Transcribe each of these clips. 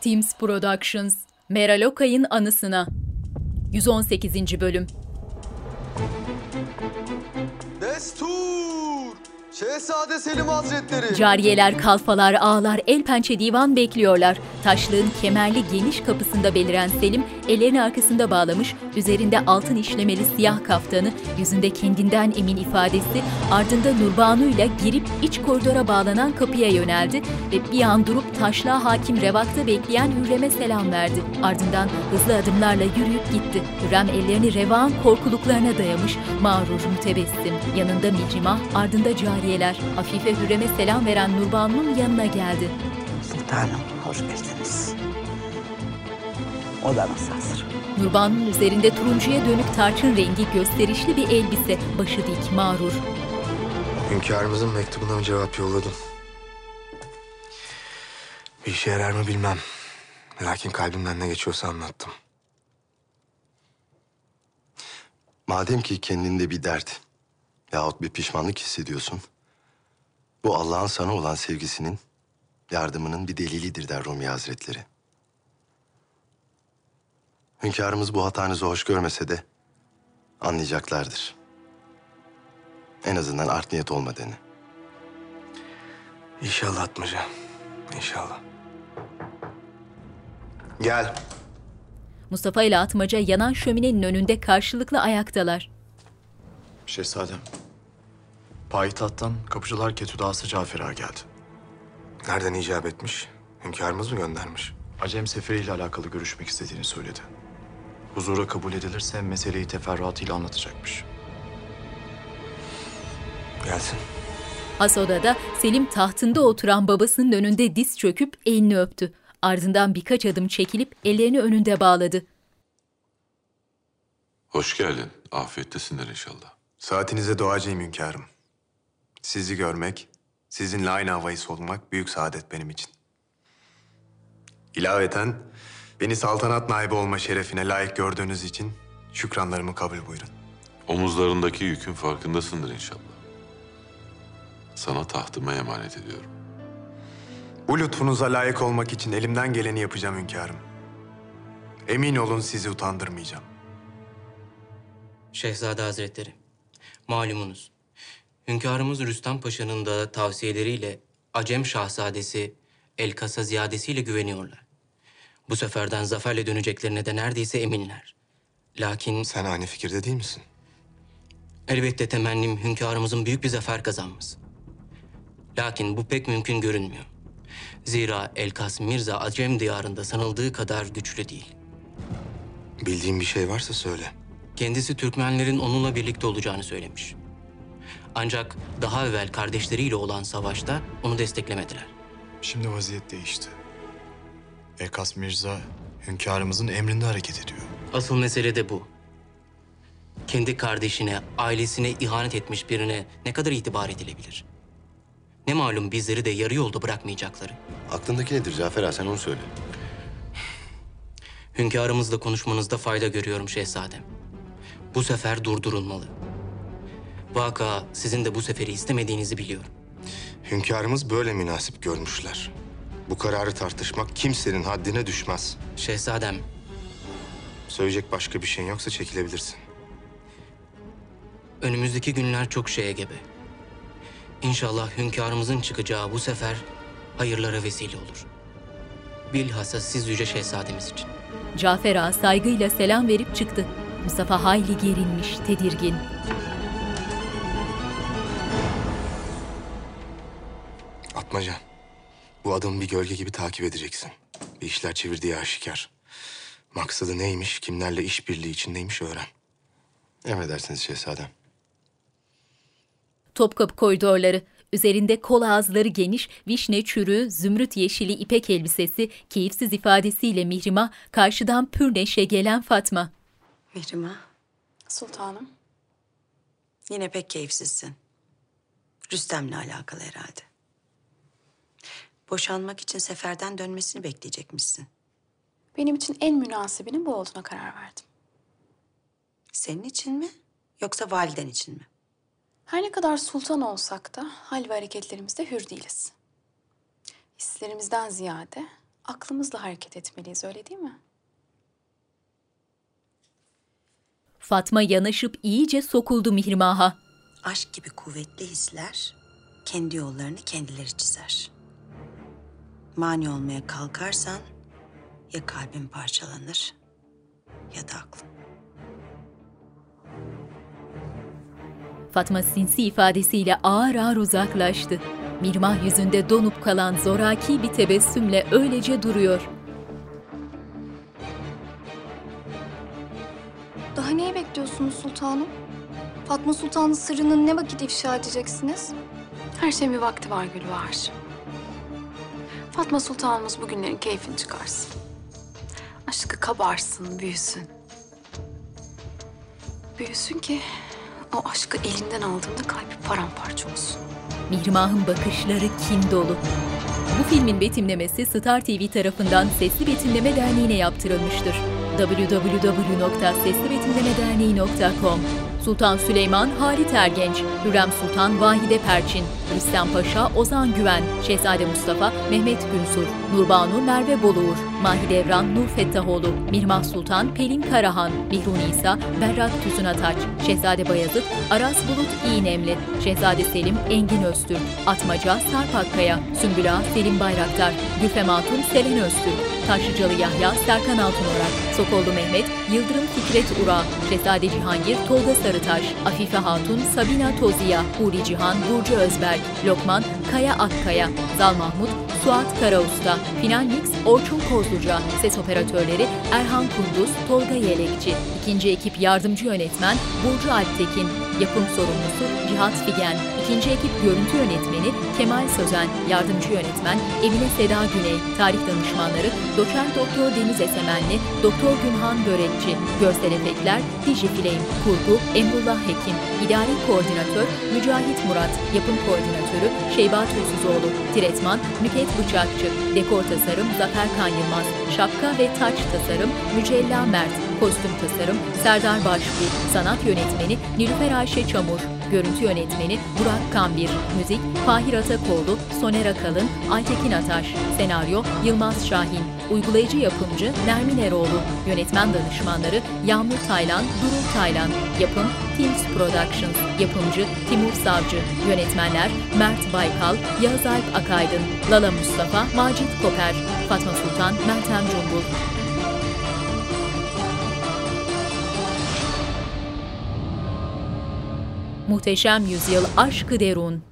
Teams Productions, Meral Okay'ın anısına. 118. bölüm. Destur! Şehzade Selim Hazretleri! Cariyeler, kalfalar, ağlar, el pençe divan bekliyorlar. Taşlığın kemerli geniş kapısında beliren Selim, ellerini arkasında bağlamış, üzerinde altın işlemeli siyah kaftanı, yüzünde kendinden emin ifadesi, ardında Nurbanu ile girip iç koridora bağlanan kapıya yöneldi ve bir an durup taşlığa hakim revakta bekleyen Hürrem'e selam verdi. Ardından hızlı adımlarla yürüyüp gitti. Hürrem ellerini revağın korkuluklarına dayamış, mağrur, mütebessim. Yanında Mihrimah, ardında cariyeler. Hafife Hürrem'e selam veren Nurbanu'nun yanına geldi. Sultanım hoş geldiniz. Odanız hazır. Nurbanu'nun üzerinde turuncuya dönük tarçın rengi gösterişli bir elbise, başı dik, mağrur. Hünkârımızın mektubuna mı cevap yolladım? Bir işe yarar mı bilmem. Lakin kalbimden ne geçiyorsa anlattım. Madem ki kendinde bir dert yahut bir pişmanlık hissediyorsun, bu Allah'ın sana olan sevgisinin, yardımının bir delilidir der Rumi Hazretleri. Hünkârımız bu hatanızı hoş görmese de anlayacaklardır. En azından art niyet olmadığını. İnşallah Atmaca. İnşallah. Gel. Mustafa ile Atmaca yanan şöminenin önünde karşılıklı ayaktalar. Şehzadem. Payitahttan kapıcılar ketüdası Cafer Ağa geldi. Nereden icap etmiş? Hünkârımız mı göndermiş? Acem seferiyle alakalı görüşmek istediğini söyledi. Huzura kabul edilirse meseleyi teferruatıyla anlatacakmış. Gelsin. Has odada Selim tahtında oturan babasının önünde diz çöküp elini öptü. Ardından birkaç adım çekilip ellerini önünde bağladı. Hoş geldin. Afiyettesindir inşallah. Saatinize doğacıyım hünkârım. Sizi görmek, sizinle aynı havayı solumak büyük saadet benim için. İlaveten beni saltanat naibi olma şerefine layık gördüğünüz için şükranlarımı kabul buyurun. Omuzlarındaki yükün farkındasındır inşallah. Sana tahtımı emanet ediyorum. Bu lütfunuza layık olmak için elimden geleni yapacağım hünkârım. Emin olun sizi utandırmayacağım. Şehzade Hazretleri, malumunuz, Hünkârımız Rüstem Paşa'nın da tavsiyeleriyle Acem Şahzadesi El-Kasa ziyadesiyle güveniyorlar. Bu seferden zaferle döneceklerine de neredeyse eminler. Lakin Sen aynı fikirde değil misin? elbette temennim hünkârımızın büyük bir zafer kazanması. Lakin bu pek mümkün görünmüyor. Zira El-Kas Mirza Acem diyarında sanıldığı kadar güçlü değil. Bildiğin bir şey varsa söyle. Kendisi Türkmenlerin onunla birlikte olacağını söylemiş. Ancak daha evvel kardeşleriyle olan savaşta onu desteklemediler. Şimdi vaziyet değişti. Elkas Mirza hünkârımızın emrinde hareket ediyor. Asıl mesele de bu. Kendi kardeşine, ailesine ihanet etmiş birine ne kadar itibar edilebilir? Ne malum bizleri de yarı yolda bırakmayacakları. Aklındaki nedir Cafer Ağa sen onu söyle. Hünkârımızla konuşmanızda fayda görüyorum şehzadem. Bu sefer durdurulmalı. Vaka sizin de bu seferi istemediğinizi biliyorum. Hünkârımız böyle münasip görmüşler. Bu kararı tartışmak kimsenin haddine düşmez. Şehzadem, Söyleyecek başka bir şeyin yoksa çekilebilirsin. önümüzdeki günler çok şeye gebe. İnşallah hünkârımızın çıkacağı bu sefer hayırlara vesile olur. Bilhassa siz yüce şehzademiz için. Cafer Ağa saygıyla selam verip çıktı. Mustafa hayli gerilmiş, tedirgin. Atmaca, bu adamı bir gölge gibi takip edeceksin. Bir işler çevirdiği aşikar. Maksadı neymiş, kimlerle işbirliği içindeymiş öğren. Emredersiniz şehzadem. Topkapı koridorları, üzerinde kol ağızları geniş, vişne çürüğü, zümrüt yeşili ipek elbisesi, keyifsiz ifadesiyle Mihrimah, karşıdan pür neşe gelen Fatma. Mihrimah, Sultanım. yine pek keyifsizsin. Rüstem'le alakalı herhalde. Boşanmak için seferden dönmesini bekleyecekmişsin. Benim için en münasibinin bu olduğuna karar verdim. Senin için mi yoksa validen için mi? Her ne kadar sultan olsak da hal ve hareketlerimizde hür değiliz. Hislerimizden ziyade Aklımızla hareket etmeliyiz öyle değil mi? Fatma yanaşıp iyice sokuldu Mihrimah'a. Aşk gibi kuvvetli hisler kendi yollarını kendileri çizer. Mani olmaya kalkarsan ya kalbin parçalanır ya da aklın. Fatma sinsi ifadesiyle ağır ağır uzaklaştı. Mirmah yüzünde donup kalan zoraki bir tebessümle öylece duruyor. Daha neyi bekliyorsunuz sultanım? Fatma Sultan'ın sırrını ne vakit ifşa edeceksiniz? Her şeyin bir vakti var Gülbahar. Fatma Sultanımız bugünlerin keyfini çıkarsın. Aşkı kabarsın, büyüsün. Büyüsün ki o aşkı elinden aldığında kalbi paramparça olsun. Mihrimah'ın bakışları kin dolu. Bu filmin betimlemesi Star TV tarafından Sesli Betimleme Derneği'ne yaptırılmıştır. www.seslibetimlemederneği.com Sultan Süleyman Halit Ergenç, Hürrem Sultan Vahide Perçin, Rüstem Paşa Ozan Güven, Şehzade Mustafa Mehmet Günsur, Nurbanu Merve Boluğur, Mahidevran Nur Fettahoğlu, Mirmah Sultan Pelin Karahan, Mihrun İsa Berrak Tüzün Ataç, Şehzade Bayezid Aras Bulut İğnemli, Şehzade Selim Engin Öztürk, Atmaca Sarp Akkaya, Sümbül Ağa Selim Bayraktar, Gülfem Hatun Selen Öztürk, Taşlıcalı Yahya Serkan Altınorak, Sokollu Mehmet Yıldırım Fikret Ura, Şehzade Cihangir Tolga Sarıtaş, Afife Hatun Sabina Toziya, Huri Cihan Burcu Özberk, Lokman Kaya Akkaya, Zal Mahmut Suat Karausta, Final Mix Orçun Kozluca, ses operatörleri Erhan Kunduz, Tolga Yelekçi, ikinci ekip yardımcı yönetmen Burcu Alptekin, yapım sorumlusu Cihat Figen, ikinci ekip görüntü yönetmeni Kemal Sözen, yardımcı yönetmen Emine Seda Güney, tarih danışmanları Doçent Doktor Deniz Esemenli, Doktor Günhan Börekçi, görsel efektler Digifilm, kurgu Emrullah Hekim, idari koordinatör Mücahit Murat, yapım koordinatörü Şeyba Tülsüzoğlu, Tiretman Nüket Bıçakçı, dekor tasarım Zafer Kan Yılmaz, şapka ve taç tasarım Mücella Mert, kostüm tasarım Serdar Başbu, sanat yönetmeni Nilüfer Ayşe Çamur, görüntü yönetmeni Burak Kambir, müzik Fahir Atakoğlu, Soner Akalın, Aytekin Ataş, senaryo Yılmaz Şahin, uygulayıcı yapımcı Nermin Eroğlu, yönetmen danışmanları Yağmur Taylan, Durul Taylan, yapım Teams Productions, yapımcı Timur Savcı, yönetmenler Mert Baykal, Yağız Akaydın, Lala Mustafa, Macit Koper, Fatma Sultan, Meltem Cumbul. Muhteşem Yüzyıl Aşkı Derun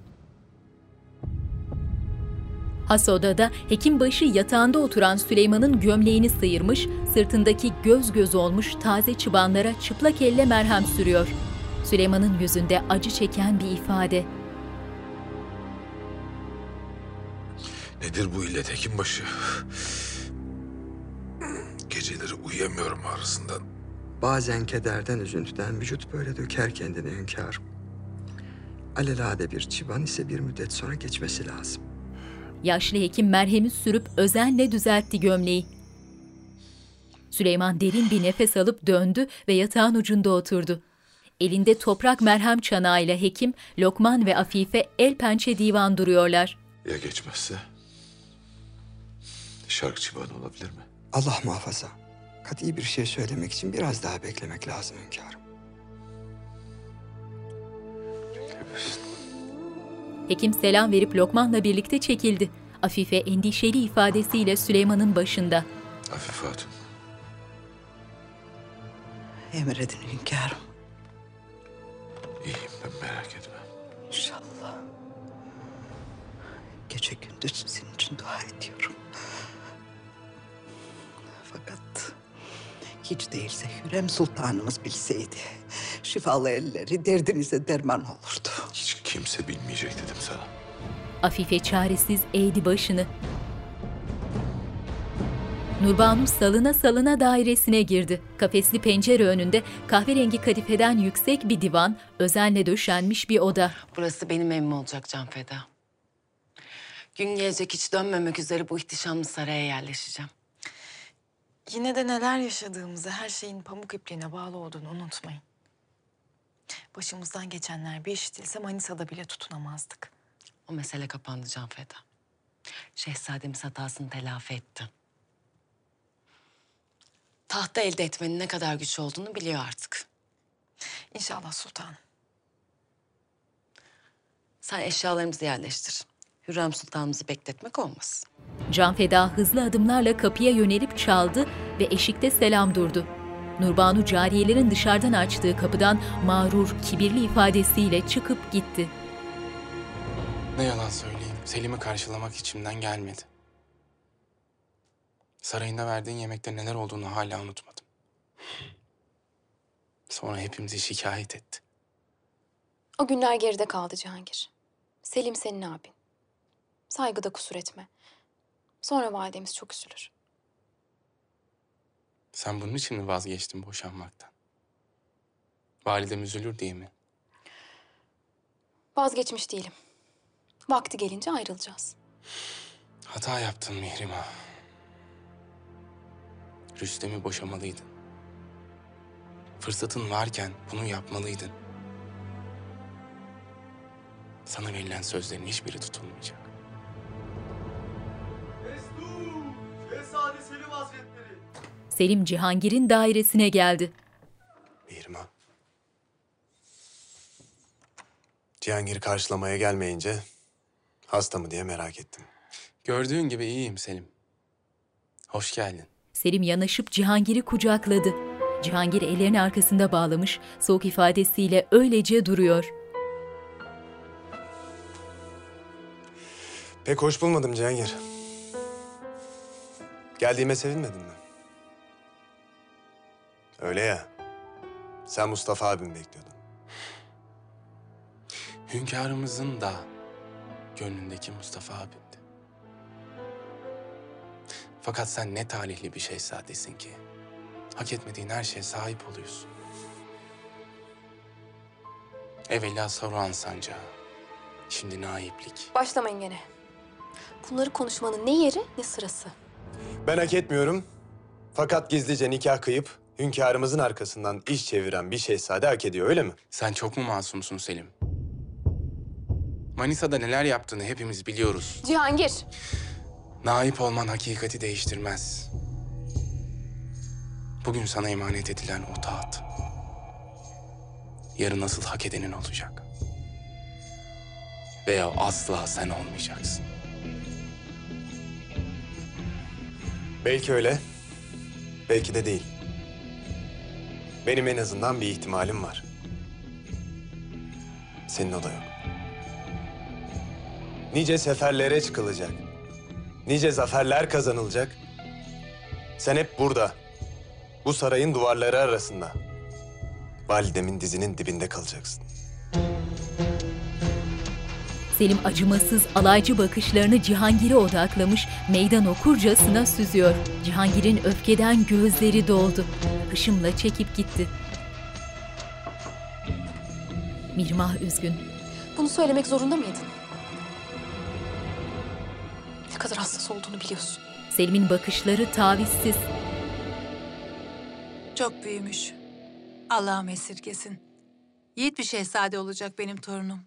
Has odada hekimbaşı yatağında oturan Süleyman'ın gömleğini sıyırmış, sırtındaki göz göz olmuş taze çıbanlara çıplak elle merhem sürüyor. Süleyman'ın yüzünde acı çeken bir ifade. Nedir bu illet hekimbaşı? Geceleri uyuyamıyorum ağrısından. Bazen kederden, üzüntüden vücut böyle döker kendini hünkârım. Alelade bir çıban ise bir müddet sonra geçmesi lazım. Yaşlı hekim merhemi sürüp özenle düzeltti gömleği. Süleyman derin bir nefes alıp döndü ve yatağın ucunda oturdu. Elinde toprak merhem çanağıyla hekim, Lokman ve Afife el pençe divan duruyorlar. Ya geçmezse? Şarkı çıbanı olabilir mi? Allah muhafaza. Kat'i bir şey söylemek için biraz daha beklemek lazım hünkârım. Hekim selam verip Lokman'la birlikte çekildi. Afife endişeli ifadesiyle Süleyman'ın başında. Afife Hatun. Emredin hünkârım. İyiyim ben merak etme. İnşallah. Gece gündüz senin için dua ediyorum. Fakat hiç değilse Hürrem Sultanımız bilseydi... ...şifalı elleri derdinize derman olurdu. Hiç kimse bilmeyecek dedim sana. Afife çaresiz eğdi başını. Nurbanu salına salına dairesine girdi. Kafesli pencere önünde kahverengi kadifeden yüksek bir divan, özenle döşenmiş bir oda. Burası benim evim olacak Canfeda. Gün gelecek hiç dönmemek üzere bu ihtişamlı saraya yerleşeceğim. Yine de neler yaşadığımızı, her şeyin pamuk ipliğine bağlı olduğunu unutmayın. Başımızdan geçenler bir işitilse Manisa'da bile tutunamazdık. O mesele kapandı Canfeda. Şehzademiz hatasını telafi etti. tahta elde etmenin ne kadar güç olduğunu biliyor artık. İnşallah sultanım. Sen eşyalarımızı yerleştir. Hürrem Sultanımızı bekletmek olmaz. Canfeda hızlı adımlarla kapıya yönelip çaldı ve eşikte selam durdu. Nurbanu cariyelerin dışarıdan açtığı kapıdan mağrur, kibirli ifadesiyle çıkıp gitti. Ne yalan söyleyeyim, Selim'i karşılamak içimden gelmedi. Sarayında verdiğin yemekte neler olduğunu hala unutmadım. Sonra hepimizi şikayet etti. O günler geride kaldı Cihangir. Selim senin abin. Saygıda kusur etme. Sonra validemiz çok üzülür. Sen bunun için mi vazgeçtin boşanmaktan? Validem üzülür diye mi? Vazgeçmiş değilim. Vakti gelince ayrılacağız. Hata yaptın Mihrimah. Rüstem'i boşamalıydın. Fırsatın varken bunu yapmalıydın. Sana verilen sözlerin hiçbiri tutulmayacak. Şehzade Selim Hazretleri. Selim Cihangir'in dairesine geldi. Mihrimah. Cihangir karşılamaya gelmeyince hasta mı diye merak ettim. Gördüğün gibi iyiyim Selim. Hoş geldin. Selim yanaşıp Cihangir'i kucakladı. Cihangir ellerini arkasında bağlamış, soğuk ifadesiyle öylece duruyor. Pek hoş bulmadım Cihangir. Geldiğime sevinmedin mi? Öyle ya. Sen Mustafa abimi bekliyordun. Hünkârımızın da gönlündeki Mustafa abimdi. Fakat sen ne talihli bir şehzadesin ki. Hak etmediğin her şeye sahip oluyorsun. Evvela Saruhan sancağı. Şimdi naiplik. Başlamayın gene. Bunları konuşmanın ne yeri ne sırası. Ben hak etmiyorum. Fakat gizlice nikah kıyıp hünkârımızın arkasından iş çeviren bir şehzade hak ediyor öyle mi? Sen çok mu masumsun Selim? Manisa'da neler yaptığını hepimiz biliyoruz. Cihangir. Naip olman hakikati değiştirmez. Bugün sana emanet edilen o taht. Yarın nasıl hak edenin olacak. Veya asla sen olmayacaksın. Belki öyle. Belki de değil. Benim en azından bir ihtimalim var. Senin o da yok. Nice seferlere çıkılacak. Nice zaferler kazanılacak. Sen hep burada. Bu sarayın duvarları arasında. Validemin dizinin dibinde kalacaksın. Selim acımasız, alaycı bakışlarını Cihangir'e odaklamış, meydan okurcasına süzüyor. Cihangir'in öfkeden gözleri doldu. Hışımla çekip gitti. Mirmah üzgün. Bunu söylemek zorunda mıydın? Ne kadar hassas olduğunu biliyorsun. Selim'in bakışları tavizsiz. Çok büyümüş. Allah'ım esirgesin. Yiğit bir şehzade olacak benim torunum.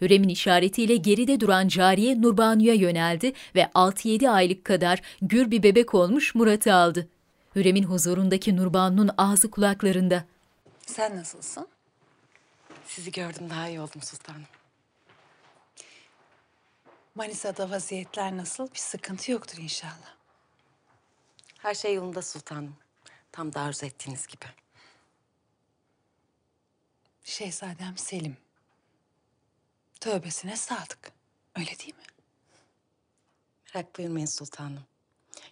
Hürrem'in işaretiyle geride duran cariye Nurbanu'ya yöneldi ve 6-7 aylık kadar gür bir bebek olmuş Murat'ı aldı. Hürrem'in huzurundaki Nurbanu'nun ağzı kulaklarında. Sen nasılsın? Sizi gördüm daha iyi oldum sultanım. Manisa'da vaziyetler nasıl? Bir sıkıntı yoktur inşallah. Her şey yolunda sultanım. Tam da arzu ettiğiniz gibi. Şehzadem Selim. Tövbesine sadık. Öyle değil mi? Merak buyurmayın sultanım.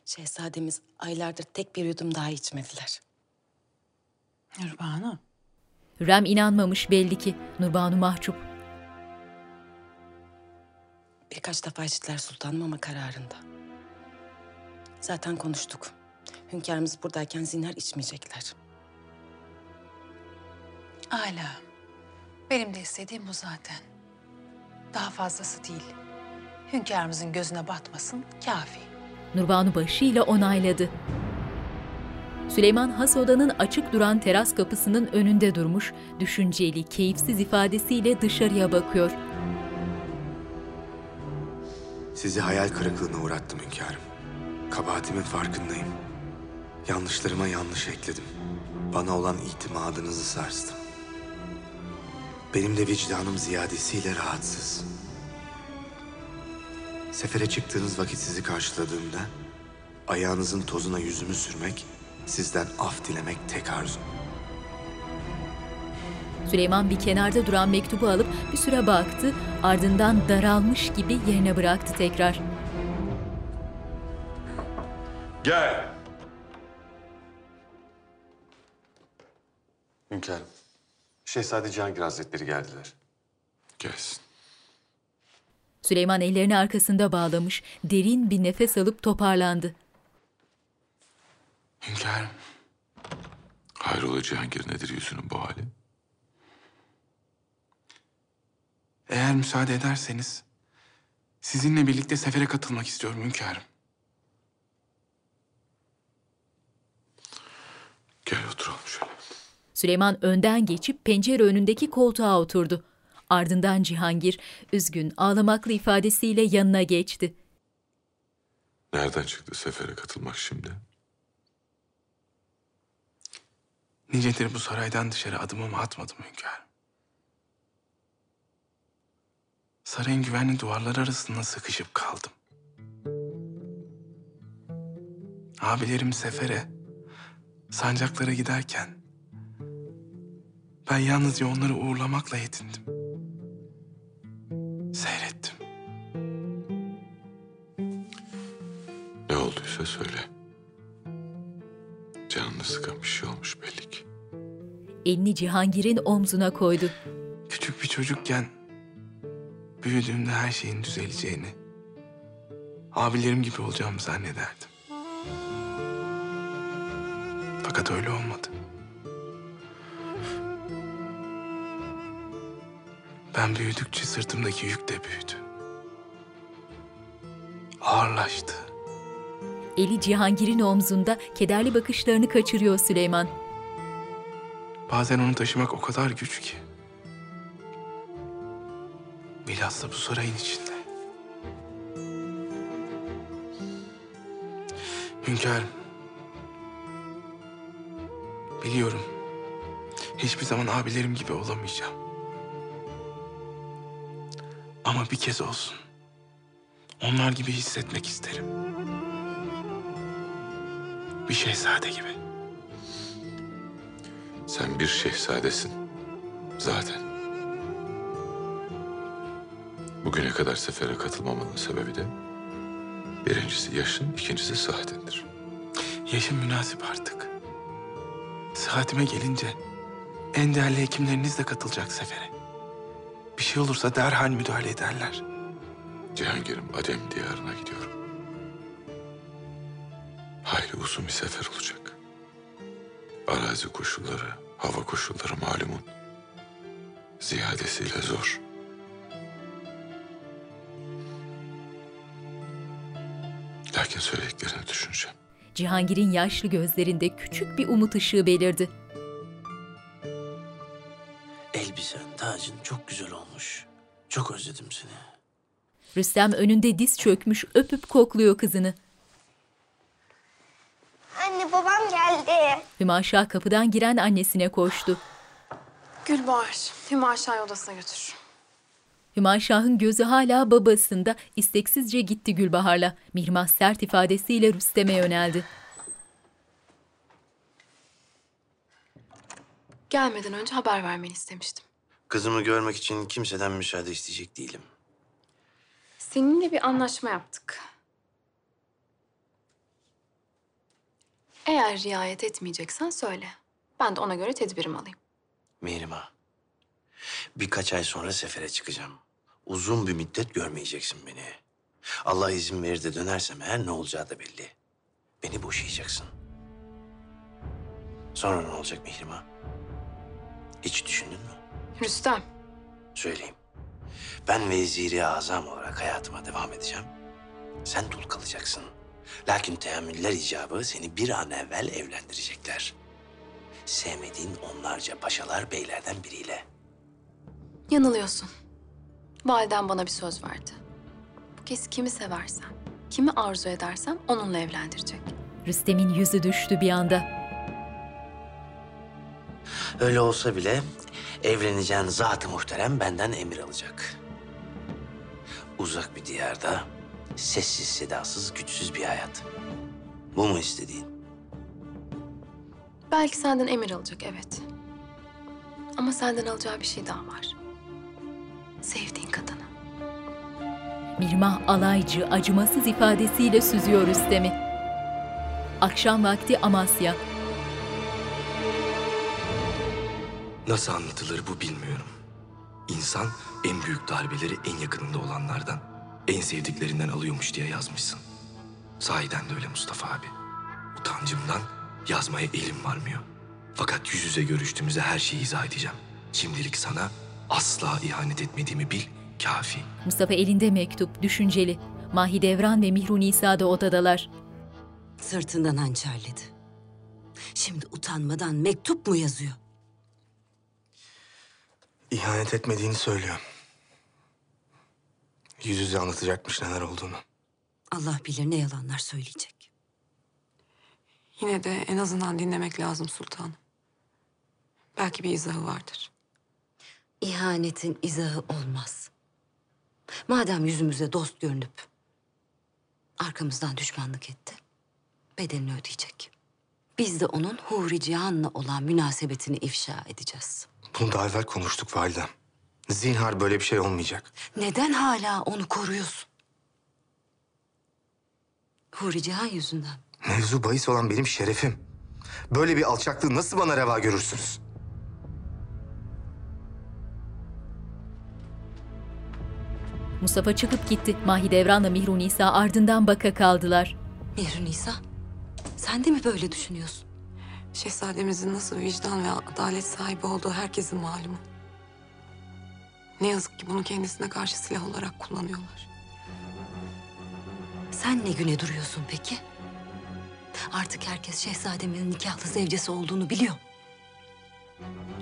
Şehzademiz aylardır tek bir yudum daha içmediler. Nurbanu. Hürrem inanmamış belli ki. Nurbanu mahcup. Birkaç defa içtiler sultanım ama kararında. Zaten konuştuk. Hünkârımız buradayken zinhar içmeyecekler. Âlâ. Benim de istediğim bu zaten. Daha fazlası değil. Hünkârımızın gözüne batmasın, kafi. Nurbanu başıyla onayladı. Süleyman has odanın açık duran teras kapısının önünde durmuş, düşünceli, keyifsiz ifadesiyle dışarıya bakıyor. Sizi hayal kırıklığına uğrattım hünkârım. Kabahatimin farkındayım. Yanlışlarıma yanlış ekledim. Bana olan itimadınızı sarstım. Benim de vicdanım ziyadesiyle rahatsız. Sefere çıktığınız vakit sizi karşıladığımda ayağınızın tozuna yüzümü sürmek, sizden af dilemek tek arzum. Süleyman bir kenarda duran mektubu alıp bir süre baktı, ardından daralmış gibi yerine bıraktı tekrar. Gel. Hünkârım, Şehzade Cihangir Hazretleri geldiler. Gelsin. Süleyman ellerini arkasında bağlamış, derin bir nefes alıp toparlandı. Hünkârım. Hayrola Cihangir nedir yüzünün bu hali? Eğer müsaade ederseniz sizinle birlikte sefere katılmak istiyorum hünkârım. Gel oturalım şöyle. Süleyman önden geçip pencere önündeki koltuğa oturdu. Ardından Cihangir üzgün, ağlamaklı ifadesiyle yanına geçti. Nereden çıktı sefere katılmak şimdi? Nicedir bu saraydan dışarı adımımı atmadım hünkârım. Sarayın güvenli duvarları arasında sıkışıp kaldım. Abilerim sefere, sancaklara giderken ben yalnızca onları uğurlamakla yetindim. Seyrettim. Ne olduysa söyle. Canını sıkan bir şey olmuş belli ki. Elini Cihangir'in omzuna koydu. Küçük bir çocukken büyüdüğümde her şeyin düzeleceğini, abilerim gibi olacağımı zannederdim. Fakat öyle olmadı. Ben büyüdükçe sırtımdaki yük de büyüdü. Ağırlaştı. Eli Cihangir'in omzunda kederli bakışlarını kaçırıyor Süleyman. Bazen onu taşımak o kadar güç ki. Bilhassa bu sarayın içinde. Hünkârım. Biliyorum. Hiçbir zaman abilerim gibi olamayacağım. Ama bir kez olsun. Onlar gibi hissetmek isterim. Bir şehzade gibi. Sen bir şehzadesin. Zaten. Bugüne kadar sefere katılmamanın sebebi de birincisi yaşın, ikincisi sıhhatindir. Yaşım münasip artık. Sıhhatime gelince en değerli hekimleriniz de katılacak sefere. Bir şey olursa derhal müdahale ederler. Cihangir'im Acem diyarına gidiyorum. Hayli uzun bir sefer olacak. Arazi koşulları, hava koşulları malumun. Ziyadesiyle zor. Lakin söylediklerini düşüneceğim. Cihangir'in yaşlı gözlerinde küçük bir umut ışığı belirdi. Elbisen, tacın çok güzel olmuş. Çok özledim seni. Rüstem önünde diz çökmüş öpüp kokluyor kızını. Anne babam geldi. Hümaşa kapıdan giren annesine koştu. Gülbahar, Hümaşa'yı odasına götür. Hümaşah'ın gözü hala babasında isteksizce gitti Gülbahar'la. Mihrimah sert ifadesiyle Rüstem'e yöneldi. Gelmeden önce haber vermeni istemiştim. Kızımı görmek için kimseden müsaade isteyecek değilim. Seninle bir anlaşma yaptık. Eğer riayet etmeyeceksen söyle. Ben de ona göre tedbirimi alayım. Mihrimah, birkaç ay sonra sefere çıkacağım. Uzun bir müddet görmeyeceksin beni. Allah izin verir de dönersem eğer ne olacağı da belli. Beni boşayacaksın. Sonra ne olacak Mihrimah? Hiç düşündün mü? Rüstem, Söyleyeyim. Ben veziri azam olarak hayatıma devam edeceğim. Sen dul kalacaksın. Lakin teamüller icabı seni bir an evvel evlendirecekler. Sevmediğin onlarca paşalar beylerden biriyle. yanılıyorsun. Validen bana bir söz verdi. Bu kez kimi seversem, kimi arzu edersem onunla evlendirecek. Rüstem'in yüzü düştü bir anda. Öyle olsa bile evleneceğin zat-ı muhterem benden emir alacak. Uzak bir diyarda sessiz sedasız güçsüz bir hayat. Bu mu istediğin? Belki senden emir alacak evet. Ama senden alacağı bir şey daha var. Sevdiğin kadını. Mirmah alaycı, acımasız ifadesiyle süzüyor Rüstem'i. Akşam vakti Amasya. Nasıl anlatılır bu bilmiyorum. İnsan en büyük darbeleri en yakınında olanlardan, en sevdiklerinden alıyormuş diye yazmışsın. Sahiden de öyle Mustafa abi. Utancımdan yazmaya elim varmıyor. Fakat yüz yüze görüştüğümüzde her şeyi izah edeceğim. Şimdilik sana asla ihanet etmediğimi bil, kafi. Mustafa elinde mektup, düşünceli. Mahidevran ve Mihru Nisa da odadalar. Sırtından hançerledi. Şimdi utanmadan mektup mu yazıyor? İhanet etmediğini söylüyor. Yüz yüze anlatacakmış neler olduğunu. Allah bilir ne yalanlar söyleyecek. Yine de en azından dinlemek lazım sultanım. Belki bir izahı vardır. İhanetin izahı olmaz. Madem yüzümüze dost görünüp arkamızdan düşmanlık etti, bedelini ödeyecek. Biz de onun Huri Cihan'la olan münasebetini ifşa edeceğiz. Bunu daha evvel konuştuk validem. Zinhar böyle bir şey olmayacak. Neden hala onu koruyorsun? Huri Cihan yüzünden. Mevzu bahis olan benim şerefim. Böyle bir alçaklığı nasıl bana reva görürsünüz? Mustafa çıkıp gitti. Mahidevran'la Mihru Nisa ardından baka kaldılar. Mihri Nisa, sen de mi böyle düşünüyorsun? Şehzademizin nasıl vicdan ve adalet sahibi olduğu herkesin malumu. Ne yazık ki bunu kendisine karşı silah olarak kullanıyorlar. Sen ne güne duruyorsun peki? Artık herkes şehzademin nikahlı zevcesi olduğunu biliyor.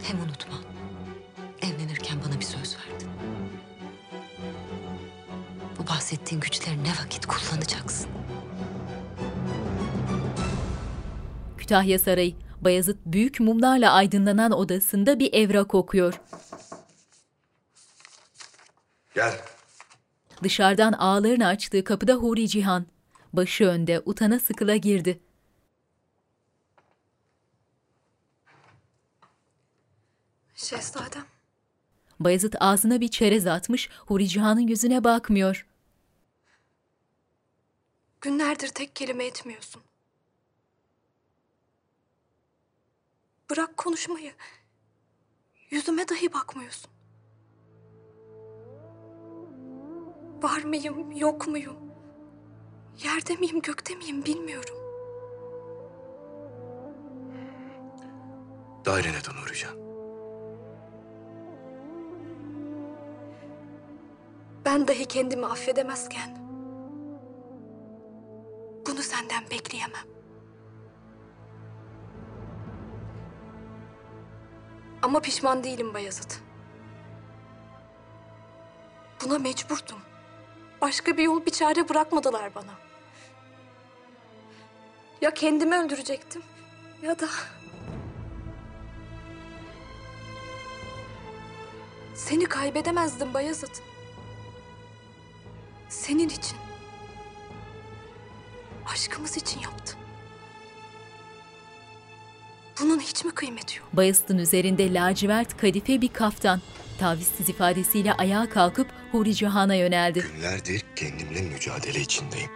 Hem unutma, evlenirken bana bir söz verdin. Bu bahsettiğin güçleri ne vakit kullanacaksın? Kütahya Sarayı. Bayezid büyük mumlarla aydınlanan odasında bir evrak okuyor. Gel. Dışarıdan ağlarını açtığı kapıda Huri Cihan. Başı önde, utana sıkıla girdi. Şehzadem. Bayezid ağzına bir çerez atmış, Huri Cihan'ın yüzüne bakmıyor. Günlerdir tek kelime etmiyorsun. Bırak konuşmayı. Yüzüme dahi bakmıyorsun. Var mıyım, yok muyum? Yerde miyim, gökte miyim bilmiyorum. Dairene dön Hurican. Ben dahi kendimi affedemezken bunu senden bekleyemem. Ama pişman değilim Bayezid. Buna mecburdum. Başka bir yol, bir çare bırakmadılar bana. Ya kendimi öldürecektim ya da... Seni kaybedemezdim Bayezid. Senin için. Aşkımız için yaptım. Bunun hiç mi kıymeti yok? Bayezid'in üzerinde lacivert kadife bir kaftan. Tavizsiz ifadesiyle ayağa kalkıp Huri Cihan'a yöneldi. Günlerdir kendimle mücadele içindeyim.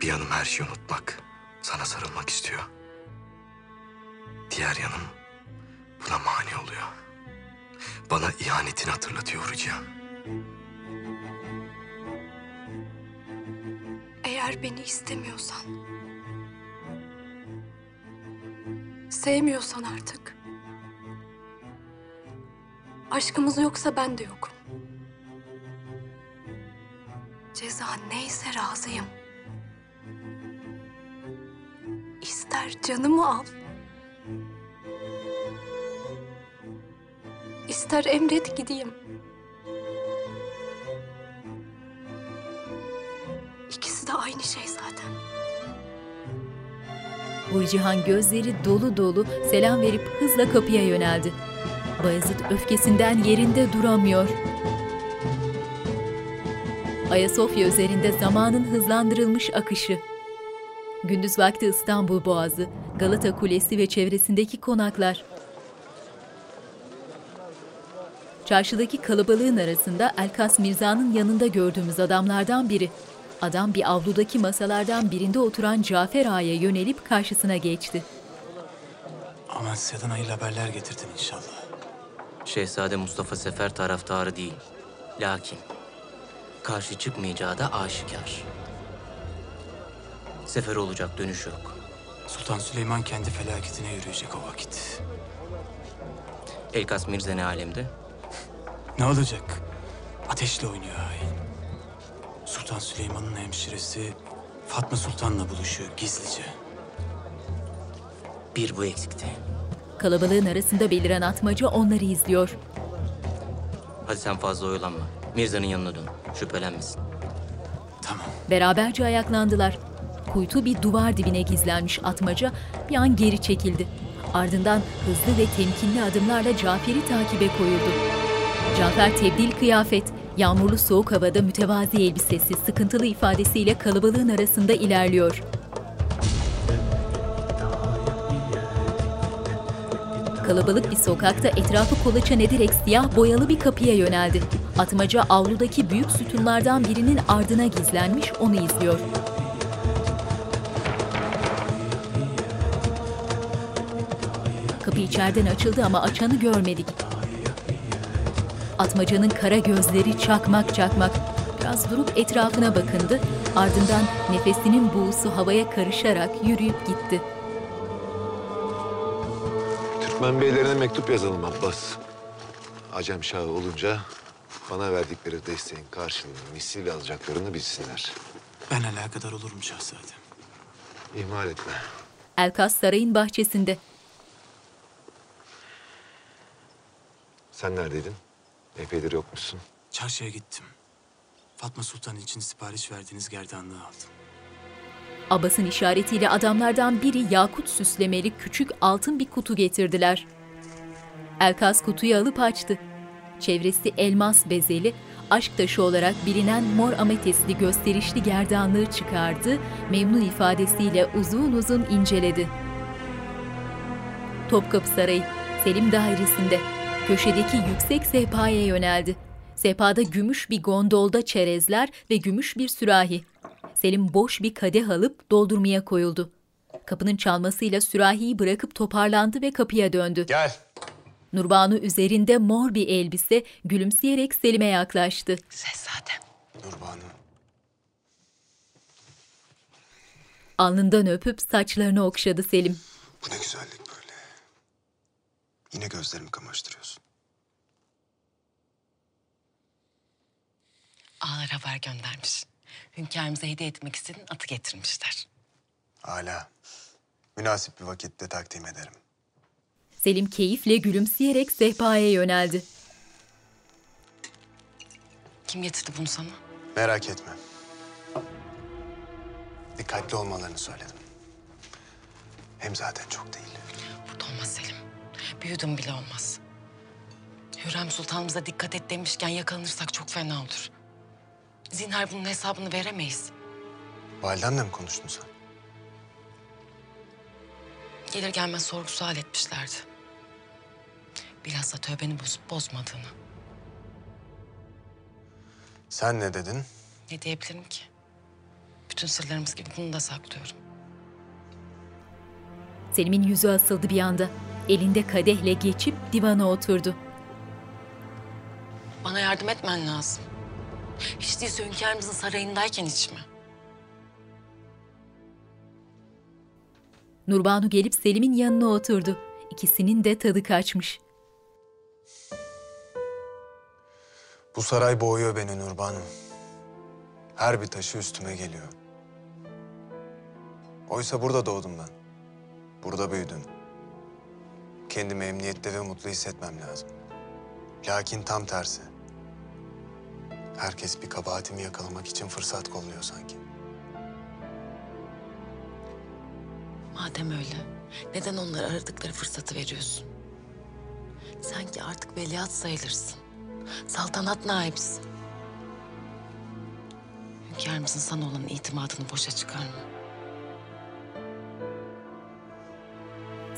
Bir yanım her şeyi unutmak, sana sarılmak istiyor. Diğer yanım buna mani oluyor. Bana ihanetini hatırlatıyor Huri Cihan. Eğer beni istemiyorsan... Sevmiyorsan artık... Aşkımız yoksa ben de yokum. Ceza neyse razıyım. İster canımı al. İster emret gideyim. İkisi de aynı şey zaten. Burcihan gözleri dolu dolu selam verip hızla kapıya yöneldi. Bayezid öfkesinden yerinde duramıyor. Ayasofya üzerinde zamanın hızlandırılmış akışı. Gündüz vakti İstanbul Boğazı, Galata Kulesi ve çevresindeki konaklar. Çarşıdaki kalabalığın arasında Elkas Mirza'nın yanında gördüğümüz adamlardan biri. Adam bir avludaki masalardan birinde oturan Cafer Ağa'ya yönelip karşısına geçti. Aman sizden hayırlı haberler getirdin inşallah. Şehzade Mustafa Sefer taraftarı değil. Lakin karşı çıkmayacağı da aşikar. Sefer olacak dönüş yok. Sultan Süleyman kendi felaketine yürüyecek o vakit. Elkas Mirza ne alemde? Ne olacak? Ateşle oynuyor hain. Sultan Süleyman'ın hemşiresi Fatma Sultan'la buluşuyor gizlice. Bir bu eksikti. Kalabalığın arasında beliren atmaca onları izliyor. Hadi sen fazla oyalanma. Mirza'nın yanına dön. Şüphelenmesin. Beraberce ayaklandılar. Kuytu bir duvar dibine gizlenmiş atmaca bir an geri çekildi. Ardından hızlı ve temkinli adımlarla Cafer'i takibe koyuldu. Cafer tebdil kıyafet, yağmurlu soğuk havada mütevazi elbisesi, sıkıntılı ifadesiyle kalabalığın arasında ilerliyor. Kalabalık bir sokakta etrafı kolaçan ederek siyah boyalı bir kapıya yöneldi. Atmaca avludaki büyük sütunlardan birinin ardına gizlenmiş onu izliyor. Kapı içeriden açıldı ama açanı görmedik. Atmacanın kara gözleri çakmak çakmak. Biraz durup etrafına bakındı. Ardından nefesinin buğusu havaya karışarak yürüyüp gitti. Türkmen beylerine mektup yazalım Abbas. Acem Şahı olunca bana verdikleri desteğin karşılığını misliyle alacaklarını bilsinler. Ben alakadar olurum şehzadem. İhmal etme. Elkas sarayın bahçesinde. Sen neredeydin? Epeydir yokmuşsun. Çarşıya gittim. Fatma Sultan için sipariş verdiğiniz gerdanlığı aldım. Abbas'ın işaretiyle adamlardan biri yakut süslemeli küçük altın bir kutu getirdiler. Elkas kutuyu alıp açtı. Çevresi elmas bezeli, aşk taşı olarak bilinen mor ametesli gösterişli gerdanlığı çıkardı, memnun ifadesiyle uzun uzun inceledi. Topkapı Sarayı, Selim Dairesi'nde, köşedeki yüksek sehpaya yöneldi. Sehpada gümüş bir gondolda çerezler ve gümüş bir sürahi. Selim boş bir kadeh alıp doldurmaya koyuldu. Kapının çalmasıyla sürahiyi bırakıp toparlandı ve kapıya döndü. Gel. Nurbanu üzerinde mor bir elbise gülümseyerek Selim'e yaklaştı. Şehzadem. Nurbanu. Alnından öpüp saçlarını okşadı Selim. Bu ne güzellik böyle. Yine gözlerimi kamaştırıyorsun. Ağlar haber göndermiş. Hünkârımıza hediye etmek istediğin atı getirmişler. Hala. Münasip bir vakitte takdim ederim. Selim keyifle gülümseyerek sehpaya yöneldi. Kim getirdi bunu sana? Merak etme. Dikkatli olmalarını söyledim. Hem zaten çok değil. Burada olmaz Selim. Büyüdüm bile olmaz. Hürrem Sultanımıza dikkat et demişken yakalanırsak çok fena olur. Zinhar bunun hesabını veremeyiz. Validemle mi konuştun sen? Gelir gelmez sorgu sual etmişlerdi. Bilhassa tövbeni bozup bozmadığını. Sen ne dedin? Ne diyebilirim ki? Bütün sırlarımız gibi bunu da saklıyorum. Selim'in yüzü asıldı bir anda. Elinde kadehle geçip divana oturdu. Bana yardım etmen lazım. Hiç değilse hünkârımızın sarayındayken hiç mi? Nurbanu gelip Selim'in yanına oturdu. İkisinin de tadı kaçmış. Bu saray boğuyor beni Nurbanım. Her bir taşı üstüme geliyor. Oysa burada doğdum ben. Burada büyüdüm. Kendimi emniyette ve mutlu hissetmem lazım. Lakin tam tersi. Herkes bir kabahatimi yakalamak için fırsat kolluyor sanki. Madem öyle, neden onlara aradıkları fırsatı veriyorsun? Sanki artık veliaht sayılırsın. Saltanat naibisin. Hünkârımızın sana olan itimadını boşa çıkarma.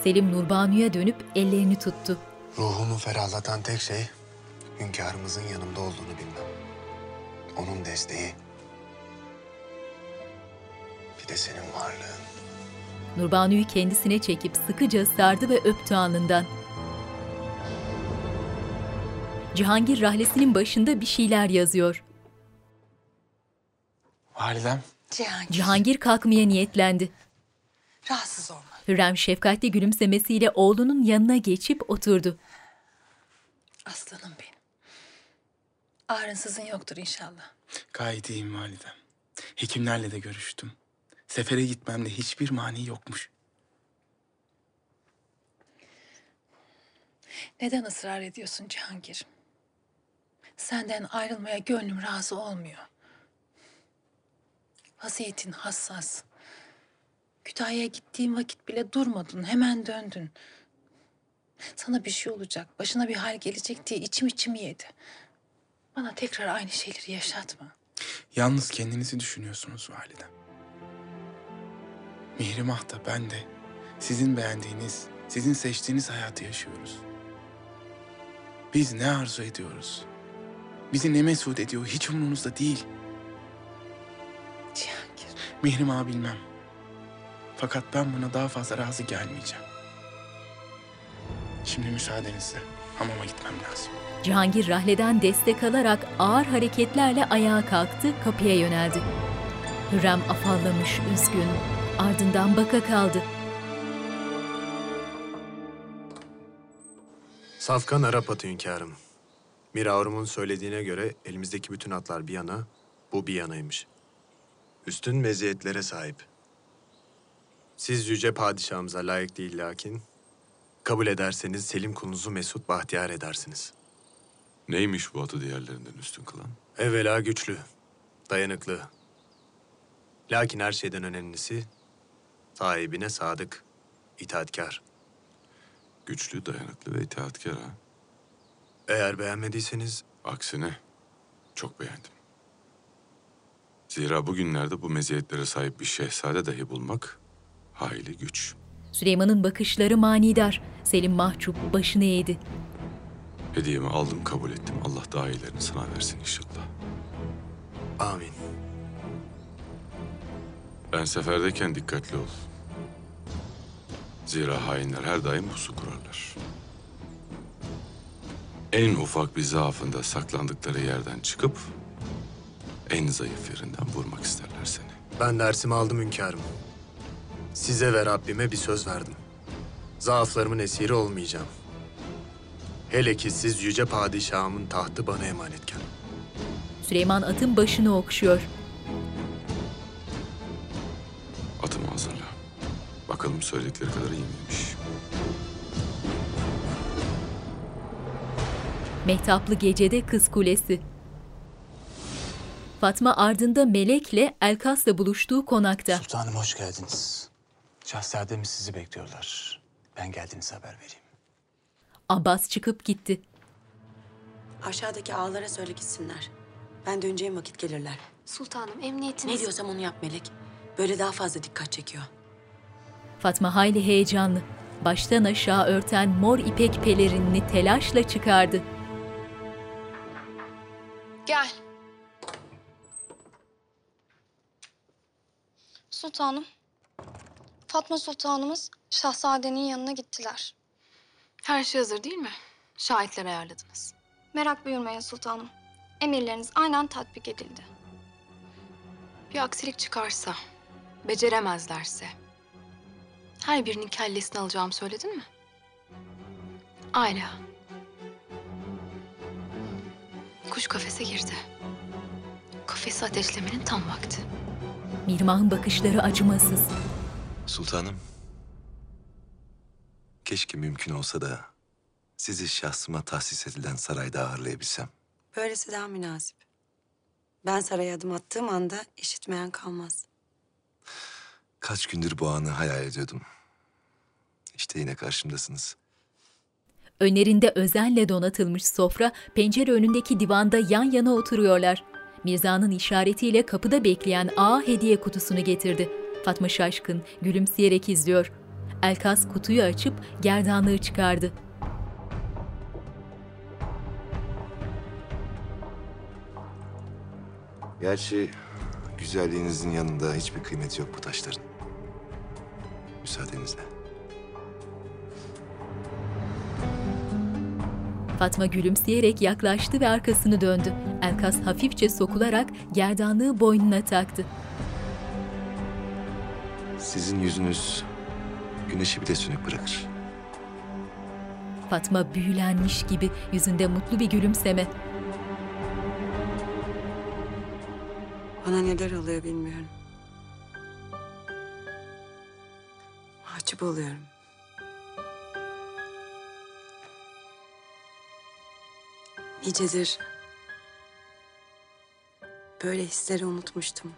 Selim Nurbanu'ya dönüp ellerini tuttu. Ruhumu ferahlatan tek şey hünkârımızın yanımda olduğunu bilmem. Onun desteği. Bir de senin varlığın. Nurbanu'yu kendisine çekip sıkıca sardı ve öptü alnından. Cihangir rahlesinin başında bir şeyler yazıyor. Validem. Cihangir. Cihangir kalkmaya niyetlendi. Rahatsız olma. Hürrem şefkatli gülümsemesiyle oğlunun yanına geçip oturdu. Aslanım benim. Ağrınsızın yoktur inşallah. Gayet iyiyim validem. Hekimlerle de görüştüm. Sefere gitmemde hiçbir mani yokmuş. Neden ısrar ediyorsun Cihangir? Senden ayrılmaya gönlüm razı olmuyor. Vaziyetin hassas. Kütahya'ya gittiğim vakit bile durmadın, hemen döndün. Sana bir şey olacak, başına bir hal gelecek diye içim içimi yedi. Bana tekrar aynı şeyleri yaşatma. Yalnız kendinizi düşünüyorsunuz validem. Mihrimah da ben de sizin beğendiğiniz, sizin seçtiğiniz hayatı yaşıyoruz. Biz ne arzu ediyoruz? Bizi ne mesut ediyor hiç umurunuzda değil. Cihangir. Mihrimah'ı bilmem. Fakat ben buna daha fazla razı gelmeyeceğim. Şimdi müsaadenizle hamama gitmem lazım. Cihangir rahleden destek alarak ağır hareketlerle ayağa kalktı, kapıya yöneldi. Hürrem afallamış, üzgün. Ardından baka kaldı. Safkan Arap atı hünkârım. Miraurum'un söylediğine göre elimizdeki bütün atlar bir yana, bu bir yanaymış. Üstün meziyetlere sahip. Siz yüce padişahımıza layık değil lakin... ...kabul ederseniz Selim kulunuzu mesut bahtiyar edersiniz. Neymiş bu atı diğerlerinden üstün kılan? Evvela güçlü, dayanıklı. Lakin her şeyden önemlisi sahibine sadık, itaatkar. Güçlü, dayanıklı ve itaatkar ha. Eğer beğenmediyseniz Aksine çok beğendim. Zira bugünlerde bu meziyetlere sahip bir şehzade dahi bulmak hayli güç. Süleyman'ın bakışları manidar. Selim mahcup başını eğdi. Hediyemi aldım, kabul ettim. Allah daha iyilerini sana versin inşallah. amin. Ben seferdeyken dikkatli ol. Zira hainler her daim pusu kurarlar. En ufak bir zaafında saklandıkları yerden çıkıp en zayıf yerinden vurmak isterler seni. Ben dersimi aldım hünkârım. Size ve Rabbime bir söz verdim. Zaaflarımın esiri olmayacağım. Hele ki siz yüce padişahımın tahtı bana emanetken. Süleyman atın başını okşuyor. Atımı hazırla. Bakalım söyledikleri kadar iyi miymiş? Mehtaplı gecede Kız Kulesi. Fatma ardında Melek'le Elkas'la buluştuğu konakta. Sultanım hoş geldiniz. Şahzademiz sizi bekliyorlar. Ben geldiğinizi haber vereyim. Abbas çıkıp gitti. Aşağıdaki ağalara söyle gitsinler. Ben döneceğim vakit gelirler. Sultanım emniyetiniz... Ne diyorsam onu yap Melek. Böyle daha fazla dikkat çekiyor. Fatma hayli heyecanlı. Baştan aşağı örten mor ipek pelerinini telaşla çıkardı. Gel. Sultanım, Fatma Sultanımız şehzadenin yanına gittiler. Her şey hazır değil mi? Şahitler ayarladınız. Merak buyurmayın sultanım. Emirleriniz aynen tatbik edildi. Bir aksilik çıkarsa, beceremezlerse... ...her birinin kellesini alacağımı söyledin mi? Ayla. Kuş kafese girdi. Kafesi ateşlemenin tam vakti. Mirmah'ın bakışları acımasız. Sultanım. Keşke mümkün olsa da sizi şahsıma tahsis edilen sarayda ağırlayabilsem. Böylesi daha münasip. Ben saraya adım attığım anda işitmeyen kalmaz. Kaç gündür bu anı hayal ediyordum. İşte yine karşımdasınız. Önlerinde özenle donatılmış sofra, pencere önündeki divanda yan yana oturuyorlar. Mirza'nın işaretiyle kapıda bekleyen ağa hediye kutusunu getirdi. Fatma şaşkın, gülümseyerek izliyor. Elkas kutuyu açıp gerdanlığı çıkardı. Gerçi güzelliğinizin yanında hiçbir kıymeti yok bu taşların. Müsaadenizle. Fatma gülümseyerek yaklaştı ve arkasını döndü. Elkas hafifçe sokularak gerdanlığı boynuna taktı. Sizin yüzünüz güneşi bile sönük bırakır. Fatma büyülenmiş gibi yüzünde mutlu bir gülümseme. Bana neler oluyor bilmiyorum. Mahcup oluyorum. Nicedir. Böyle hisleri unutmuştum.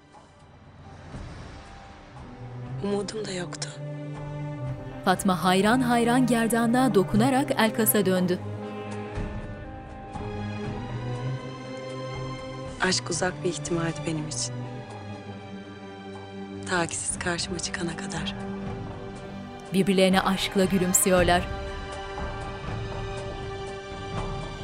Umudum da yoktu. Fatma hayran hayran gerdanlığa dokunarak Elkas'a döndü. Aşk uzak bir ihtimaldi benim için. Ta ki siz karşıma çıkana kadar. Birbirlerine aşkla gülümsüyorlar.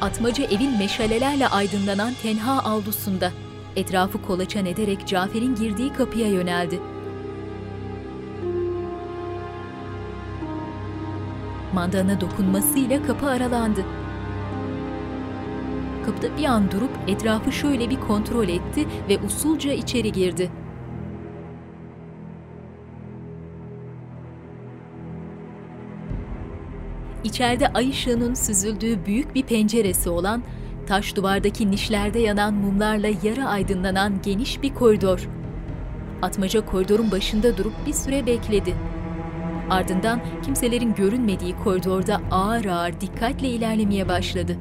Atmaca evin meşalelerle aydınlanan tenha avlusunda. Etrafı kolaçan ederek Cafer'in girdiği kapıya yöneldi. Mandana dokunmasıyla kapı aralandı. Kapıda bir an durup etrafı şöyle bir kontrol etti ve usulca içeri girdi. İçeride ay ışığının süzüldüğü büyük bir penceresi olan, taş duvardaki nişlerde yanan mumlarla yarı aydınlanan geniş bir koridor. Atmaca koridorun başında durup bir süre bekledi. Ardından kimselerin görünmediği koridorda ağır ağır dikkatle ilerlemeye başladı.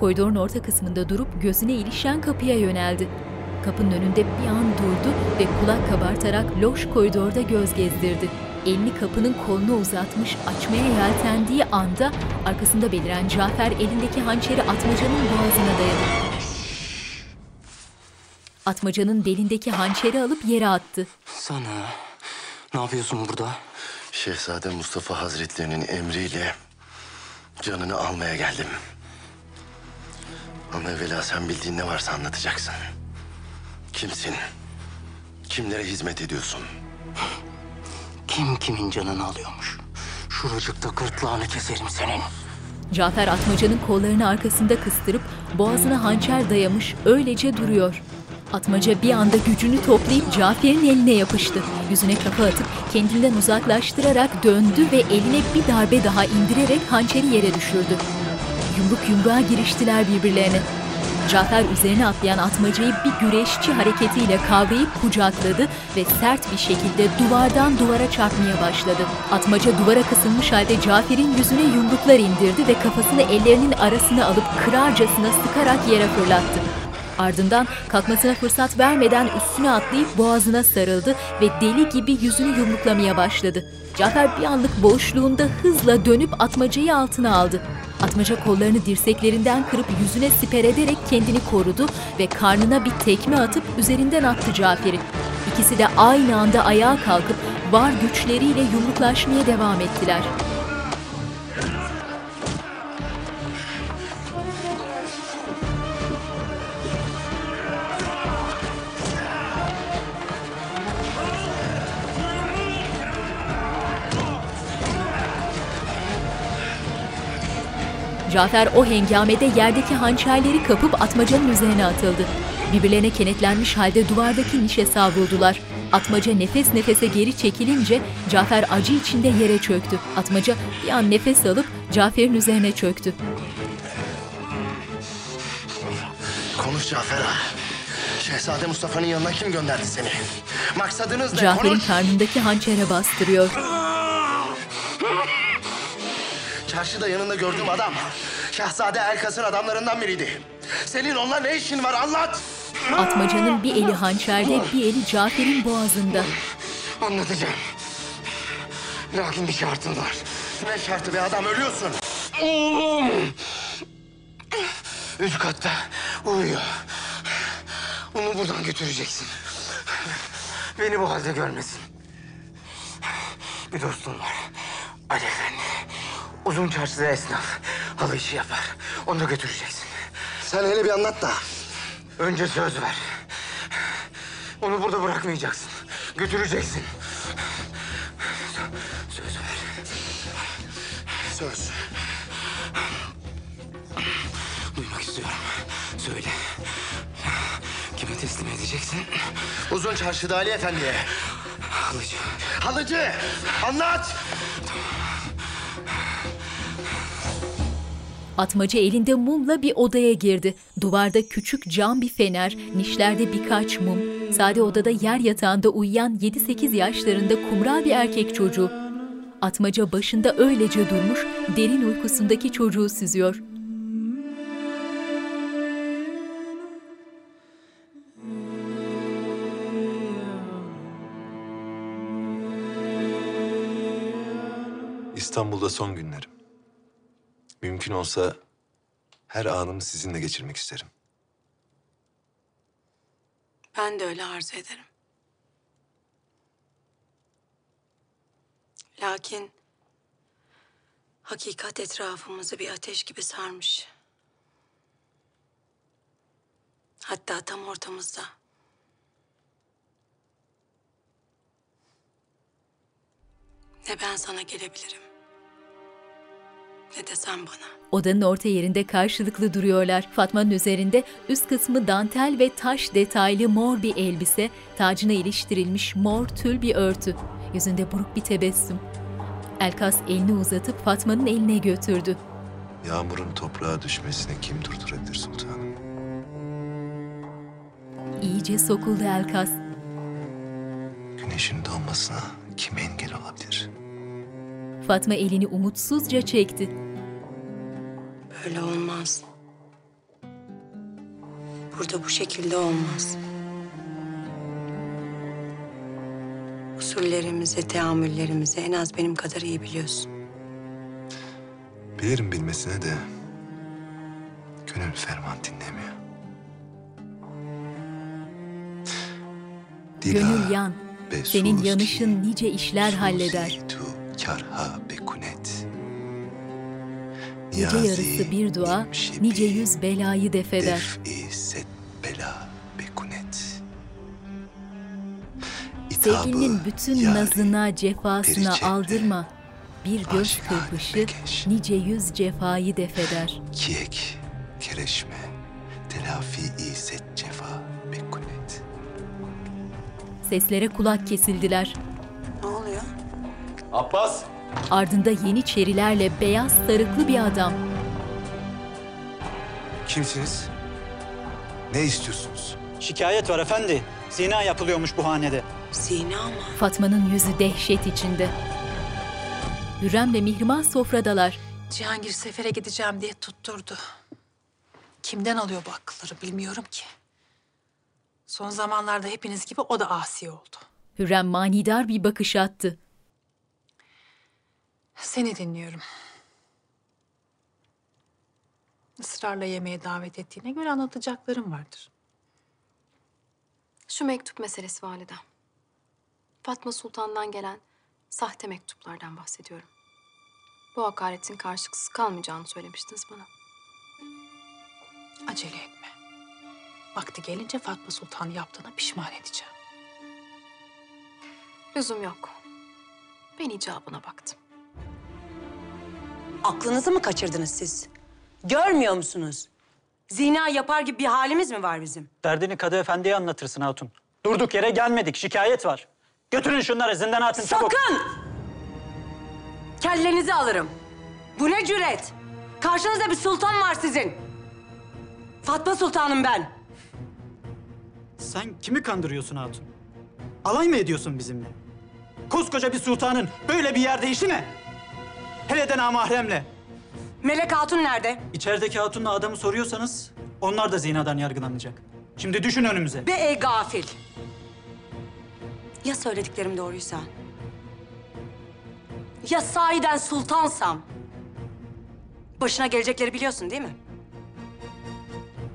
Koridorun orta kısmında durup gözüne ilişen kapıya yöneldi. Kapının önünde bir an durdu ve kulak kabartarak loş koridorda göz gezdirdi. Elini kapının koluna uzatmış açmaya yeltendiği anda arkasında beliren Cafer elindeki hançeri Atmaca'nın boğazına dayadı. Atmaca'nın belindeki hançeri alıp yere attı. Sana ne yapıyorsun burada? Şehzade Mustafa Hazretlerinin emriyle canını almaya geldim. Ama evvela sen bildiğin ne varsa anlatacaksın. Kimsin? Kimlere hizmet ediyorsun? Kim kimin canını alıyormuş? Şuracıkta gırtlağını keserim senin. Cafer Atmaca'nın kollarını arkasında kıstırıp boğazına hançer dayamış öylece duruyor. Atmaca bir anda gücünü toplayıp Cafer'in eline yapıştı. Yüzüne kafa atıp kendinden uzaklaştırarak döndü ve eline bir darbe daha indirerek hançeri yere düşürdü. Yumruk yumruğa giriştiler birbirlerine. Cafer üzerine atlayan atmacayı bir güreşçi hareketiyle kavrayıp kucakladı ve sert bir şekilde duvardan duvara çarpmaya başladı. Atmaca duvara kısılmış halde Cafer'in yüzüne yumruklar indirdi ve kafasını ellerinin arasına alıp kırarcasına sıkarak yere fırlattı. Ardından kalkmasına fırsat vermeden üstüne atlayıp boğazına sarıldı ve deli gibi yüzünü yumruklamaya başladı. Cafer bir anlık boşluğunda hızla dönüp atmacayı altına aldı. Atmaca kollarını dirseklerinden kırıp yüzüne siper ederek kendini korudu ve karnına bir tekme atıp üzerinden attı Cafer'i. İkisi de aynı anda ayağa kalkıp var güçleriyle yumruklaşmaya devam ettiler. Cafer o hengamede yerdeki hançerleri kapıp atmacanın üzerine atıldı. Birbirlerine kenetlenmiş halde duvardaki nişe savruldular. Atmaca nefes nefese geri çekilince Cafer acı içinde yere çöktü. Atmaca bir an nefes alıp Cafer'in üzerine çöktü. Konuş Cafer ağa. Şehzade Mustafa'nın yanına kim gönderdi seni? Maksadınız ne? Cafer'in karnındaki hançere bastırıyor. Çarşıda yanında gördüğüm adam. Şehzade Elkas'ın adamlarından biriydi. Senin onunla ne işin var anlat. Atmaca'nın bir eli hançerde, bir eli Cafer'in boğazında. Anlatacağım. Lakin bir şartım var. Ne şartı be adam ölüyorsun. Oğlum. Üst katta uyuyor. Onu buradan götüreceksin. Beni bu halde görmesin. Bir dostum var. Ali Efendi. Uzun çarşıda esnaf. Halı işi yapar. Onu da götüreceksin. Sen hele bir anlat da. Önce söz ver. Onu burada bırakmayacaksın. Götüreceksin. Söz ver. Söz. Duymak istiyorum. Söyle. Kime teslim edeceksin? Uzun çarşıda Ali Efendi'ye. Halıcı. Halıcı! Anlat! Atmaca elinde mumla bir odaya girdi. Duvarda küçük cam bir fener, nişlerde birkaç mum. Sade odada yer yatağında uyuyan 7-8 yaşlarında kumral bir erkek çocuğu. Atmaca başında öylece durmuş, derin uykusundaki çocuğu süzüyor. İstanbul'da son günlerim. Mümkün olsa her anımı sizinle geçirmek isterim. Ben de öyle arzu ederim. Lakin hakikat etrafımızı bir ateş gibi sarmış. Hatta tam ortamızda. Ne ben sana gelebilirim. Ne de sen bana. Odanın orta yerinde karşılıklı duruyorlar. Fatma'nın üzerinde üst kısmı dantel ve taş detaylı mor bir elbise, tacına iliştirilmiş mor tül bir örtü. Yüzünde buruk bir tebessüm. Elkas elini uzatıp Fatma'nın eline götürdü. Yağmurun toprağa düşmesini kim durdurabilir sultanım? İyice sokuldu Elkas. Güneşin doğmasına kim engel olabilir? Fatma elini umutsuzca çekti. Böyle olmaz. Burada bu şekilde olmaz. Usullerimizi, teamüllerimizi en az benim kadar iyi biliyorsun. Bilirim bilmesine de gönül ferman dinlemiyor. Gönül yan. Senin yanışın nice işler halleder. Tu karha bekunet. Gece yarısı bir dua, nice yüz belayı defeder. Sevgilinin bütün nazına, cefasına aldırma. Bir göz kırpışı nice yüz cefayı defeder. Kiyek kereşme. Telafi-i set cefa bekunet. Seslere kulak kesildiler. Ne oluyor? Abbas! Ardında yeniçerilerle beyaz sarıklı bir adam. Kimsiniz? Ne istiyorsunuz? Şikayet var efendi. Zina yapılıyormuş bu hanede. Zina mı? Fatma'nın yüzü dehşet içinde. Hürrem'le Mihrimah sofradalar. Cihangir sefere gideceğim diye tutturdu. Kimden alıyor bu akılları bilmiyorum ki. Son zamanlarda hepiniz gibi o da asi oldu. Hürrem manidar bir bakış attı. Seni dinliyorum. Israrla yemeğe davet ettiğine göre anlatacaklarım vardır. Şu mektup meselesi validem. Fatma Sultan'dan gelen sahte mektuplardan bahsediyorum. Bu hakaretin karşılıksız kalmayacağını söylemiştiniz bana. Acele etme. Vakti gelince Fatma Sultan yaptığına pişman edeceğim. Lüzum yok. Ben icabına baktım. Aklınızı mı kaçırdınız siz? Görmüyor musunuz? Zina yapar gibi bir halimiz mi var bizim? Derdini Kadı Efendi'ye anlatırsın hatun. Durduk yere gelmedik. Şikayet var. Götürün şunları zindana atın çabuk. Sakın! Kellenizi alırım. Bu ne cüret? Karşınızda bir sultan var sizin. Fatma Sultanım ben. Sen kimi kandırıyorsun hatun? Alay mı ediyorsun bizimle? Koskoca bir sultanın böyle bir yerde işi mi? Hele de namahremle. Melek Hatun nerede? İçerideki hatunla adamı soruyorsanız onlar da zinadan yargılanacak. Şimdi düşün önümüze. Be ey gafil. Ya söylediklerim doğruysa? Ya sahiden sultansam? Başına gelecekleri biliyorsun değil mi?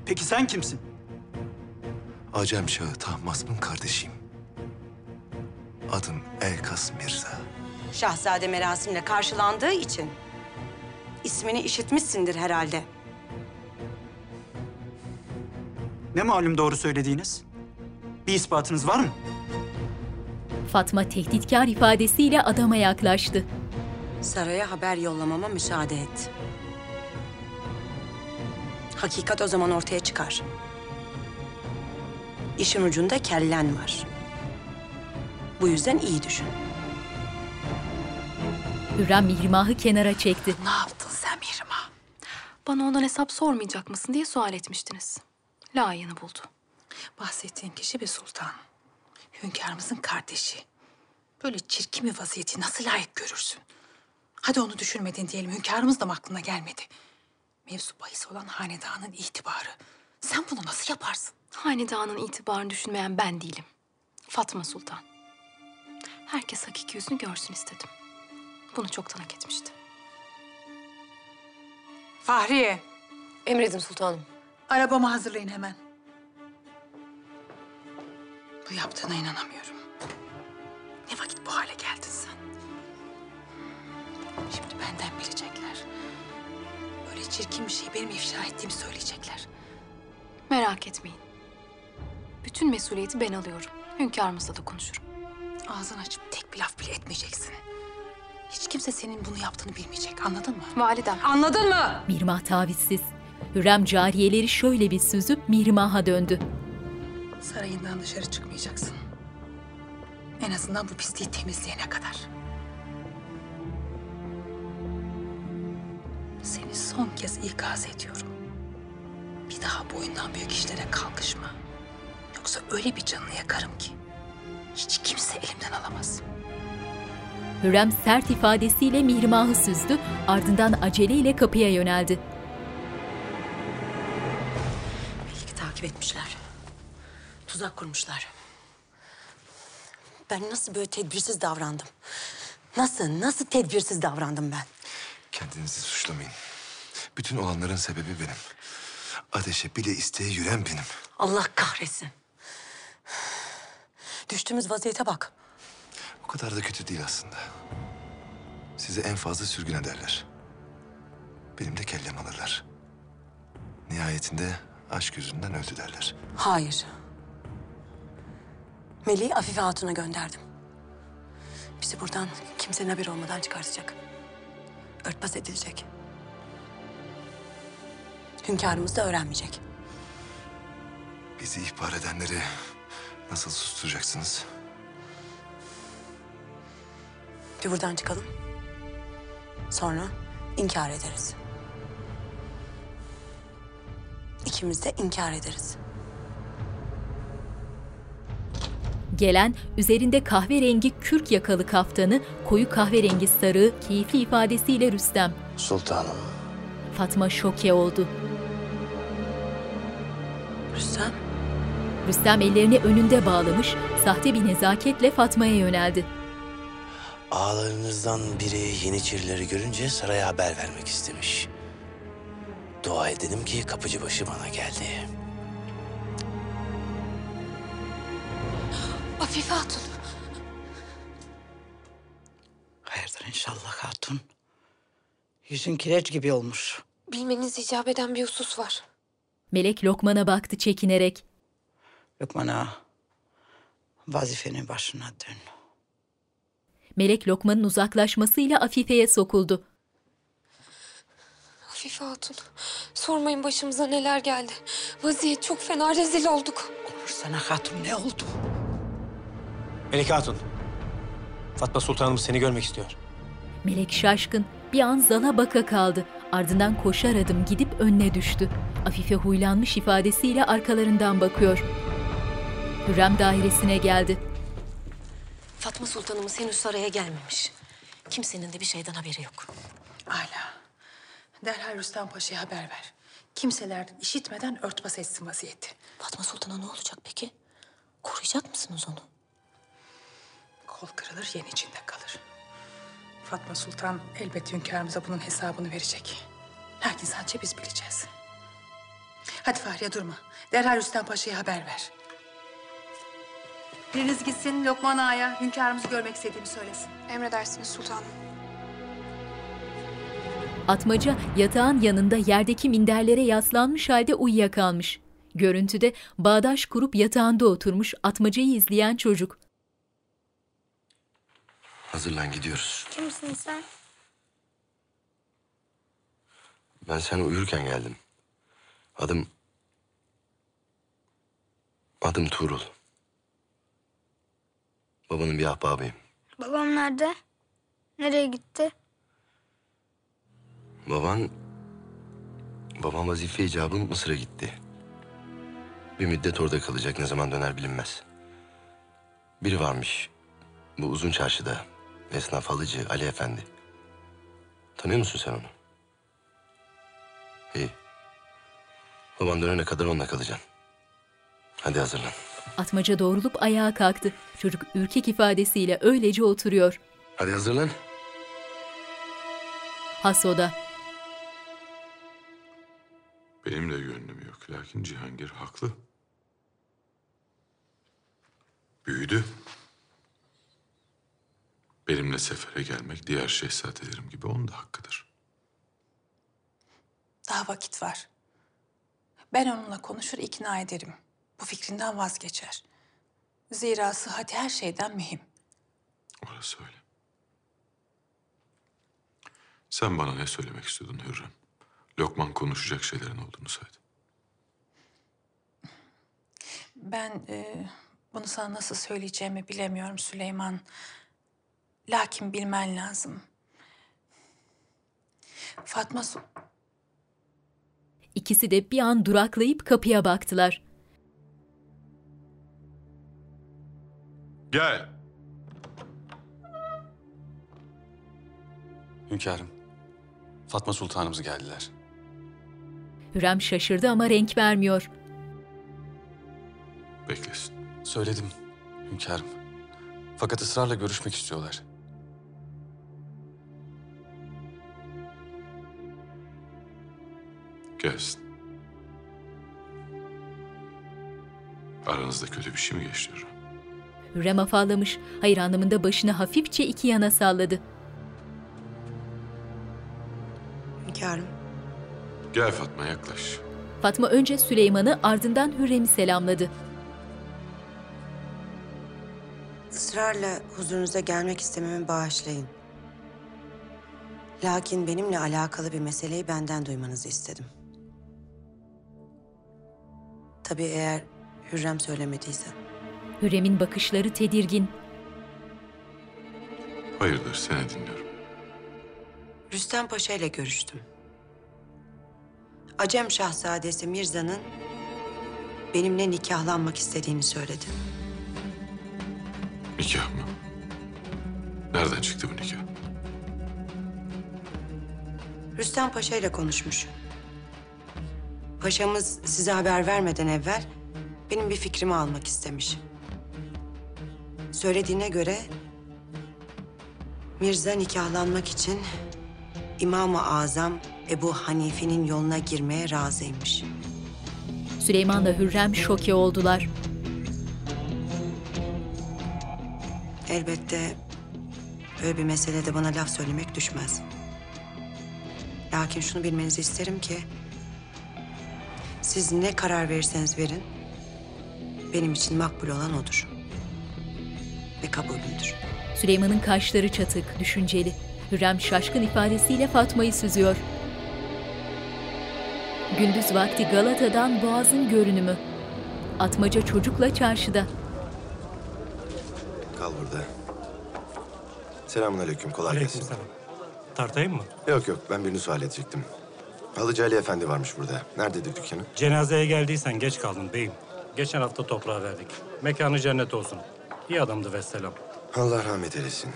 Peki sen kimsin? Acem Şahı Tahmasp'ın kardeşiyim. Adım Elkas Mirza. Şahzade merasimle karşılandığı için ismini işitmişsindir herhalde. Ne malum doğru söylediğiniz? Bir ispatınız var mı? Fatma tehditkar ifadesiyle adama yaklaştı. Saraya haber yollamama müsaade et. Hakikat o zaman ortaya çıkar. İşin ucunda kellen var. Bu yüzden iyi düşün. Hürrem Mihrimah'ı kenara çekti. Ne yaptın sen Mihrimah? Bana ondan hesap sormayacak mısın diye sual etmiştiniz. Layığını buldu. Bahsettiğin kişi bir sultan. Hünkârımızın kardeşi. Böyle çirkin bir vaziyeti nasıl layık görürsün? Hadi onu düşünmedin diyelim. Hünkârımız da mı aklına gelmedi? Mevzu bahis olan hanedanın itibarı. Sen bunu nasıl yaparsın? Hanedanın itibarını düşünmeyen ben değilim. Fatma Sultan. Herkes hakiki yüzünü görsün istedim. Bunu çoktan hak etmişti. Fahriye. Emredin sultanım. Arabamı hazırlayın hemen. Bu yaptığına inanamıyorum. Ne vakit bu hale geldin sen? Şimdi benden bilecekler. Böyle çirkin bir şeyi benim ifşa ettiğimi söyleyecekler. Merak etmeyin. Bütün mesuliyeti ben alıyorum. Hünkârımızla da konuşurum. Ağzını açıp tek bir laf bile etmeyeceksin. Hiç kimse senin bunu yaptığını bilmeyecek. Anladın mı? Validem. Anladın mı? Mihrimah tavizsiz. Hürrem cariyeleri şöyle bir süzüp Mihrimah'a döndü. Sarayından dışarı çıkmayacaksın. En azından bu pisliği temizleyene kadar. Seni son kez ikaz ediyorum. Bir daha boyundan büyük işlere kalkışma. Yoksa öyle bir canını yakarım ki hiç kimse elimden alamaz. Hürrem sert ifadesiyle Mihrimah'ı süzdü, ardından aceleyle kapıya yöneldi. Belki takip etmişler. Tuzak kurmuşlar. Ben nasıl böyle tedbirsiz davrandım? Nasıl, nasıl tedbirsiz davrandım ben? Kendinizi suçlamayın. Bütün olanların sebebi benim. Ateşe bile isteye yürüyen benim. Allah kahretsin. Düştüğümüz vaziyete bak. O kadar da kötü değil aslında. Sizi en fazla sürgün ederler. Benim de kellem alırlar. Nihayetinde aşk yüzünden öldü derler. Hayır. Melih'i Afife Hatun'a gönderdim. Bizi buradan kimsenin haberi olmadan çıkartacak. Örtbas edilecek. Hünkârımız da öğrenmeyecek. Bizi ihbar edenleri nasıl susturacaksınız? Bir buradan çıkalım. Sonra inkar ederiz. İkimiz de inkar ederiz. Gelen, üzerinde kahverengi kürk yakalı kaftanı, koyu kahverengi sarığı, keyifli ifadesiyle Rüstem. Sultanım. Fatma şoke oldu. Rüstem? Rüstem ellerini önünde bağlamış, sahte bir nezaketle Fatma'ya yöneldi. Ağalarınızdan biri Yeniçerileri görünce saraya haber vermek istemiş. Dua edelim ki kapıcıbaşı bana geldi. Afife Hatun. Hayırdır inşallah hatun. Yüzün kireç gibi olmuş. Bilmeniz icap eden bir husus var. Melek Lokman'a baktı çekinerek. Lokman ağa, vazifenin başına dön. Melek Lokman'ın uzaklaşmasıyla Afife'ye sokuldu. Afife Hatun, sormayın başımıza neler geldi. Vaziyet çok fena, rezil olduk. Sana hatun ne oldu? Melike Hatun. Fatma Sultanımız seni görmek istiyor. Melek şaşkın, bir an zala baka kaldı. Ardından koşar adım gidip önüne düştü. Afife huylanmış ifadesiyle arkalarından bakıyor. Hürrem dairesine geldi. Fatma Sultanımız henüz saraya gelmemiş. Kimsenin de bir şeyden haberi yok. Hala. Derhal Rüstem Paşa'ya haber ver. Kimselerden işitmeden örtbas etsin vaziyeti. Fatma Sultan'a ne olacak peki? Koruyacak mısınız onu? Kol kırılır yen içinde kalır. Fatma Sultan elbet hünkârımıza bunun hesabını verecek. Lakin sadece biz bileceğiz. Hadi Fahriye durma. Derhal Rüstem Paşa'ya haber ver. Biriniz gitsin Lokman Ağa'ya hünkârımızı görmek istediğimi söylesin. Emredersiniz sultanım. Atmaca yatağın yanında yerdeki minderlere yaslanmış halde uyuyakalmış. Görüntüde bağdaş kurup yatağında oturmuş Atmaca'yı izleyen çocuk. Hazırlan gidiyoruz. Kimsin sen? Ben sen uyurken geldim. Adım... Adım Tuğrul. Babanın bir ahbabıyım. Babam nerede? Nereye gitti? Baban... Babam vazife icabı Mısır'a gitti. Bir müddet orada kalacak. Ne zaman döner bilinmez. Biri varmış. Bu uzun çarşıda. Esnaf alıcı Ali Efendi. Tanıyor musun sen onu? İyi. Baban dönene kadar onunla kalacaksın. Hadi hazırlan. Atmaca doğrulup ayağa kalktı. Çocuk ürkek ifadesiyle öylece oturuyor. Hadi hazırlan. Hasoda. Benim de gönlüm yok. Lakin Cihangir haklı. Büyüdü. Benimle sefere gelmek diğer şehzadelerim gibi onun da hakkıdır. Daha vakit var. Ben onunla konuşur ikna ederim. Bu fikrinden vazgeçer. Zira sıhhati her şeyden mühim. Orası öyle. Sen bana ne söylemek istiyordun Hürrem? Lokman konuşacak şeylerin olduğunu söyledi. Ben e, bunu sana nasıl söyleyeceğimi bilemiyorum Süleyman. Lakin bilmen lazım. Fatma Sul- İkisi de bir an duraklayıp kapıya baktılar. Gel. Hünkârım, Fatma Sultanımız geldiler. Hürrem şaşırdı ama renk vermiyor. Beklesin. Söyledim hünkârım. Fakat ısrarla görüşmek istiyorlar. Gelsin. Aranızda kötü bir şey mi geçti Hürrem? Afallamış. Hayır anlamında başını hafifçe iki yana salladı. Hünkârım. Gel Fatma yaklaş. Fatma önce Süleyman'ı ardından Hürrem'i selamladı. Israrla huzurunuza gelmek istememi bağışlayın. Lakin benimle alakalı bir meseleyi benden duymanızı istedim. Tabii eğer Hürrem söylemediyse. Hürrem'in bakışları tedirgin. Hayırdır seni dinliyorum. Rüstem Paşa ile görüştüm. Acem Şahzadesi Mirza'nın benimle nikahlanmak istediğini söyledi. Nikah mı? Nereden çıktı bu nikah? Rüstem Paşa ile konuşmuş. Paşamız size haber vermeden evvel benim bir fikrimi almak istemiş. Söylediğine göre Mirza nikahlanmak için İmam-ı Azam Ebu Hanife'nin yoluna girmeye razıymış. Süleyman'la Hürrem şoke oldular. Elbette böyle bir meselede bana laf söylemek düşmez. Lakin şunu bilmenizi isterim ki... ...siz ne karar verirseniz verin... ...benim için makbul olan odur. Ve kabulümdür. Süleyman'ın kaşları çatık, düşünceli. Hürrem şaşkın ifadesiyle Fatma'yı süzüyor. Gündüz vakti Galata'dan Boğaz'ın görünümü. Atmaca çocukla çarşıda. Kal burada. Selamünaleyküm. Kolay gelsin. Tartayım mı? Yok yok ben birini sual edecektim. Halıcı Ali Efendi varmış burada. Nerededir dükkanı? Cenazeye geldiysen geç kaldın beyim. Geçen hafta toprağa verdik. Mekanı cennet olsun. İyi adamdı vesselam. Allah rahmet eylesin.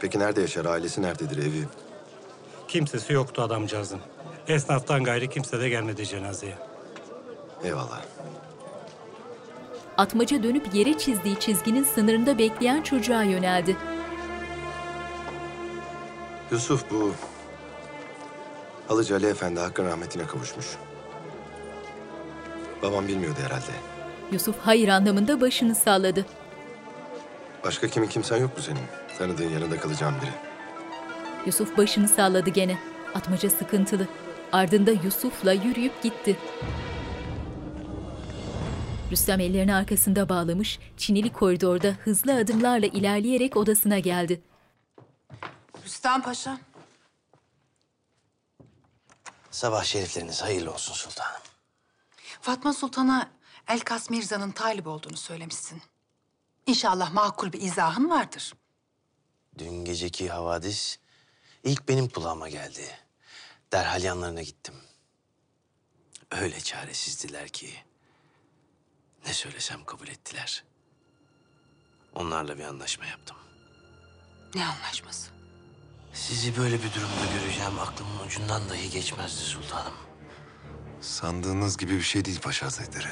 Peki nerede yaşar? Ailesi nerededir evi? Kimsesi yoktu adamcağızın. Esnaftan gayri kimse de gelmedi cenazeye. Eyvallah. Atmaca dönüp yere çizdiği çizginin sınırında bekleyen çocuğa yöneldi. Yusuf bu... Halıcı Ali Efendi hakkın rahmetine kavuşmuş. Babam bilmiyordu herhalde. Yusuf hayır anlamında başını salladı. Başka kimin kimsen yok mu senin? Tanıdığın yanında kalacağım biri. Yusuf başını salladı gene. Atmaca sıkıntılı. Ardında Yusuf'la yürüyüp gitti. Rüstem ellerini arkasında bağlamış, çinili koridorda hızlı adımlarla ilerleyerek odasına geldi. Rüstem Paşa. Sabah şerifleriniz hayırlı olsun sultanım. Fatma Sultan'a Elkas Mirza'nın talip olduğunu söylemişsin. İnşallah makul bir izahın vardır. Dün geceki havadis ilk benim kulağıma geldi. Derhal yanlarına gittim. Öyle çaresizdiler ki ne söylesem kabul ettiler. Onlarla bir anlaşma yaptım. Ne anlaşması? Sizi böyle bir durumda göreceğim aklımın ucundan dahi geçmezdi sultanım. Sandığınız gibi bir şey değil Paşa Hazretleri.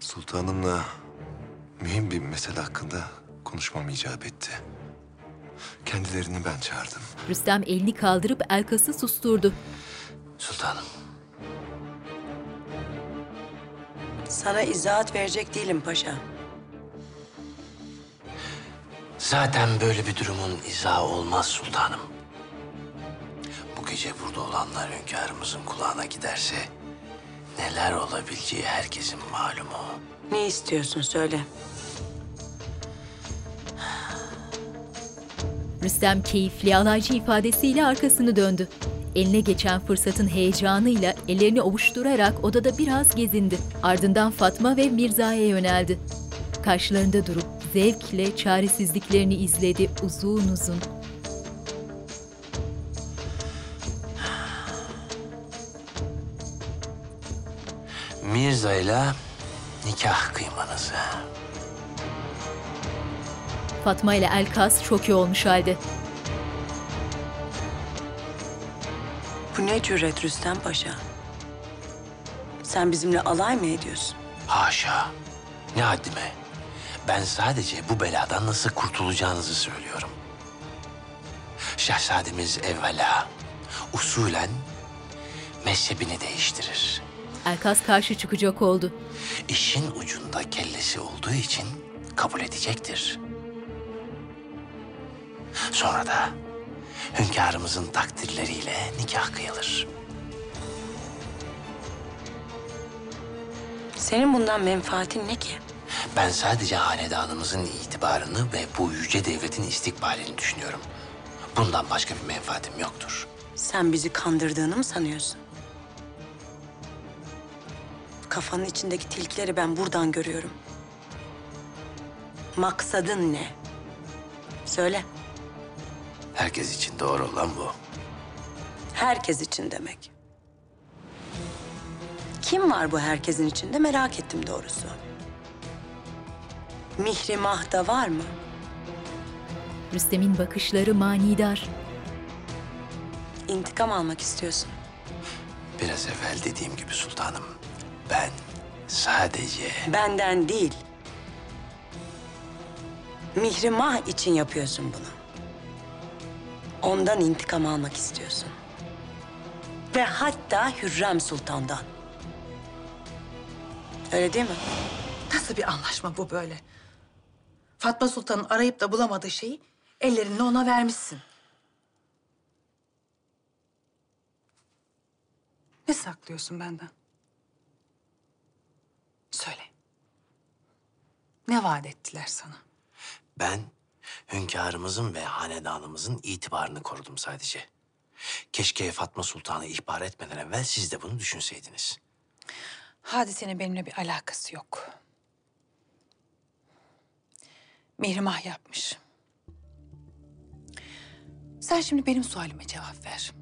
Sultanımla mühim bir mesele hakkında konuşmam icap etti. Kendilerini ben çağırdım. Rüstem elini kaldırıp Elkas'ı susturdu. Sultanım. Sana izahat verecek değilim paşa. Zaten böyle bir durumun izahı olmaz sultanım. Bu gece burada olanlar hünkârımızın kulağına giderse... ...neler olabileceği herkesin malumu. Ne istiyorsun söyle. Rüstem keyifli alaycı ifadesiyle arkasını döndü. Eline geçen fırsatın heyecanıyla ellerini ovuşturarak odada biraz gezindi. Ardından Fatma ve Mirza'ya yöneldi. Karşılarında durup zevkle çaresizliklerini izledi uzun uzun. Mirza ile nikah kıymanızı. Fatma ile Elkas çok iyi olmuş halde. Bu ne cüret Rüstem Paşa? Sen bizimle alay mı ediyorsun? Haşa. Ne haddime. Ben sadece bu beladan nasıl kurtulacağınızı söylüyorum. Şehzademiz evvela usulen mezhebini değiştirir. Elkas karşı çıkacak oldu. İşin ucunda kellesi olduğu için kabul edecektir. Sonra da hünkârımızın takdirleriyle nikah kıyılır. Senin bundan menfaatin ne ki? Ben sadece hanedanımızın itibarını ve bu yüce devletin istikbalini düşünüyorum. Bundan başka bir menfaatim yoktur. Sen bizi kandırdığını mı sanıyorsun? Kafanın içindeki tilkileri ben buradan görüyorum. Maksadın ne? Söyle. Herkes için doğru olan bu. Herkes için demek. Kim var bu herkesin içinde merak ettim doğrusu. Mihrimah da var mı? Rüstem'in bakışları manidar. İntikam almak istiyorsun. Biraz evvel dediğim gibi sultanım. Ben sadece Benden değil. Mihrimah için yapıyorsun bunu. Ondan intikam almak istiyorsun. Ve hatta Hürrem Sultan'dan. Öyle değil mi? Nasıl bir anlaşma bu böyle? Fatma Sultan'ın arayıp da bulamadığı şeyi ellerinle ona vermişsin. Ne saklıyorsun benden? Söyle. Ne vaat ettiler sana? ben hünkârımızın ve hanedanımızın itibarını korudum sadece. Keşke Fatma Sultan'ı ihbar etmeden evvel siz de bunu düşünseydiniz. Hadisenin benimle bir alakası yok. Mihrimah yapmış. Sen şimdi benim sualime cevap ver.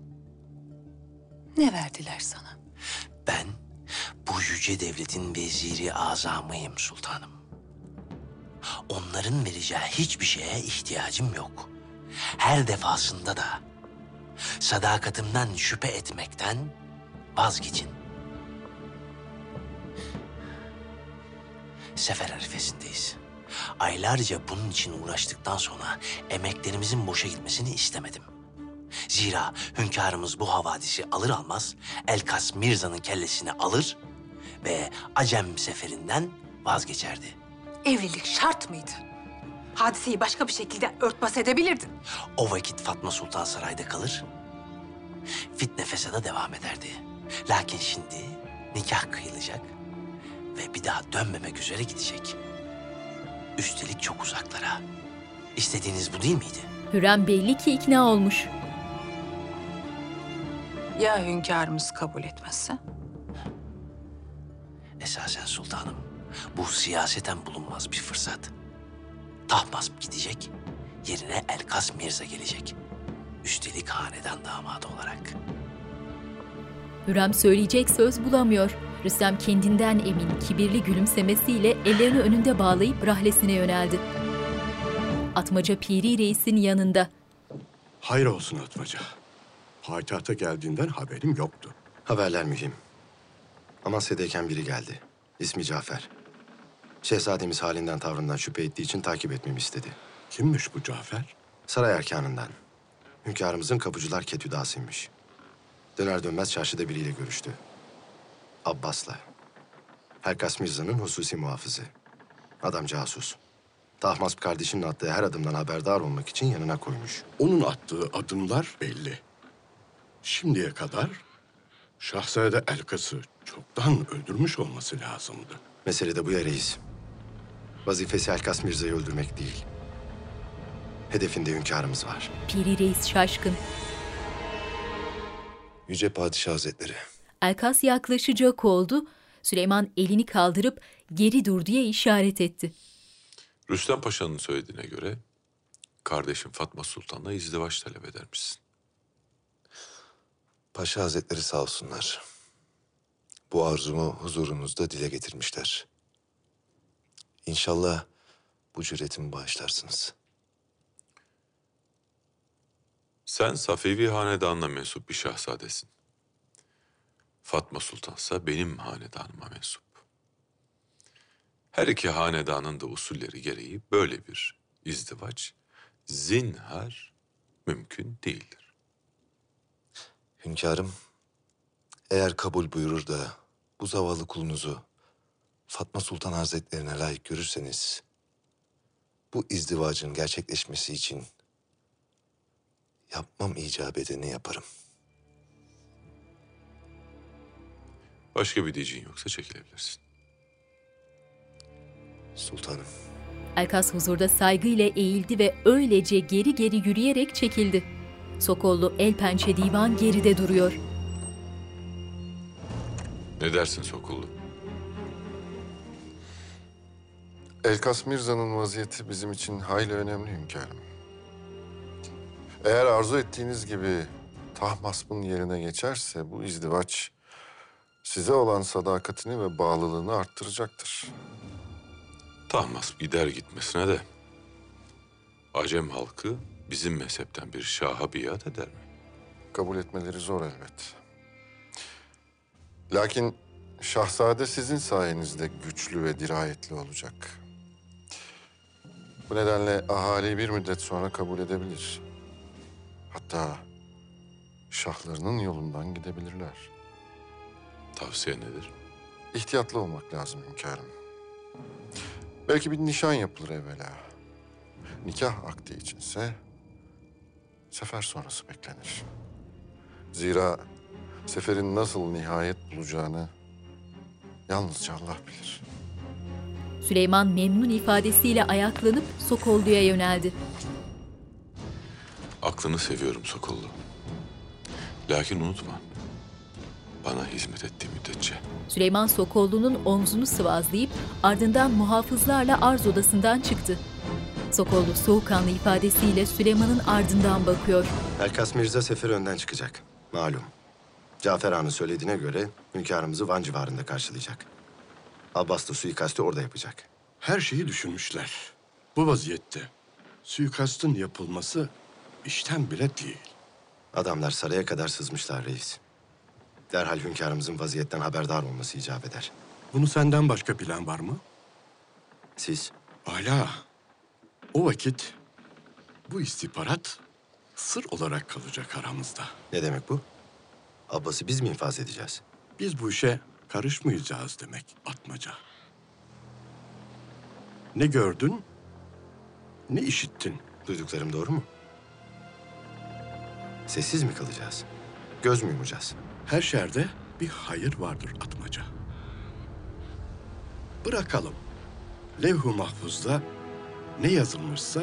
Ne verdiler sana? Ben Bu yüce devletin veziri azamıyım sultanım. Onların vereceği hiçbir şeye ihtiyacım yok. Her defasında da sadakatimden şüphe etmekten vazgeçin. Sefer arifesindeyiz. Aylarca bunun için uğraştıktan sonra emeklerimizin boşa gitmesini istemedim. Zira hünkârımız bu havadisi alır almaz Elkas Mirza'nın kellesini alır ve Acem seferinden vazgeçerdi. Evlilik şart mıydı? Hadiseyi başka bir şekilde örtbas edebilirdin. O vakit Fatma Sultan sarayda kalır, fitne fesada devam ederdi. Lakin şimdi nikah kıyılacak ve bir daha dönmemek üzere gidecek. Üstelik çok uzaklara. İstediğiniz bu değil miydi? Hürrem belli ki ikna olmuş. Ya hünkârımız kabul etmezse? Esasen sultanım, bu siyaseten bulunmaz bir fırsat. Tahmasp gidecek, yerine Elkas Mirza gelecek. Üstelik hanedan damadı olarak. Hürrem söyleyecek söz bulamıyor. Rüstem kendinden emin, kibirli gülümsemesiyle ellerini önünde bağlayıp rahlesine yöneldi. Atmaca Piri Reis'in yanında. Hayır olsun Atmaca. Payitahta geldiğinden haberim yoktu. Haberler mühim. Amasya'dayken biri geldi. İsmi Cafer. Şehzademiz halinden tavrından şüphe ettiği için takip etmemi istedi. Kimmiş bu Cafer? Saray erkanından. Hünkârımızın kapıcılar ketüdasıymış. Döner dönmez çarşıda biriyle görüştü. Abbas'la. Herkas Mirza'nın hususi muhafızı. Adam casus. Tahmasp kardeşinin attığı her adımdan haberdar olmak için yanına koymuş. Onun attığı adımlar belli. Şimdiye kadar Şahzade Elkas'ı çoktan öldürmüş olması lazımdı. Mesele de bu ya reis. Vazifesi Elkas Mirza'yı öldürmek değil. Hedefinde hünkârımız var. Piri Reis şaşkın. Yüce Padişah Hazretleri. Elkas yaklaşacak oldu. Süleyman elini kaldırıp geri dur diye işaret etti. Rüstem Paşa'nın söylediğine göre kardeşim Fatma Sultan'la izdivaç talep edermişsin. Paşa Hazretleri sağ olsunlar. Bu arzumu huzurunuzda dile getirmişler. İnşallah bu cüretimi bağışlarsınız. Sen Safevi hanedanına mensup bir şahzadesin. Fatma Sultansa benim hanedanıma mensup. Her iki hanedanın da usulleri gereği böyle bir izdivaç zinhar mümkün değildir. Hünkârım, eğer kabul buyurur da bu zavallı kulunuzu Fatma Sultan Hazretlerine layık görürseniz, bu izdivacın gerçekleşmesi için yapmam icap edeni yaparım. Başka bir diyeceğin yoksa çekilebilirsin. Sultanım. Elkas huzurda saygıyla eğildi ve öylece geri geri yürüyerek çekildi. Sokollu el pençe divan geride duruyor. Ne dersin Sokullu? Elkas Mirza'nın vaziyeti bizim için hayli önemli hünkârım. Eğer arzu ettiğiniz gibi Tahmasp'ın yerine geçerse bu izdivaç size olan sadakatini ve bağlılığını arttıracaktır. Tahmasp gider gitmesine de Acem halkı bizim mezhepten bir şaha biat eder mi? Kabul etmeleri zor elbet. Lakin şahzade sizin sayenizde güçlü ve dirayetli olacak. Bu nedenle ahali bir müddet sonra kabul edebilir. Hatta şahlarının yolundan gidebilirler. Tavsiye nedir? İhtiyatlı olmak lazım hünkârım. Belki bir nişan yapılır evvela. Nikah akdi içinse sefer sonrası beklenir. Zira seferin nasıl nihayet bulacağını yalnızca Allah bilir. Süleyman memnun ifadesiyle ayaklanıp Sokollu'ya yöneldi. Aklını seviyorum Sokollu. Lakin unutma. Bana hizmet ettiği müddetçe. Süleyman Sokollu'nun omzunu sıvazlayıp ardından muhafızlarla arz odasından çıktı. Sokollu soğukkanlı ifadesiyle Süleyman'ın ardından bakıyor. Elkas Mirza seferi önden çıkacak. Malum. Cafer Han'ın söylediğine göre Hünkârımızı Van civarında karşılayacak. Abbas da suikasti orada yapacak. Her şeyi düşünmüşler. Bu vaziyette suikastın yapılması işten bile değil. Adamlar saraya kadar sızmışlar reis. Derhal hünkârımızın vaziyetten haberdar olması icap eder. Bunu senden başka plan var mı? Siz? Hala. O vakit bu istihbarat sır olarak kalacak aramızda. Ne demek bu? Abbas'ı biz mi infaz edeceğiz? Biz bu işe karışmayacağız demek Atmaca. Ne gördün, ne işittin. Duyduklarım doğru mu? Sessiz mi kalacağız? Göz mü yumacağız? Her şerde bir hayır vardır Atmaca. Bırakalım. Levh-u mahfuzda ne yazılmışsa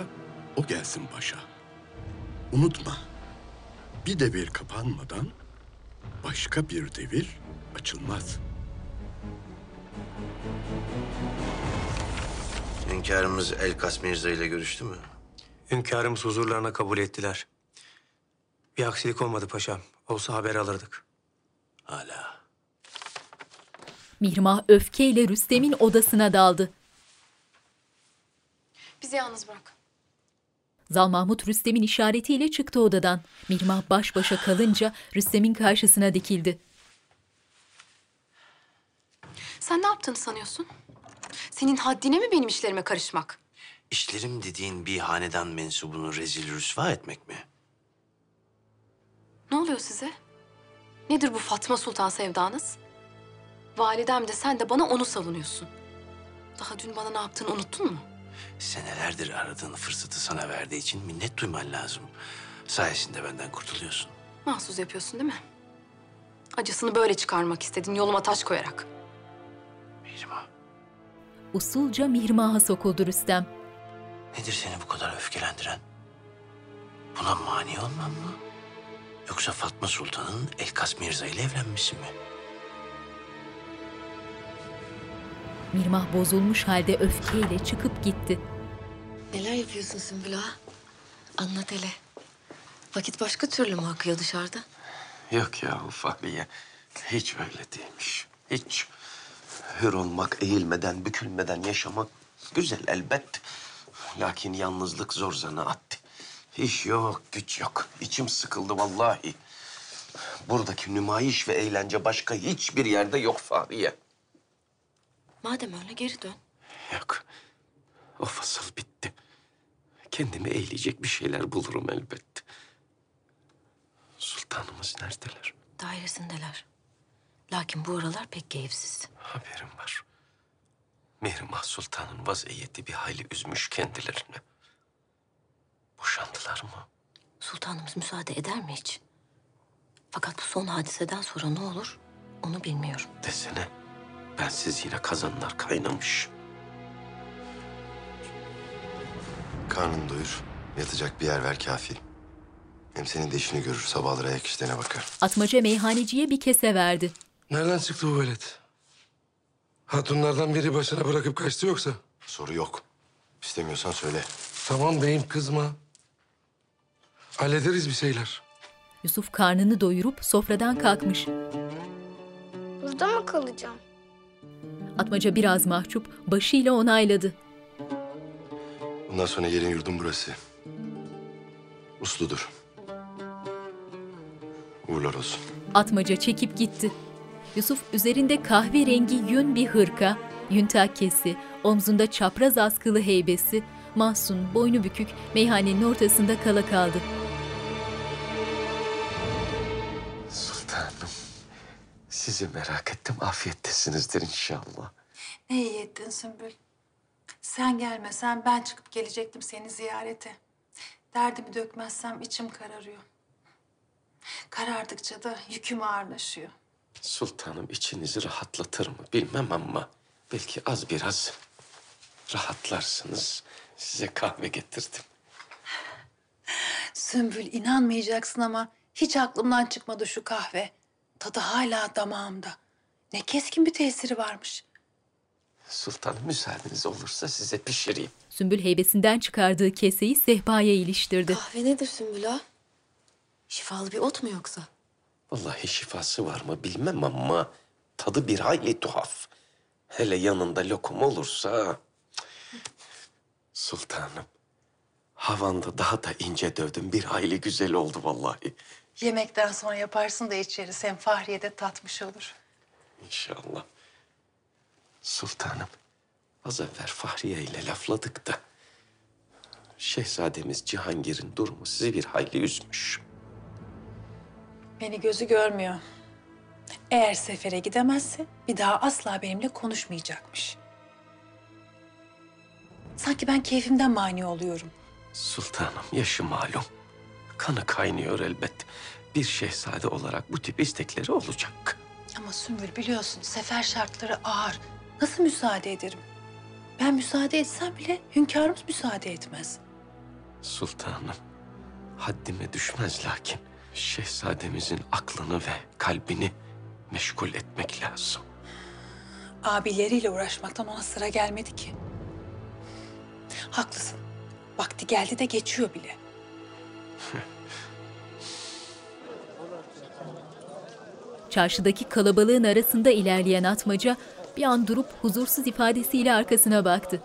o gelsin başa. Unutma, bir devir kapanmadan başka bir devir açılmaz. Hünkârımız Elkas Mirza ile görüştü mü? Hünkârımız huzurlarına kabul ettiler. Bir aksilik olmadı paşam. Olsa haber alırdık. Hala. Mihrimah öfkeyle Rüstem'in odasına daldı. Bizi yalnız bırak. Zal Mahmut Rüstem'in işaretiyle çıktı odadan. Mihrimah baş başa kalınca Rüstem'in karşısına dikildi. Sen ne yaptığını sanıyorsun? Senin haddine mi benim işlerime karışmak? İşlerim dediğin bir hanedan mensubunu rezil rüsva etmek mi? Ne oluyor size? Nedir bu Fatma Sultan sevdanız? Validem de sen de bana onu savunuyorsun. Daha dün bana ne yaptığını unuttun mu? Senelerdir aradığın fırsatı sana verdiği için minnet duyman lazım. Sayesinde benden kurtuluyorsun. Mahsus yapıyorsun değil mi? Acısını böyle çıkarmak istedin yoluma taş koyarak. Usulca Mihrimah'a sokuldu Rüstem. Nedir seni bu kadar öfkelendiren? Buna mani olmam mı? Yoksa Fatma Sultan'ın Elkas Mirza ile evlenmesi mi? Mihrimah bozulmuş halde öfkeyle çıkıp gitti. Neler yapıyorsun Sümbül ağa? Anlat hele. Vakit başka türlü mü akıyor dışarıda? Yok ya Fahriye. Hiç öyle değilmiş. Hiç. Hür olmak, eğilmeden, bükülmeden yaşamak güzel elbet. Lakin yalnızlık zor zanaatti. İş yok, güç yok. İçim sıkıldı vallahi. Buradaki nümayiş ve eğlence başka hiçbir yerde yok Fahriye. Madem öyle geri dön. Yok. O fasıl bitti. Kendimi eğleyecek bir şeyler bulurum elbet. Sultanımız neredeler? Dairesindeler. Lakin bu aralar pek keyifsiz. Haberim var. Mihrimah Sultan'ın vaziyeti bir hayli üzmüş kendilerini. Boşandılar mı? Sultanımız müsaade eder mi hiç? Fakat bu son hadiseden sonra ne olur onu bilmiyorum. Desene. Bensiz yine kazanlar kaynamış. Karnını doyur. Yatacak bir yer ver kafi. Hem senin de işini görür. Sabahları ayak işlerine bakar. Atmaca meyhaneciye bir kese verdi. Nereden çıktı bu velet? Hatunlardan biri başına bırakıp kaçtı yoksa? Soru yok. İstemiyorsan söyle. Tamam beyim kızma. Hallederiz bir şeyler. Yusuf karnını doyurup sofradan kalkmış. Burada mı kalacağım? Atmaca biraz mahcup başıyla onayladı. Bundan sonra yerin yurdun burası. Usludur. Uğurlar olsun. Atmaca çekip gitti. Yusuf üzerinde kahverengi yün bir hırka, yün takkesi, omzunda çapraz askılı heybesi, mahzun, boynu bükük meyhanenin ortasında kala kaldı. Sizi merak ettim. Afiyettesinizdir inşallah. Ne iyi ettin Sümbül. Sen gelmesen ben çıkıp gelecektim seni ziyarete. Derdimi dökmezsem içim kararıyor. Karardıkça da yüküm ağırlaşıyor. Sultanım içinizi rahatlatır mı bilmem ama belki az biraz rahatlarsınız. Size kahve getirdim. Sümbül inanmayacaksın ama hiç aklımdan çıkmadı şu kahve. Tadı hala damağımda. Ne keskin bir tesiri varmış. Sultanım müsaadeniz olursa size pişireyim. Sümbül heybesinden çıkardığı keseyi sehpaya iliştirdi. Kahve nedir Sümbül ağa? Şifalı bir ot mu yoksa? Vallahi şifası var mı bilmem ama tadı bir hayli tuhaf. Hele yanında lokum olursa... Sultanım, havanda daha da ince dövdüm. Bir hayli güzel oldu vallahi. Yemekten sonra yaparsın da içeriz. Hem Fahriye de tatmış olur. İnşallah. Sultanım, az evvel Fahriye ile lafladık da... Şehzademiz Cihangir'in durumu sizi bir hayli üzmüş. Beni gözü görmüyor. Eğer sefere gidemezse bir daha asla benimle konuşmayacakmış. Sanki ben keyfimden mani oluyorum. Sultanım yaşı malum. Kanı kaynıyor elbet. Bir şehzade olarak bu tip istekleri olacak. Ama Sümbül biliyorsun sefer şartları ağır. Nasıl müsaade ederim? Ben müsaade etsem bile hünkârımız müsaade etmez. Sultanım, haddime düşmez lakin şehzademizin aklını ve kalbini meşgul etmek lazım. Abileriyle uğraşmaktan ona sıra gelmedi ki. Haklısın. Vakti geldi de geçiyor bile. Çarşıdaki kalabalığın arasında ilerleyen atmaca bir an durup huzursuz ifadesiyle arkasına baktı.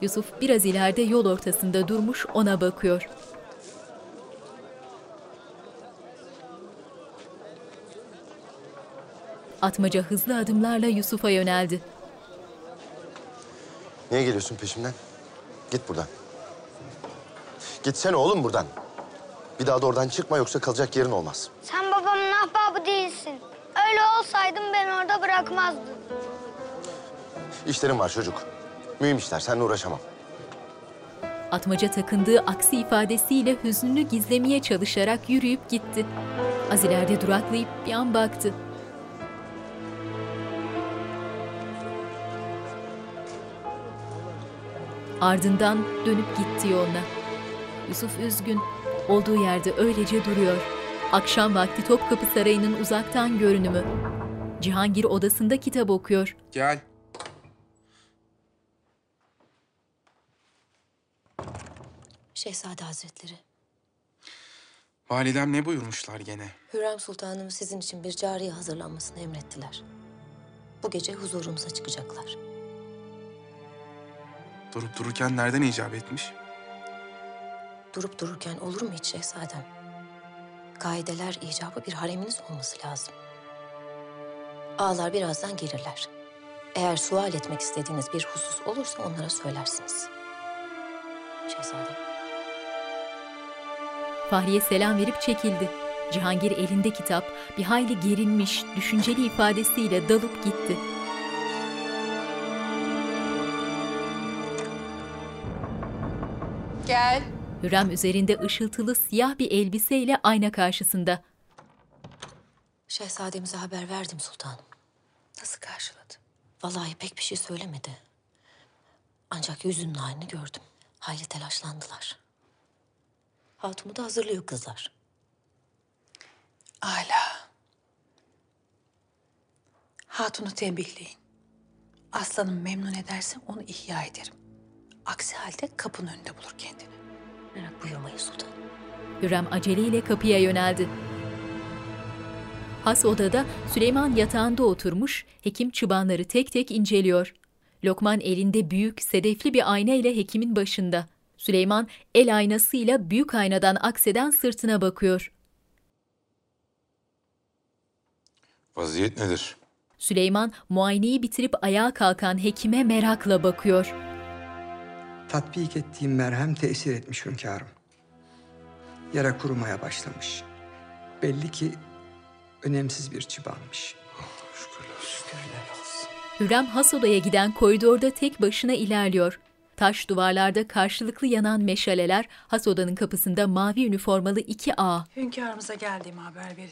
Yusuf biraz ileride yol ortasında durmuş ona bakıyor. Atmaca hızlı adımlarla Yusuf'a yöneldi. Niye geliyorsun peşimden? Git buradan. Gitsene oğlum buradan. Bir daha da oradan çıkma yoksa kalacak yerin olmaz. Sen babamın ahbabı değilsin. Öyle olsaydın beni orada bırakmazdın. İşlerim var çocuk. Mühim işler. Seninle uğraşamam. Atmaca takındığı aksi ifadesiyle hüznünü gizlemeye çalışarak yürüyüp gitti. Az ileride duraklayıp bir an baktı. Ardından dönüp gitti yoluna. Yusuf üzgün, olduğu yerde öylece duruyor. Akşam vakti Topkapı Sarayı'nın uzaktan görünümü. Cihangir odasında kitap okuyor. Gel. Şehzade Hazretleri, Validem ne buyurmuşlar gene? Hürrem Sultanımız sizin için bir cariye hazırlanmasını emrettiler. Bu gece huzurumuza çıkacaklar. Durup dururken nereden icap etmiş? Durup dururken olur mu hiç şehzadem? Kaideler icabı bir hareminiz olması lazım. Ağalar birazdan gelirler. Eğer sual etmek istediğiniz bir husus olursa onlara söylersiniz. Şehzadem. Fahriye selam verip çekildi. Cihangir elinde kitap, bir hayli gerilmiş, düşünceli ifadesiyle dalıp gitti. Gel. Hürrem üzerinde ışıltılı siyah bir elbiseyle ayna karşısında. Şehzademize haber verdim sultanım. Nasıl karşıladı? Vallahi pek bir şey söylemedi. Ancak yüzünün halini gördüm. Hayli telaşlandılar. Hatun'u da hazırlıyor kızlar. Ala. Hatun'u tembihleyin. Aslanım memnun ederse onu ihya ederim. Aksi halde kapının önünde bulur kendini. Merak buyurmayın sultanım. Hürrem aceleyle kapıya yöneldi. Has odada Süleyman yatağında oturmuş, hekim çıbanları tek tek inceliyor. Lokman elinde büyük, sedefli bir ayna ile hekimin başında. Süleyman el aynasıyla büyük aynadan akseden sırtına bakıyor. Vaziyet nedir? Süleyman muayeneyi bitirip ayağa kalkan hekime merakla bakıyor. Tatbik ettiğim merhem tesir etmiş hünkârım. Yara kurumaya başlamış. Belli ki önemsiz bir çıbanmış. Hürrem has odaya giden koridorda tek başına ilerliyor. Taş duvarlarda karşılıklı yanan meşaleler, has odanın kapısında mavi üniformalı iki ağa. Hünkârımıza geldiğimi haber verin.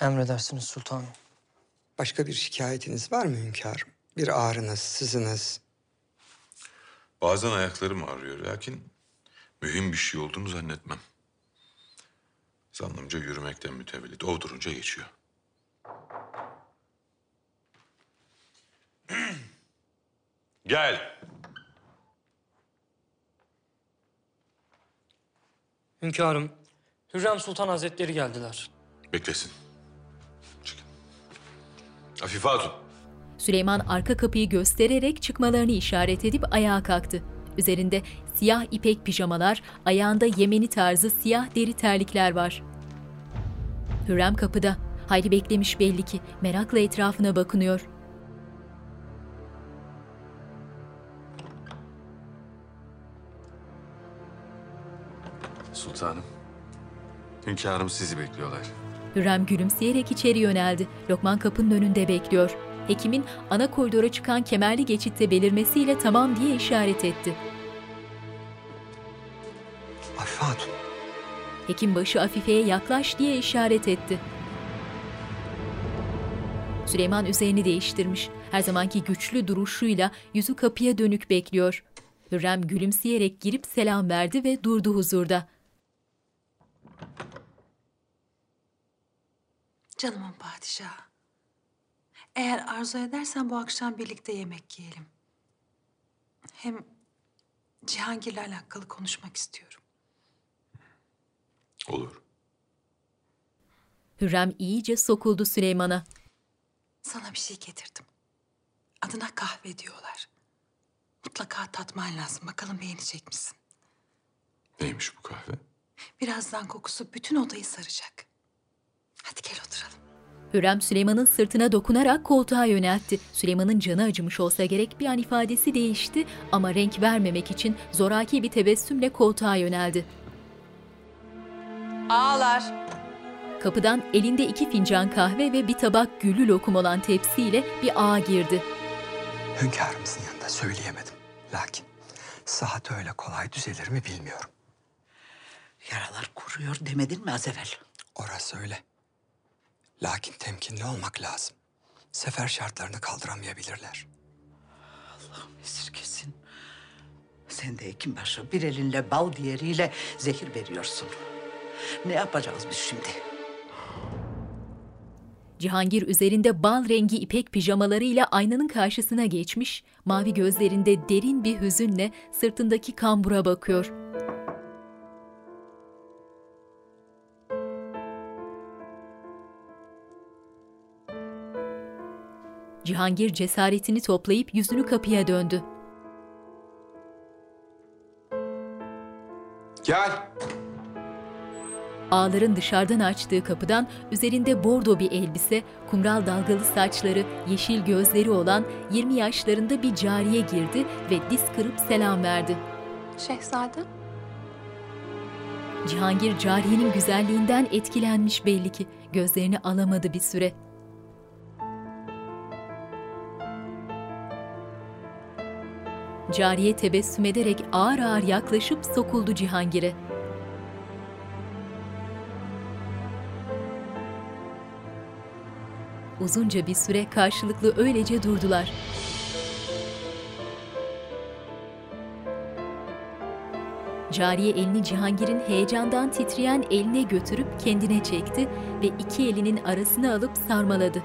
Emredersiniz sultanım. Başka bir şikayetiniz var mı hünkârım? Bir ağrınız, sızınız. Bazen ayaklarım ağrıyor lakin mühim bir şey olduğunu zannetmem. Zannımca yürümekten mütevellit. O durunca geçiyor. Gel. Hünkârım, Hürrem Sultan Hazretleri geldiler. Beklesin. Afife Hatun. Süleyman arka kapıyı göstererek çıkmalarını işaret edip ayağa kalktı. Üzerinde siyah ipek pijamalar, ayağında Yemeni tarzı siyah deri terlikler var. Hürrem kapıda. Hayri beklemiş belli ki. Merakla etrafına bakınıyor. Sultanım. Hünkârım sizi bekliyorlar. Hürrem gülümseyerek içeri yöneldi. Lokman kapının önünde bekliyor. Hekimin ana koridora çıkan kemerli geçitte belirmesiyle tamam diye işaret etti. Afife Hatun. Hekim başı Afife'ye yaklaş diye işaret etti. Süleyman üzerini değiştirmiş. Her zamanki güçlü duruşuyla yüzü kapıya dönük bekliyor. Hürrem gülümseyerek girip selam verdi ve durdu huzurda. Canımın padişahı. Eğer arzu edersen bu akşam birlikte yemek yiyelim. Hem Cihangir'le alakalı konuşmak istiyorum. Olur. Hürrem iyice sokuldu Süleyman'a. Sana bir şey getirdim. Adına kahve diyorlar. Mutlaka tatman lazım. Bakalım beğenecek misin? Neymiş bu kahve? Birazdan kokusu bütün odayı saracak. Hadi gel oturalım. Hürrem Süleyman'ın sırtına dokunarak koltuğa yöneltti. Süleyman'ın canı acımış olsa gerek bir an ifadesi değişti ama renk vermemek için zoraki bir tebessümle koltuğa yöneldi. Ağlar. Kapıdan elinde iki fincan kahve ve bir tabak güllü lokum olan tepsiyle bir ağa girdi. Hünkârımızın yanında söyleyemedim. Lakin sıhhat öyle kolay düzelir mi bilmiyorum. Yaralar kuruyor demedin mi az evvel? Orası öyle. Lakin temkinli olmak lazım. Sefer şartlarını kaldıramayabilirler. Allah'ım esirgesin. Sen de Hekimbaşı bir elinle bal diğeriyle zehir veriyorsun. Ne yapacağız biz şimdi? Cihangir üzerinde bal rengi ipek pijamalarıyla aynanın karşısına geçmiş, mavi gözlerinde derin bir hüzünle sırtındaki kambura bakıyor. Cihangir cesaretini toplayıp yüzünü kapıya döndü. Gel. Ağların dışarıdan açtığı kapıdan üzerinde bordo bir elbise, kumral dalgalı saçları, yeşil gözleri olan 20 yaşlarında bir cariye girdi ve diz kırıp selam verdi. Şehzadem. Cihangir cariyenin güzelliğinden etkilenmiş belli ki. Gözlerini alamadı bir süre. Cariye tebessüm ederek ağır ağır yaklaşıp sokuldu Cihangir'e. Uzunca bir süre karşılıklı öylece durdular. Cariye elini Cihangir'in heyecandan titreyen eline götürüp kendine çekti ve iki elinin arasına alıp sarmaladı.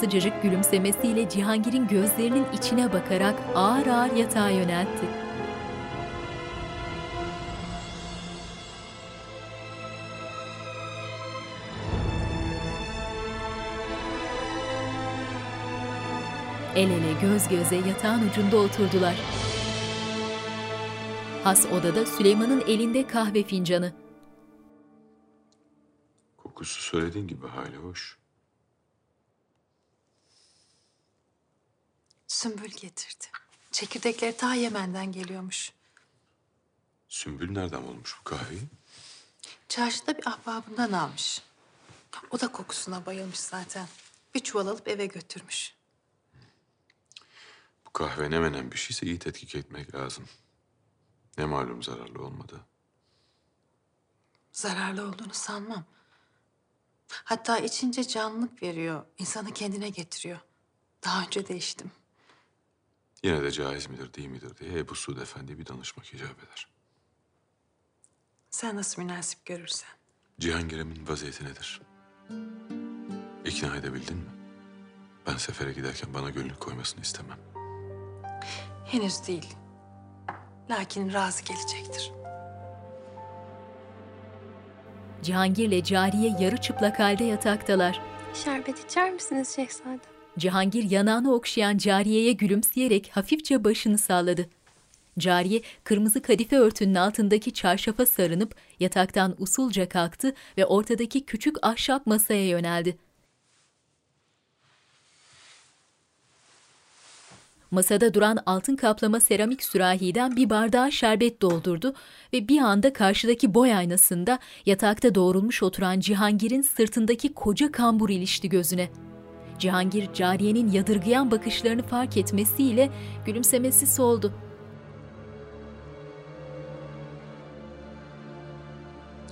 Sıcacık gülümsemesiyle Cihangir'in gözlerinin içine bakarak ağır ağır yatağa yöneltti. El ele göz göze yatağın ucunda oturdular. Has odada Süleyman'ın elinde kahve fincanı. Kokusu söylediğin gibi hali hoş. Sümbül getirdi. Çekirdekleri ta Yemen'den geliyormuş. Sümbül nereden bulmuş bu kahveyi? Çarşıda bir ahbabından almış. O da kokusuna bayılmış zaten. Bir çuval alıp eve götürmüş. Bu kahve ne menen bir şeyse iyi tetkik etmek lazım. Ne malum zararlı olmadı. Zararlı olduğunu sanmam. Hatta içince canlılık veriyor. insanı kendine getiriyor. Daha önce de içtim. Yine de caiz midir değil midir diye Ebu Suud Efendi bir danışmak icap eder. Sen nasıl münasip görürsen. Cihangir'imin vaziyeti nedir? İkna edebildin mi? Ben sefere giderken bana gönül koymasını istemem. Henüz değil. Lakin razı gelecektir. Cihangir'le Cariye yarı çıplak halde yataktalar. Şerbet içer misiniz şehzadem? Cihangir yanağını okşayan Cariye'ye gülümseyerek hafifçe başını salladı. Cariye kırmızı kadife örtünün altındaki çarşafa sarınıp yataktan usulca kalktı ve ortadaki küçük ahşap masaya yöneldi. Masada duran altın kaplama seramik sürahiden bir bardağa şerbet doldurdu ve bir anda karşıdaki boy aynasında yatakta doğrulmuş oturan Cihangir'in sırtındaki koca kambur ilişti gözüne. Cihangir, cariyenin yadırgayan bakışlarını fark etmesiyle gülümsemesi soldu.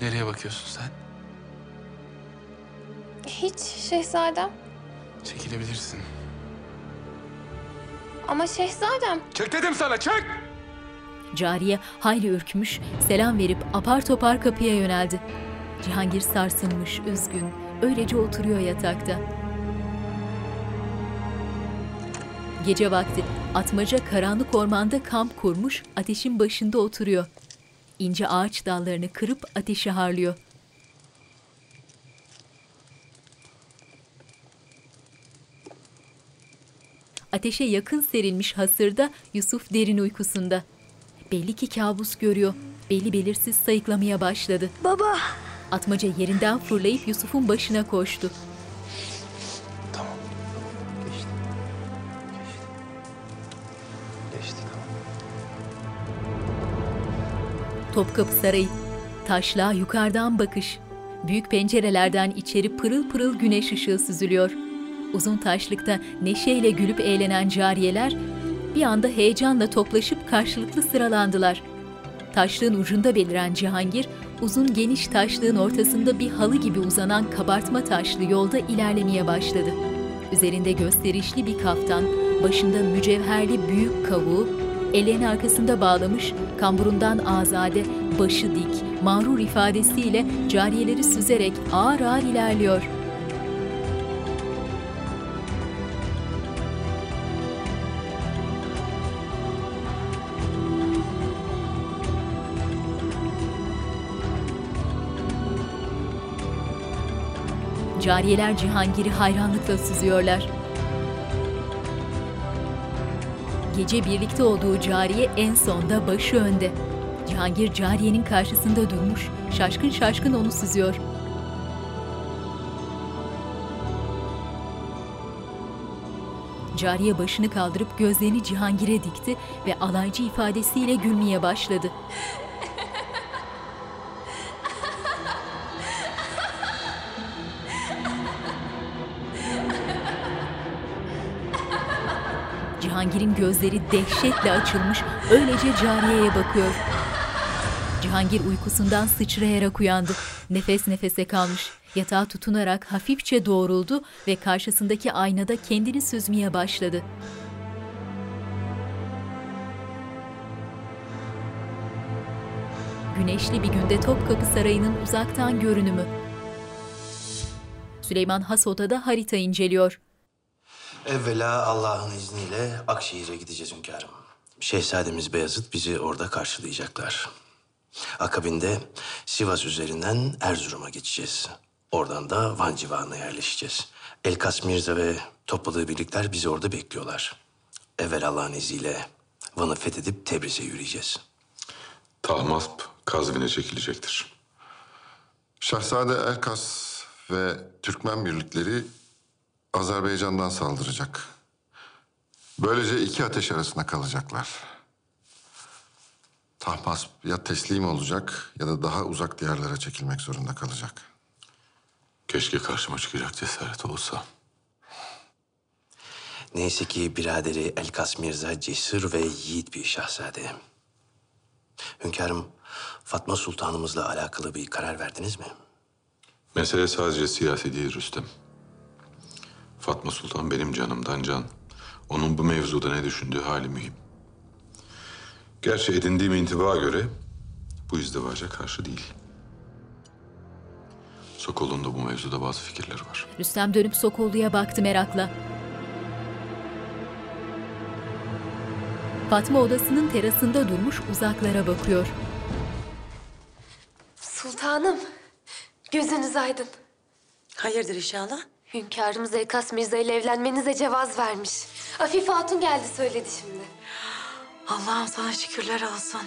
Nereye bakıyorsun sen? Hiç şehzadem. Çekilebilirsin. Ama şehzadem. Çek dedim sana çek! Cariye hayli ürkmüş, selam verip apar topar kapıya yöneldi. Cihangir sarsılmış, üzgün, öylece oturuyor yatakta. Gece vakti atmaca karanlık ormanda kamp kurmuş, ateşin başında oturuyor. İnce ağaç dallarını kırıp ateşi harlıyor. Ateşe yakın serilmiş hasırda Yusuf derin uykusunda. Belli ki kabus görüyor. Belli belirsiz sayıklamaya başladı. Baba! Atmaca yerinden fırlayıp Yusuf'un başına koştu. Topkapı Sarayı. Taşlığa yukarıdan bakış. Büyük pencerelerden içeri pırıl pırıl güneş ışığı süzülüyor. Uzun taşlıkta neşeyle gülüp eğlenen cariyeler bir anda heyecanla toplaşıp karşılıklı sıralandılar. Taşlığın ucunda beliren Cihangir, uzun geniş taşlığın ortasında bir halı gibi uzanan kabartma taşlı yolda ilerlemeye başladı. Üzerinde gösterişli bir kaftan, başında mücevherli büyük kavuğu, ellerini arkasında bağlamış, kamburundan azade, başı dik, mağrur ifadesiyle cariyeleri süzerek ağır ağır ilerliyor. Cariyeler Cihangir'i hayranlıkla süzüyorlar. Gece birlikte olduğu cariye en sonda başı önde. Cihangir cariyenin karşısında durmuş, şaşkın şaşkın onu süzüyor. Cariye başını kaldırıp gözlerini Cihangir'e dikti ve alaycı ifadesiyle gülmeye başladı. Cihangir'in gözleri dehşetle açılmış, öylece cariyeye bakıyor. Cihangir uykusundan sıçrayarak uyandı. Nefes nefese kalmış. Yatağa tutunarak hafifçe doğruldu ve karşısındaki aynada kendini süzmeye başladı. Güneşli bir günde Topkapı Sarayı'nın uzaktan görünümü. Süleyman has odada harita inceliyor. Evvela Allah'ın izniyle Akşehir'e gideceğiz hünkârım. Şehzademiz Beyazıt bizi orada karşılayacaklar. Akabinde Sivas üzerinden Erzurum'a geçeceğiz. Oradan da Van civarına yerleşeceğiz. Elkas Mirza ve topladığı birlikler bizi orada bekliyorlar. Evvel Allah'ın izniyle Van'ı fethedip Tebriz'e yürüyeceğiz. Tahmasp Kazvin'e çekilecektir. Şehzade Elkas ve Türkmen birlikleri Azerbaycan'dan saldıracak. Böylece iki ateş arasında kalacaklar. Tahmasp ya teslim olacak ya da daha uzak diyarlara çekilmek zorunda kalacak. Keşke karşıma çıkacak cesaret olsa. Neyse ki biraderi Elkas Mirza cesur ve yiğit bir şahzade. Hünkârım, Fatma Sultanımızla alakalı bir karar verdiniz mi? Mesele sadece siyasi değil Rüstem. Fatma Sultan benim canımdan can. Onun bu mevzuda ne düşündüğü hali mühim. Gerçi edindiğim intibaya göre bu izdivaca karşı değil. Sokol'un da bu mevzuda bazı fikirleri var. Rüstem dönüp Sokollu'ya baktı merakla. Fatma odasının terasında durmuş uzaklara bakıyor. Sultanım, gözünüz aydın. Hayırdır inşallah? Hünkârımız Elkas Mirza ile evlenmenize cevaz vermiş. Afife Hatun geldi söyledi şimdi. Allah'ım sana şükürler olsun.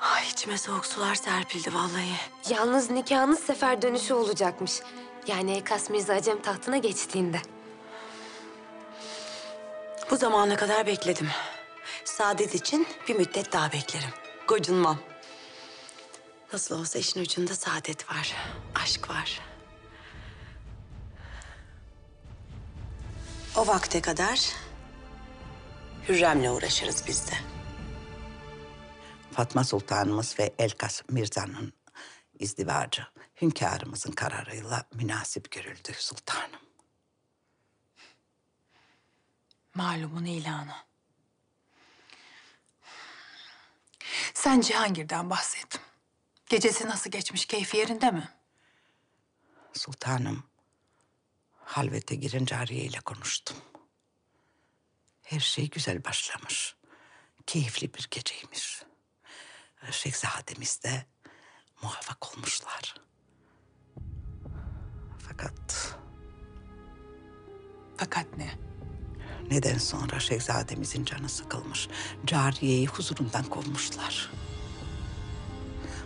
Ay içime soğuk sular serpildi vallahi. Yalnız nikahınız sefer dönüşü olacakmış. Yani Elkas Mirza Acem tahtına geçtiğinde. Bu zamana kadar bekledim. Saadet için bir müddet daha beklerim. Gocunmam. Nasıl olsa işin ucunda saadet var. Aşk var. O vakte kadar Hürrem'le uğraşırız biz de. Fatma Sultanımız ve Elkas Mirza'nın izdivacı hünkârımızın kararıyla münasip görüldü sultanım. Malumun ilanı. Sen Cihangir'den bahset. Gecesi nasıl geçmiş, keyfi yerinde mi? Sultanım, halvete giren cariye ile konuştum. Her şey güzel başlamış. Keyifli bir geceymiş. Şehzademiz de muvaffak olmuşlar. Fakat Fakat ne? neden sonra şehzademizin canı sıkılmış. Cariyeyi huzurundan kovmuşlar.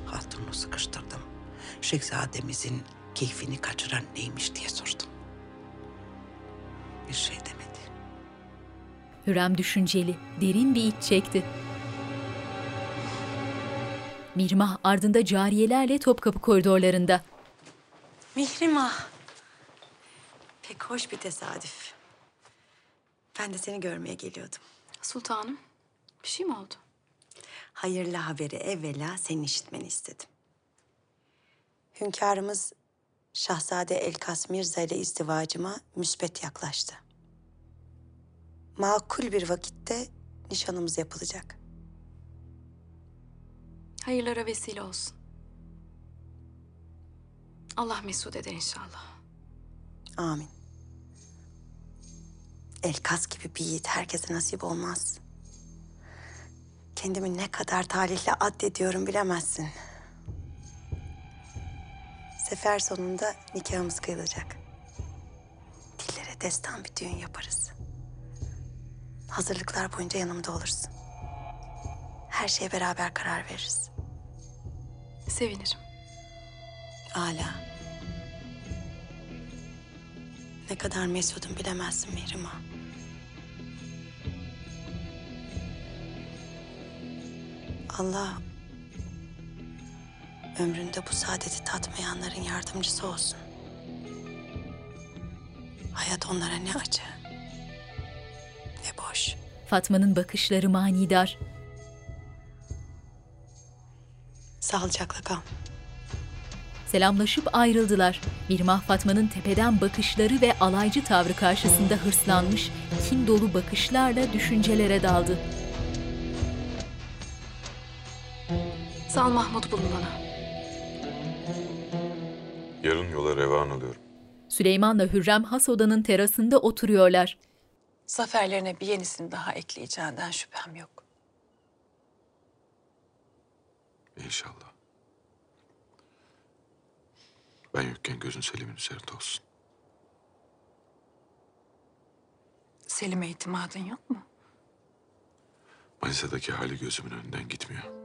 Hatunu sıkıştırdım. Şehzademizin keyfini kaçıran neymiş diye sordum. Bir şey demedi. Hürrem düşünceli, derin bir iç çekti. Mirmah ardında cariyelerle Topkapı koridorlarında. Mihrimah. Pek hoş bir tesadüf. Ben de seni görmeye geliyordum. Sultanım, bir şey mi oldu? Hayırlı haberi evvela senin işitmeni istedim. Hünkârımız Şahzade Elkas Mirza ile izdivacıma müsbet yaklaştı. Makul bir vakitte nişanımız yapılacak. Hayırlara vesile olsun. Allah mesut eder inşallah. Amin. Elkas gibi bir yiğit herkese nasip olmaz. Kendimi ne kadar talihli addediyorum bilemezsin. Sefer sonunda nikahımız kıyılacak. Dillere destan bir düğün yaparız. Hazırlıklar boyunca yanımda olursun. Her şeye beraber karar veririz. Sevinirim. Âlâ. Ne kadar mesudum bilemezsin Mihrimah. Allah ömründe bu saadeti tatmayanların yardımcısı olsun. Hayat onlara ne acı, ne boş. Fatma'nın bakışları manidar. Sağlıcakla kal. Selamlaşıp ayrıldılar. Mirmah Fatma'nın tepeden bakışları ve alaycı tavrı karşısında hırslanmış, kin dolu bakışlarla düşüncelere daldı. Sal Mahmut bulun bana. Yarın yola revan alıyorum. Süleyman'la Hürrem has odanın terasında oturuyorlar. Zaferlerine bir yenisini daha ekleyeceğinden şüphem yok. İnşallah. Ben yokken gözün Selim'in üzerinde olsun. Selim'e itimadın yok mu? Manisa'daki hali gözümün önünden gitmiyor.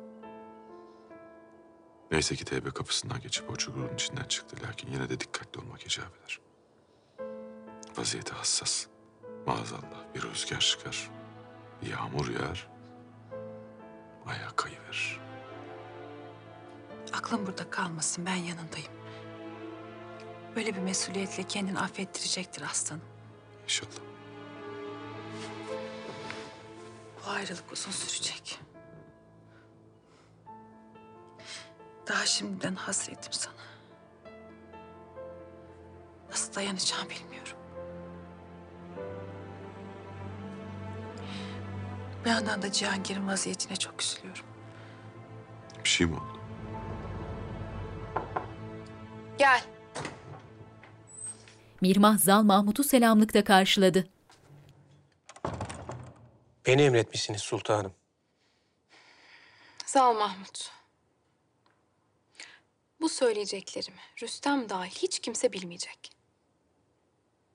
Neyse ki teybe kapısından geçip o çukurun içinden çıktı. Lakin yine de dikkatli olmak icap eder. Vaziyeti hassas. Maazallah bir rüzgar çıkar. Bir yağmur yağar. Ayağa kayıverir. Aklın burada kalmasın, ben yanındayım. Böyle bir mesuliyetle kendini affettirecektir aslanım. İnşallah. Bu ayrılık uzun sürecek. Daha şimdiden hasretim sana. Nasıl dayanacağım bilmiyorum. Bir yandan da Cihangir'in vaziyetine çok üzülüyorum. Bir şey mi oldu? Gel. Mirmah Zal Mahmut'u selamlıkta karşıladı. Beni emretmişsiniz sultanım. Sağ ol Mahmut. Bu söyleyeceklerimi Rüstem dahil hiç kimse bilmeyecek.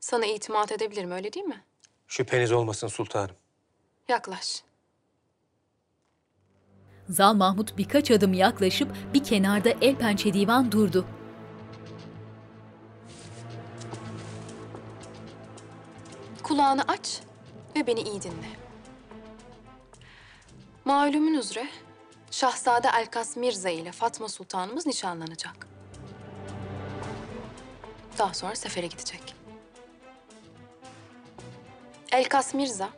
Sana itimat edebilirim öyle değil mi? Şüpheniz olmasın sultanım. Yaklaş. Zal Mahmut birkaç adım yaklaşıp bir kenarda el pençe divan durdu. Kulağını aç ve beni iyi dinle. Malumun üzere Şahzade Elkas Mirza ile Fatma Sultanımız nişanlanacak. Daha sonra sefere gidecek. Elkas Mirza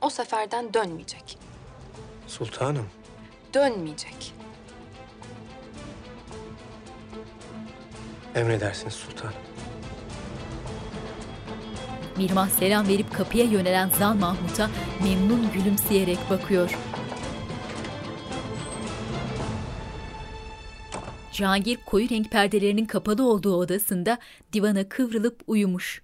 o seferden dönmeyecek. Sultanım. Dönmeyecek. Emredersiniz sultanım. Mirmah selam verip kapıya yönelen Zal Mahmut'a memnun gülümseyerek bakıyor. Cihangir koyu renk perdelerinin kapalı olduğu odasında divana kıvrılıp uyumuş.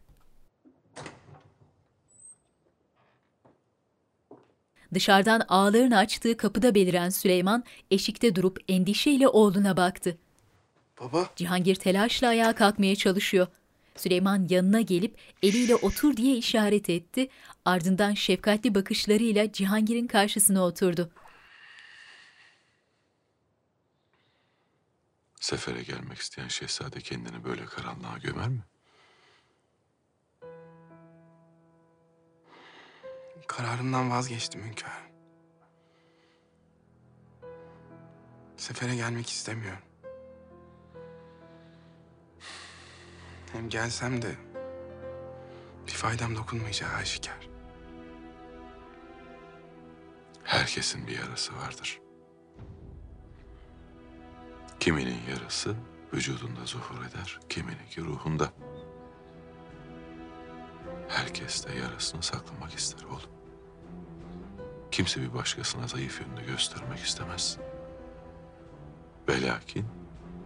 Dışarıdan ağlarını açtığı kapıda beliren Süleyman eşikte durup endişeyle oğluna baktı. Baba. Cihangir telaşla ayağa kalkmaya çalışıyor. Süleyman yanına gelip eliyle otur diye işaret etti. Ardından şefkatli bakışlarıyla Cihangir'in karşısına oturdu. Sefere gelmek isteyen şehzade kendini böyle karanlığa gömer mi? Kararımdan vazgeçtim hünkârım. Sefere gelmek istemiyorum. Hem gelsem de bir faydam dokunmayacağı aşikar. Herkesin bir yarası vardır. Kiminin yarası vücudunda zuhur eder, kimininki ruhunda. Herkes de yarasını saklamak ister oğlum. Kimse bir başkasına zayıf yönünü göstermek istemez. Ve lakin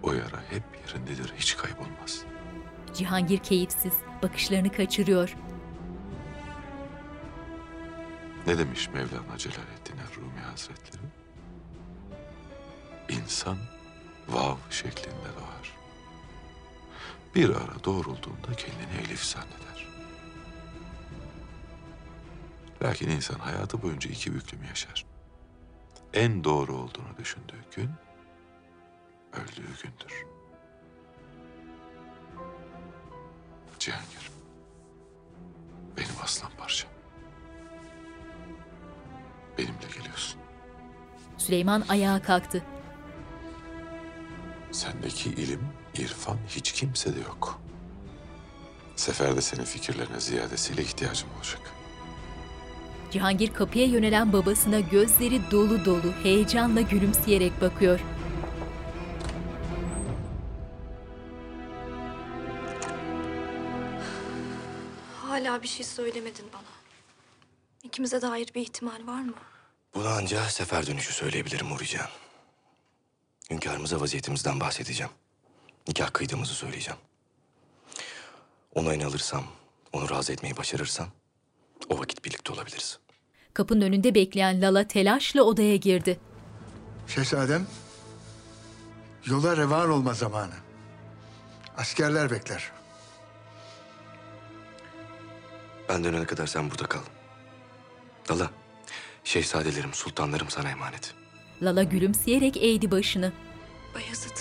o yara hep yerindedir, hiç kaybolmaz. Cihangir keyifsiz, bakışlarını kaçırıyor. Ne demiş Mevlana Celaleddin Rumi Hazretleri? İnsan vav şeklinde doğar. Bir ara doğrulduğunda kendini elif zanneder. Lakin insan hayatı boyunca iki büklüm yaşar. En doğru olduğunu düşündüğü gün, öldüğü gündür. Cihangir, benim aslan parçam. Benimle geliyorsun. Süleyman ayağa kalktı. Sendeki ilim, irfan hiç kimsede yok. Seferde senin fikirlerine ziyadesiyle ihtiyacım olacak. Cihangir kapıya yönelen babasına gözleri dolu dolu, heyecanla gülümseyerek bakıyor. Hala bir şey söylemedin bana. İkimize dair bir ihtimal var mı? Bunu ancak sefer dönüşü söyleyebilirim Uğurcan. Hünkârımıza vaziyetimizden bahsedeceğim. Nikah kıydığımızı söyleyeceğim. Onayını alırsam, onu razı etmeyi başarırsam... ...o vakit birlikte olabiliriz. Kapının önünde bekleyen Lala telaşla odaya girdi. Şehzadem, yola revan olma zamanı. Askerler bekler. Ben dönene kadar sen burada kal. Dala, şehzadelerim, sultanlarım sana emanet. Lala gülümseyerek eğdi başını. Bayezid.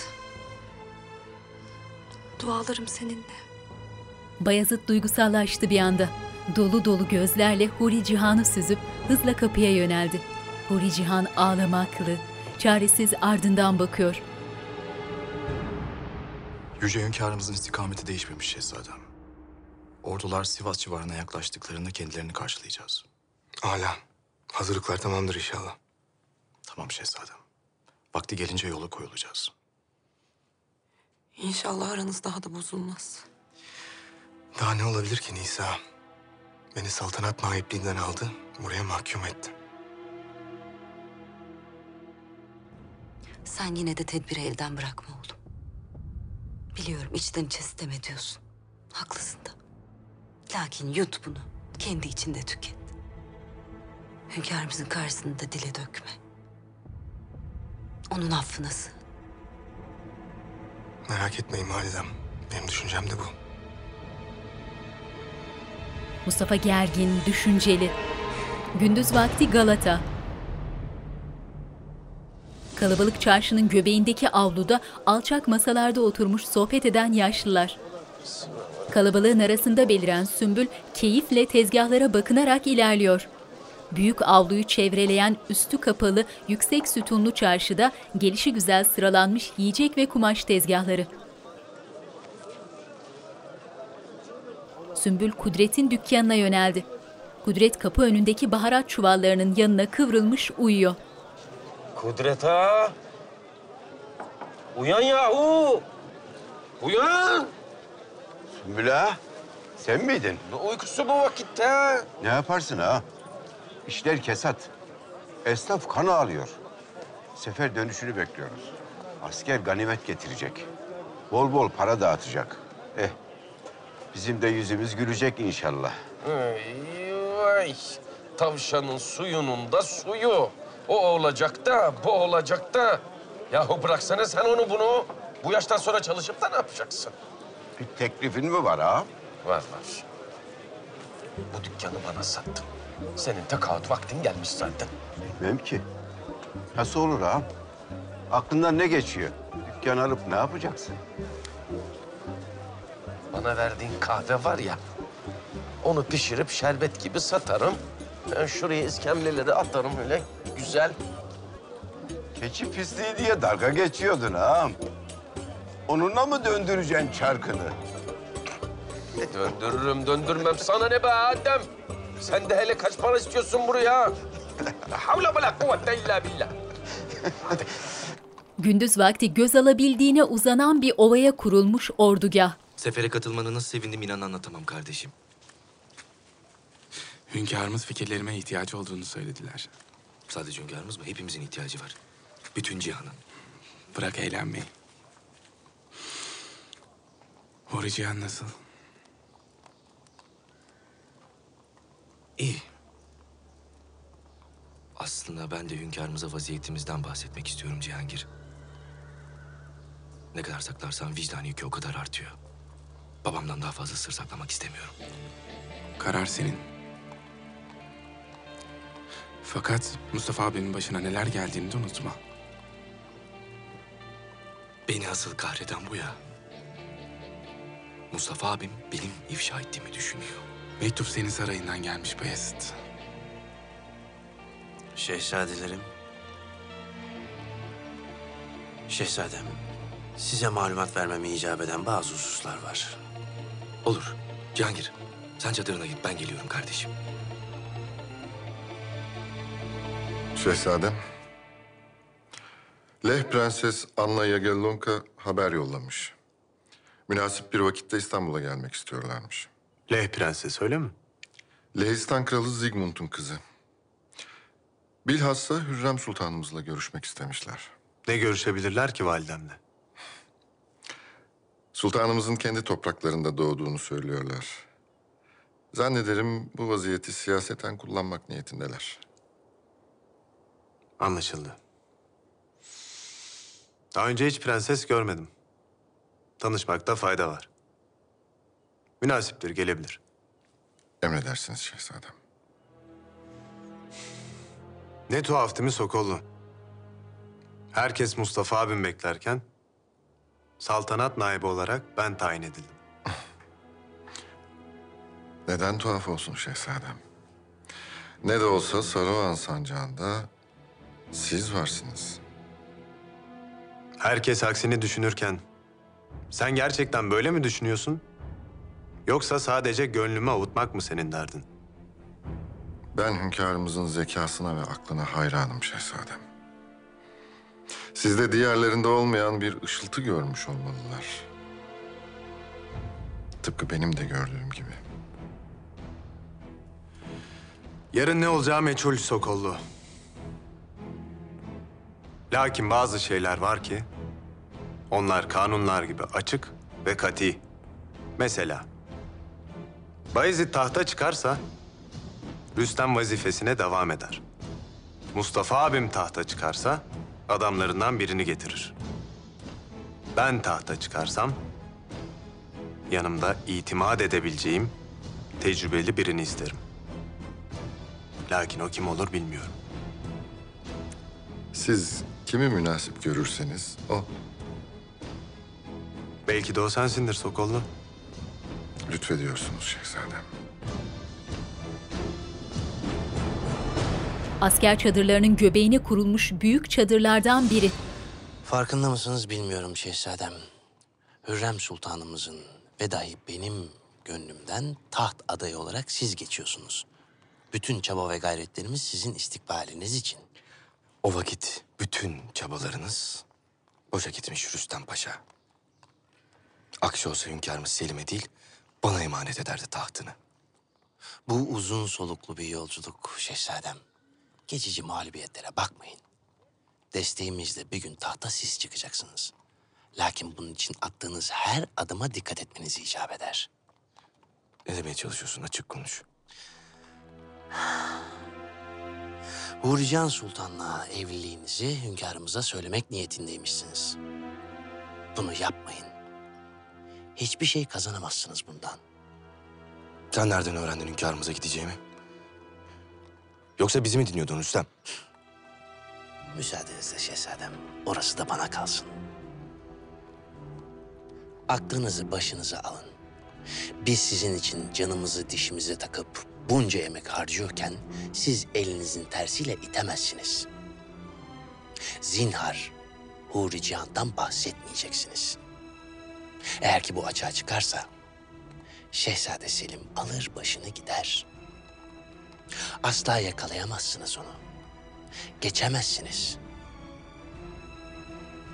Dualarım seninle. Bayezid duygusallaştı bir anda. Dolu dolu gözlerle Huri Cihan'ı süzüp hızla kapıya yöneldi. Huri Cihan ağlamaklı, çaresiz ardından bakıyor. Yüce hünkârımızın istikameti değişmemiş şehzadem. Ordular Sivas civarına yaklaştıklarında kendilerini karşılayacağız. Hala. Hazırlıklar tamamdır inşallah. Tamam şehzadem. Vakti gelince yola koyulacağız. İnşallah aranız daha da bozulmaz. Daha ne olabilir ki Nisa? Beni saltanat nahipliğinden aldı, buraya mahkum etti. Sen yine de tedbiri elden bırakma oğlum. Biliyorum içten içe sitem ediyorsun. Haklısın da. Lakin yut bunu. Kendi içinde tüket. Hünkârımızın karşısında dile dökme. Onun affına sığın. Merak etmeyin validem. Benim düşüncem de bu. Mustafa gergin, düşünceli. Gündüz vakti Galata. Kalabalık çarşının göbeğindeki avluda alçak masalarda oturmuş sohbet eden yaşlılar. Kalabalığın arasında beliren Sümbül keyifle tezgahlara bakınarak ilerliyor. Büyük avluyu çevreleyen üstü kapalı, yüksek sütunlu çarşıda gelişi güzel sıralanmış yiyecek ve kumaş tezgahları. Sümbül Kudret'in dükkanına yöneldi. Kudret kapı önündeki baharat çuvallarının yanına kıvrılmış uyuyor. Kudret ha! Uyan yahu! Uyan! Sümbül ağa, sen miydin? Ne uykusu bu vakitte? Ne yaparsın ha? İşler kesat. Esnaf kan ağlıyor. Sefer dönüşünü bekliyoruz. Asker ganimet getirecek. Bol bol para dağıtacak. Eh, bizim de yüzümüz gülecek inşallah. Ay, vay. Tavşanın suyunun da suyu. O olacak da, bu olacak da. Yahu bıraksana sen onu bunu. Bu yaştan sonra çalışıp da ne yapacaksın? Bir teklifin mi var ha? Var var. Bu dükkanı bana sattın. Senin tekaüt vaktin gelmiş zaten. Bilmem ki. Nasıl olur ha? Aklından ne geçiyor? Dükkan alıp ne yapacaksın? Bana verdiğin kahve var ya, onu pişirip şerbet gibi satarım. Ben şuraya iskemleleri atarım öyle güzel. Keçi pisliği diye dalga geçiyordun ha. Onunla mı döndüreceksin çarkını? Döndürürüm, döndürmem. Sana ne be Adem? Sen de hele kaç para istiyorsun buraya? Havle ve la kuvvete illa billah. Gündüz vakti göz alabildiğine uzanan bir ovaya kurulmuş ordugah. Sefere katılmana nasıl sevindim inan anlatamam kardeşim. Hünkârımız fikirlerime ihtiyacı olduğunu söylediler. Sadece hünkârımız mı? Hepimizin ihtiyacı var. Bütün cihanın. Bırak eğlenmeyi. Cihan nasıl? İyi. Aslında ben de hünkârımıza vaziyetimizden bahsetmek istiyorum Cihangir. Ne kadar saklarsan vicdani yükü o kadar artıyor. Babamdan daha fazla sır saklamak istemiyorum. Karar senin. Fakat Mustafa abinin başına neler geldiğini de unutma. Beni asıl kahreden bu ya. Mustafa abim benim ifşa ettiğimi düşünüyor. Mektup senin sarayından gelmiş Bayezid. Şehzadelerim. Şehzadem, size malumat vermemi icap eden bazı hususlar var. Olur. Cihangir, sen çadırına git. Ben geliyorum kardeşim. Şehzadem. Leh Prenses Anna Yagellonka haber yollamış. Münasip bir vakitte İstanbul'a gelmek istiyorlarmış. Leh Prenses öyle mi? Lehistan Kralı Zigmund'un kızı. Bilhassa Hürrem Sultanımızla görüşmek istemişler. Ne görüşebilirler ki validemle? Sultanımızın kendi topraklarında doğduğunu söylüyorlar. Zannederim bu vaziyeti siyaseten kullanmak niyetindeler. Anlaşıldı. Daha önce hiç prenses görmedim. Tanışmakta fayda var. Münasiptir, gelebilir. Emredersiniz şehzadem. Ne tuhaf değil mi Sokollu? Herkes Mustafa abim beklerken... ...saltanat naibi olarak ben tayin edildim. Neden tuhaf olsun şehzadem? Ne de olsa Saruhan sancağında siz varsınız. Herkes aksini düşünürken... ...sen gerçekten böyle mi düşünüyorsun? Yoksa sadece gönlümü avutmak mı senin derdin? Ben hünkârımızın zekasına ve aklına hayranım şehzadem. Sizde diğerlerinde olmayan bir ışıltı görmüş olmalılar. Tıpkı benim de gördüğüm gibi. Yarın ne olacağı meçhul Sokollu. Lakin bazı şeyler var ki... ...onlar kanunlar gibi açık ve kati. Mesela... Bayezid tahta çıkarsa... Rüstem vazifesine devam eder. Mustafa abim tahta çıkarsa adamlarından birini getirir. Ben tahta çıkarsam yanımda itimat edebileceğim tecrübeli birini isterim. Lakin o kim olur bilmiyorum. Siz kimi münasip görürseniz o. Belki de o sensindir Sokollu. Lütfediyorsunuz şehzadem. Asker çadırlarının göbeğine kurulmuş büyük çadırlardan biri. Farkında mısınız bilmiyorum şehzadem. Hürrem Sultanımızın ve dahi benim gönlümden taht adayı olarak siz geçiyorsunuz. Bütün çaba ve gayretlerimiz sizin istikbaliniz için. O vakit bütün çabalarınız boşa gitmiş Rüstem Paşa. Aksi olsa hünkârımız Selim'e değil, bana emanet ederdi tahtını. Bu uzun soluklu bir yolculuk şehzadem. Geçici mağlubiyetlere bakmayın. Desteğimizle bir gün tahta siz çıkacaksınız. Lakin bunun için attığınız her adıma dikkat etmeniz icap eder. Ne demeye çalışıyorsun? Açık konuş. Hurican Sultan'la evliliğinizi hünkârımıza söylemek niyetindeymişsiniz. Bunu yapmayın. Hiçbir şey kazanamazsınız bundan. Sen nereden öğrendin hünkârımıza gideceğimi? Yoksa bizi mi dinliyordun Rüstem? Müsaadenizle şehzadem, orası da bana kalsın. Aklınızı başınıza alın. Biz sizin için canımızı dişimize takıp bunca emek harcıyorken siz elinizin tersiyle itemezsiniz. Zinhar, Huri Cihan'dan bahsetmeyeceksiniz. Eğer ki bu açığa çıkarsa Şehzade Selim alır başını gider. Asla yakalayamazsınız onu. Geçemezsiniz.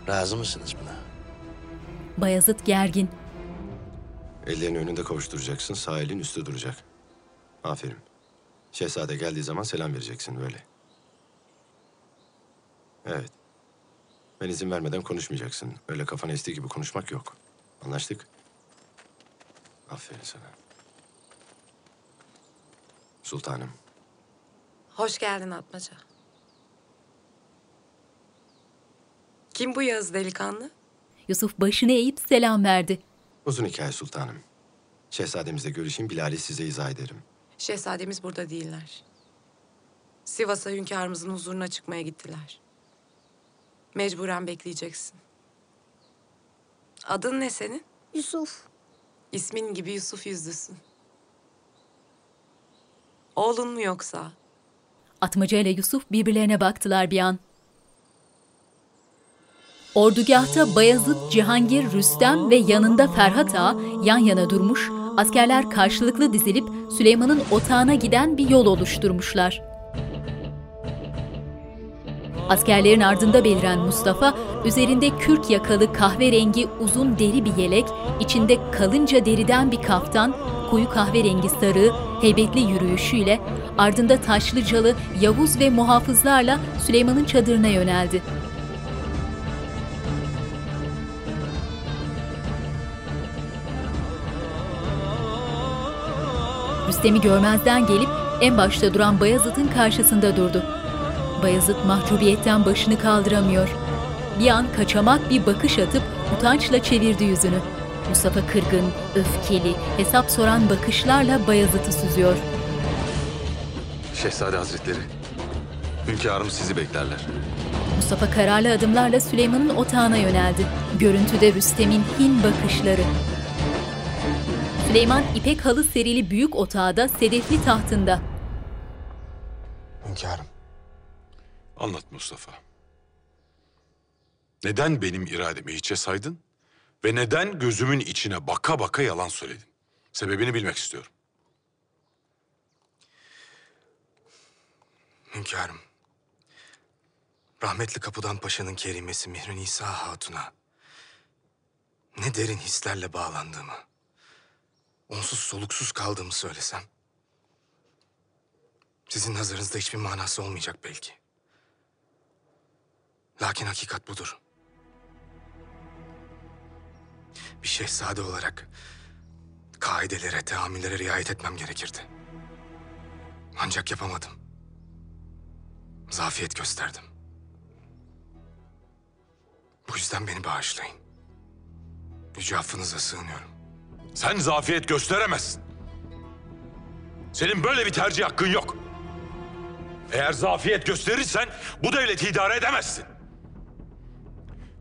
Razı mısınız buna? Bayazıt gergin. Ellerini önünde kavuşturacaksın, sağ elin üstte duracak. Aferin. Şehzade geldiği zaman selam vereceksin böyle. Evet. Ben izin vermeden konuşmayacaksın. Öyle kafana estiği gibi konuşmak yok. Anlaştık? Aferin sana. Sultanım. Hoş geldin Atmaca. Kim bu Yağız delikanlı? Yusuf başını eğip selam verdi. Uzun hikaye sultanım. Şehzademizle görüşeyim, Bilal'i size izah ederim. Şehzademiz burada değiller. Sivas'a hünkârımızın huzuruna çıkmaya gittiler. Mecburen bekleyeceksin. Adın ne senin? Yusuf. İsmin gibi Yusuf yüzlüsün. Oğlun mu yoksa? Atmaca ile Yusuf birbirlerine baktılar bir an. Ordugahta Bayazıt, Cihangir, Rüstem ve yanında Ferhat Ağa yan yana durmuş, askerler karşılıklı dizilip Süleyman'ın otağına giden bir yol oluşturmuşlar. Askerlerin ardında beliren Mustafa, üzerinde kürk yakalı kahverengi uzun deri bir yelek, içinde kalınca deriden bir kaftan, koyu kahverengi sarığı, heybetli yürüyüşüyle, ardında taşlıcalı Yavuz ve muhafızlarla Süleyman'ın çadırına yöneldi. Rüstem'i görmezden gelip en başta duran Bayazıt'ın karşısında durdu. Bayazıt mahcubiyetten başını kaldıramıyor. Bir an kaçamak bir bakış atıp utançla çevirdi yüzünü. Mustafa kırgın, öfkeli, hesap soran bakışlarla Bayazıt'ı süzüyor. Şehzade Hazretleri, hünkârım sizi beklerler. Mustafa kararlı adımlarla Süleyman'ın otağına yöneldi. Görüntüde Rüstem'in hin bakışları. Süleyman ipek halı serili büyük otağda sedefli tahtında. Hünkârım. Anlat Mustafa. Neden benim irademi hiçe saydın? Ve neden gözümün içine baka baka yalan söyledin? Sebebini bilmek istiyorum. Hünkârım. Rahmetli Kapıdan Paşa'nın kerimesi Mihri Nisa Hatun'a ne derin hislerle bağlandığımı, onsuz soluksuz kaldığımı söylesem, sizin nazarınızda hiçbir manası olmayacak belki. Lakin hakikat budur. Bir şehzade olarak kaidelere, teamüllere riayet etmem gerekirdi. Ancak yapamadım. Zafiyet gösterdim. Bu yüzden beni bağışlayın. Yüce affınıza sığınıyorum. Sen zafiyet gösteremezsin. Senin böyle bir tercih hakkın yok. Eğer zafiyet gösterirsen bu devleti idare edemezsin.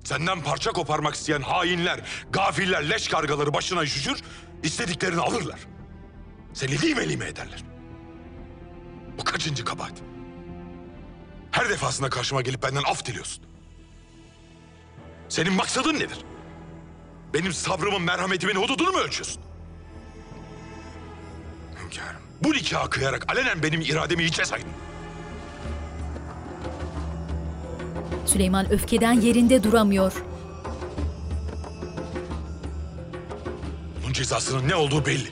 Senden parça koparmak isteyen hainler, gafiller, leş kargaları başına üşüşür, istediklerini alırlar. Seni lime lime ederler. Bu kaçıncı kabahat? Her defasında karşıma gelip benden af diliyorsun. Senin maksadın nedir? Benim sabrımın, merhametimin hududunu mu ölçüyorsun? Hünkârım. Bu nikahı kıyarak alenen benim irademi hiçe saydın. Süleyman öfkeden yerinde duramıyor. Bunun cezasının ne olduğu belli.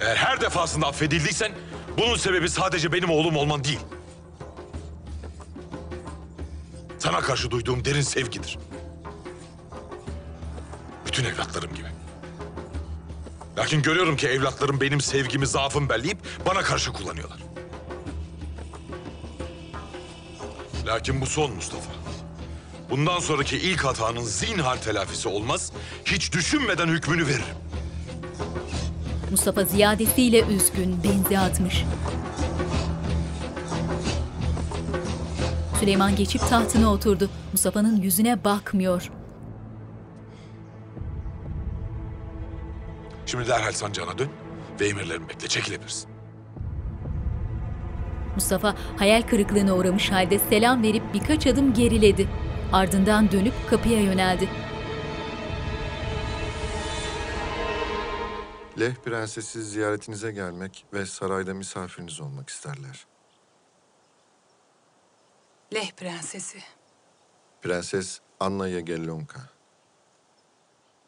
Eğer her defasında affedildiysen bunun sebebi sadece benim oğlum olman değil. Sana karşı duyduğum derin sevgidir. Bütün evlatlarım gibi. Lakin görüyorum ki evlatlarım benim sevgimi, zaafım belleyip bana karşı kullanıyorlar. Lakin bu son Mustafa. Bundan sonraki ilk hatanın zinhar telafisi olmaz. Hiç düşünmeden hükmünü veririm. Mustafa ziyadesiyle üzgün, benzi atmış. Süleyman geçip tahtına oturdu. Mustafa'nın yüzüne bakmıyor. Şimdi derhal sancağına dön ve emirlerimi bekle. Çekilebilirsin. Mustafa hayal kırıklığına uğramış halde selam verip birkaç adım geriledi. Ardından dönüp kapıya yöneldi. Leh prensesi ziyaretinize gelmek ve sarayda misafiriniz olmak isterler. Leh prensesi. Prenses Anna Yagellonka.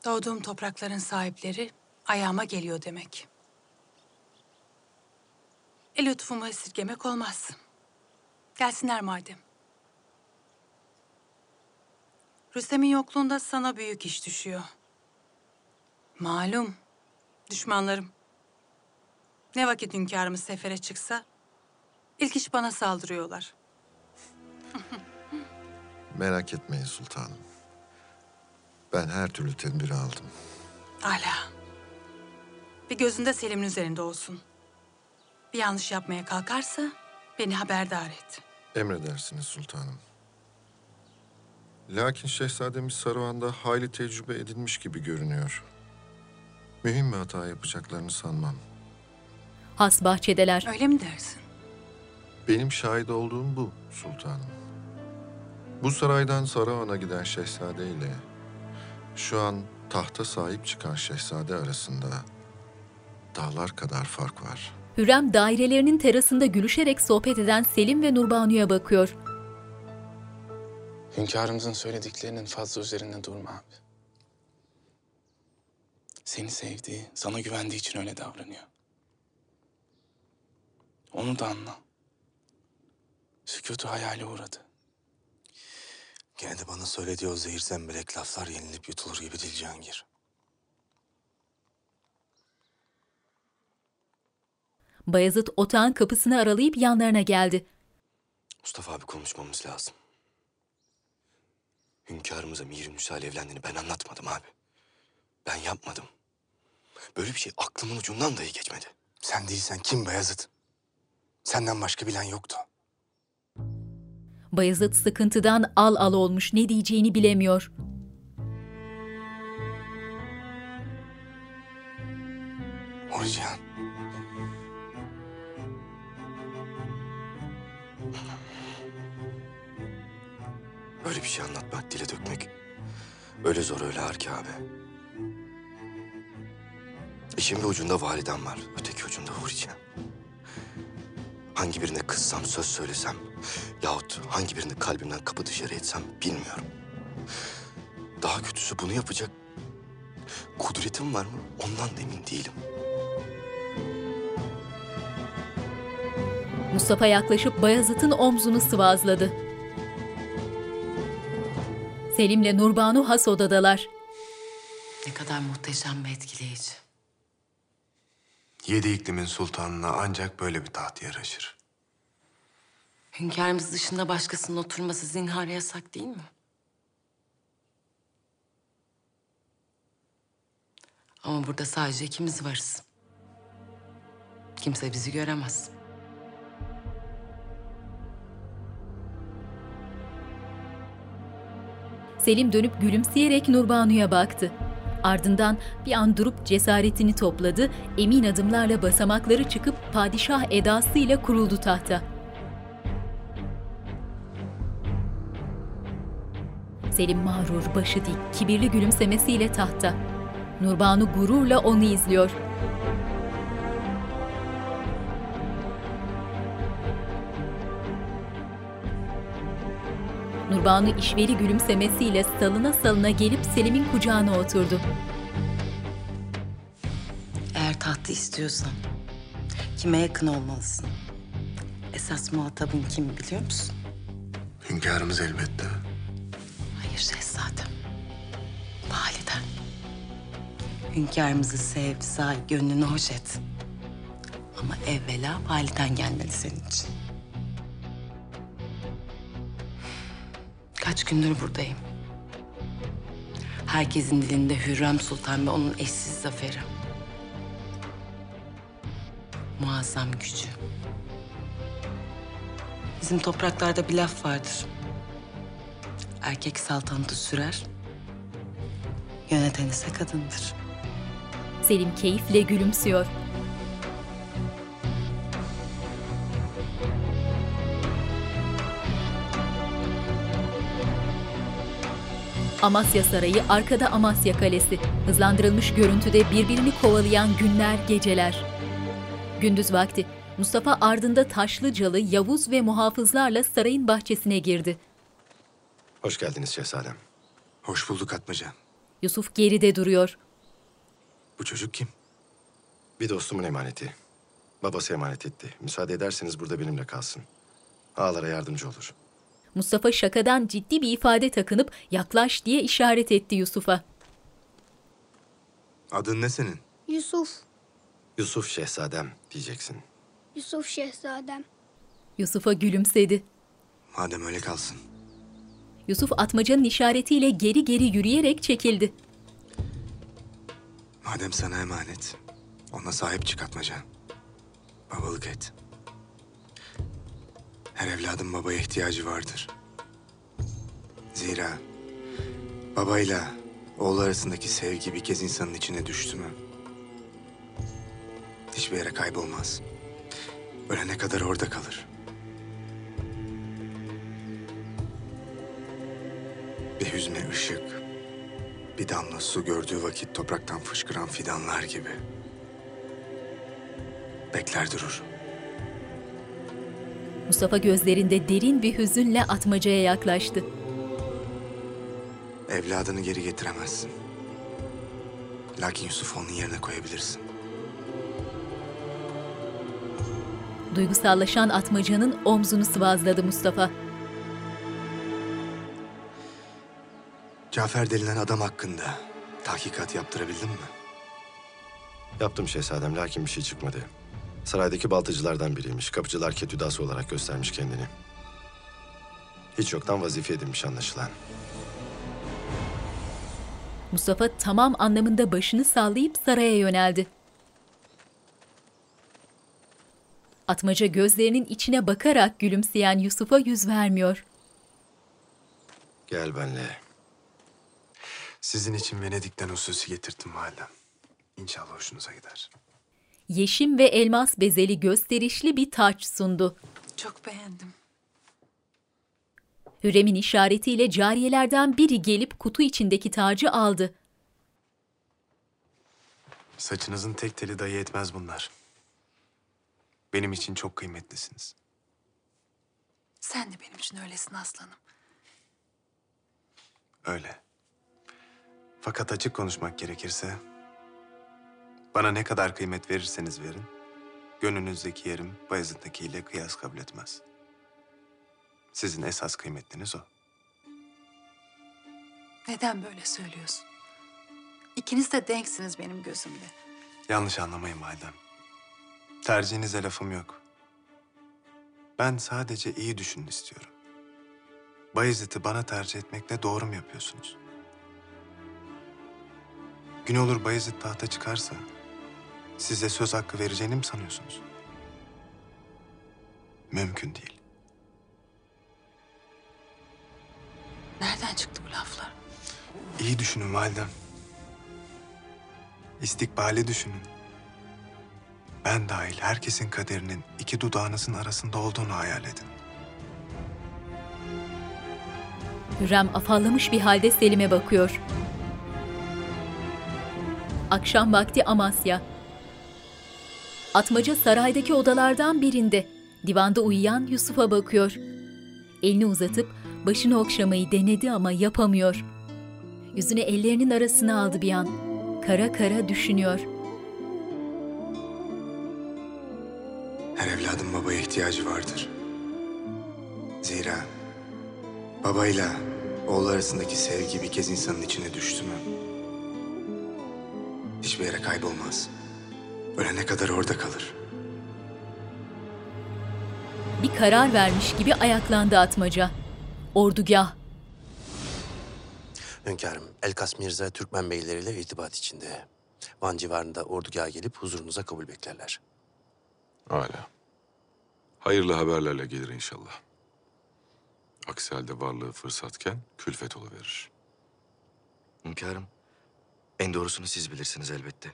Doğduğum toprakların sahipleri ayağıma geliyor demek. El lütfumu esirgemek olmaz. Gelsinler madem. Rüstem'in yokluğunda sana büyük iş düşüyor. Malum, düşmanlarım. Ne vakit hünkârımız sefere çıksa, ilk iş bana saldırıyorlar. Merak etmeyin sultanım. Ben her türlü tedbiri aldım. Ala. Bir gözünde Selim'in üzerinde olsun. Bir yanlış yapmaya kalkarsa beni haberdar et. Emredersiniz sultanım. Lakin şehzademiz Saruhan'da hayli tecrübe edinmiş gibi görünüyor. Mühim bir hata yapacaklarını sanmam. Has bahçedeler. Öyle mi dersin? Benim şahit olduğum bu sultanım. Bu saraydan Saruhan'a giden şehzade ile şu an tahta sahip çıkan şehzade arasında dağlar kadar fark var. Hürrem dairelerinin terasında gülüşerek sohbet eden Selim ve Nurbanu'ya bakıyor. Hünkârımızın söylediklerinin fazla üzerinde durma abi. Seni sevdiği, sana güvendiği için öyle davranıyor. Onu da anla. Sükutu hayale uğradı. Gene de bana söylediği o zehir zemberek laflar yenilip yutulur gibi değil Cihangir. Bayezid otağın kapısını aralayıp yanlarına geldi. Mustafa abi konuşmamız lazım. Hünkârımıza Mir Müsal evlendiğini ben anlatmadım abi. Ben yapmadım. Böyle bir şey aklımın ucundan dahi geçmedi. Sen değilsen kim Bayezid? Senden başka bilen yoktu. Bayezid sıkıntıdan al al olmuş ne diyeceğini bilemiyor. Orcan. Böyle bir şey anlatmak, dile dökmek öyle zor öyle ağır abi. İşin bir ucunda validem var, öteki ucunda Huriye. Hangi birine kızsam, söz söylesem yahut hangi birini kalbimden kapı dışarı etsem bilmiyorum. Daha kötüsü bunu yapacak kudretim var mı ondan da emin değilim. Mustafa yaklaşıp Bayezid'in omzunu sıvazladı. Selim'le Nurbanu has odadalar. Ne kadar muhteşem ve etkileyici. Yedi iklimin sultanına ancak böyle bir taht yaraşır. Hünkârımız dışında başkasının oturması zinhar yasak değil mi? Ama burada sadece ikimiz varız. Kimse bizi göremez. Selim dönüp gülümseyerek Nurbanu'ya baktı. Ardından bir an durup cesaretini topladı, emin adımlarla basamakları çıkıp padişah edasıyla kuruldu tahta. Selim mağrur, başı dik, kibirli gülümsemesiyle tahta. Nurbanu gururla onu izliyor. Nurbanu işveri gülümsemesiyle salına salına gelip Selim'in kucağına oturdu. Eğer tahtı istiyorsan kime yakın olmalısın? Esas muhatabın kim biliyor musun? Hünkârımız elbette. Hayır şehzadem. Validen. Hünkârımızı sev, say, gönlünü hoş et. Ama evvela validen gelmeli senin için. Kaç gündür buradayım. Herkesin dilinde Hürrem Sultan ve onun eşsiz zaferi. Muazzam gücü. Bizim topraklarda bir laf vardır. Erkek saltanatı sürer, yöneten ise kadındır. Selim keyifle gülümsüyor. Amasya Sarayı, arkada Amasya Kalesi. Hızlandırılmış görüntüde birbirini kovalayan günler, geceler. Gündüz vakti Mustafa ardında Taşlıcalı, Yavuz ve muhafızlarla sarayın bahçesine girdi. Hoş geldiniz şehzadem. Hoş bulduk Atmaca. Yusuf geride duruyor. Bu çocuk kim? Bir dostumun emaneti. Babası emanet etti. Müsaade ederseniz burada benimle kalsın. Ağalara yardımcı olur. Mustafa şakadan ciddi bir ifade takınıp yaklaş diye işaret etti Yusuf'a. Adın ne senin? Yusuf, Yusuf şehzadem diyeceksin. Yusuf Şehzadem. Yusuf'a gülümsedi. Madem öyle kalsın. Yusuf atmacanın işaretiyle geri geri yürüyerek çekildi. Madem sana emanet, ona sahip çık Atmaca. Babalık et. Her evladın babaya ihtiyacı vardır. Zira babayla oğul arasındaki sevgi bir kez insanın içine düştü mü? Hiçbir yere kaybolmaz. Ölene kadar orada kalır. Bir hüzme ışık, bir damla su gördüğü vakit topraktan fışkıran fidanlar gibi. Bekler durur. Mustafa gözlerinde derin bir hüzünle atmacaya yaklaştı. Evladını geri getiremezsin. Lakin Yusuf'u onun yerine koyabilirsin. Duygusallaşan atmacanın omzunu sıvazladı Mustafa. Cafer denilen adam hakkında tahkikat yaptırabildin mi? Yaptım şehzadem lakin bir şey çıkmadı. Saraydaki baltacılardan biriymiş. Kapıcılar ketüdası olarak göstermiş kendini. Hiç yoktan vazife edinmiş anlaşılan. Mustafa tamam anlamında başını sallayıp saraya yöneldi. Atmaca gözlerinin içine bakarak gülümseyen Yusuf'a yüz vermiyor. Gel benle. Sizin için Venedik'ten hususi getirttim validem. İnşallah hoşunuza gider. Yeşim ve elmas bezeli gösterişli bir taç sundu. Çok beğendim. Hürrem'in işaretiyle cariyelerden biri gelip kutu içindeki tacı aldı. Saçınızın tek teli dahi etmez bunlar. Benim için çok kıymetlisiniz. Sen de benim için öylesin aslanım. Öyle. Fakat açık konuşmak gerekirse... ...bana ne kadar kıymet verirseniz verin... ...gönlünüzdeki yerim Bayezid'dekiyle kıyas kabul etmez. Sizin esas kıymetliniz o. Neden böyle söylüyorsun? İkiniz de denksiniz benim gözümde. Yanlış anlamayın validem. Tercihinize lafım yok. Ben sadece iyi düşünün istiyorum. Bayezid'i bana tercih etmekle doğru mu yapıyorsunuz? Gün olur Bayezid tahta çıkarsa size söz hakkı vereceğini mi sanıyorsunuz? Mümkün değil. Nereden çıktı bu laflar? İyi düşünün validem. İstikbali düşünün. Ben dahil herkesin kaderinin iki dudağınızın arasında olduğunu hayal edin. Hürrem afallamış bir halde Selim'e bakıyor. Akşam vakti Amasya. Atmaca saraydaki odalardan birinde. Divanda uyuyan Yusuf'a bakıyor. Elini uzatıp başını okşamayı denedi ama yapamıyor. Yüzünü ellerinin arasına aldı bir an. Kara kara düşünüyor. Her evladın babaya ihtiyacı vardır. Zira babayla oğul arasındaki sevgi bir kez insanın içine düştü mü? Hiçbir yere kaybolmaz. Ölene kadar orada kalır. Bir karar vermiş gibi ayaklandı Atmaca. Ordugah. Hünkârım, Elkas Mirza Türkmen beyleriyle irtibat içinde. Van civarında ordugaha gelip huzurunuza kabul beklerler. Hala. Hayırlı haberlerle gelir inşallah. Aksi halde varlığı fırsatken külfet oluverir. Hünkârım, en doğrusunu siz bilirsiniz elbette.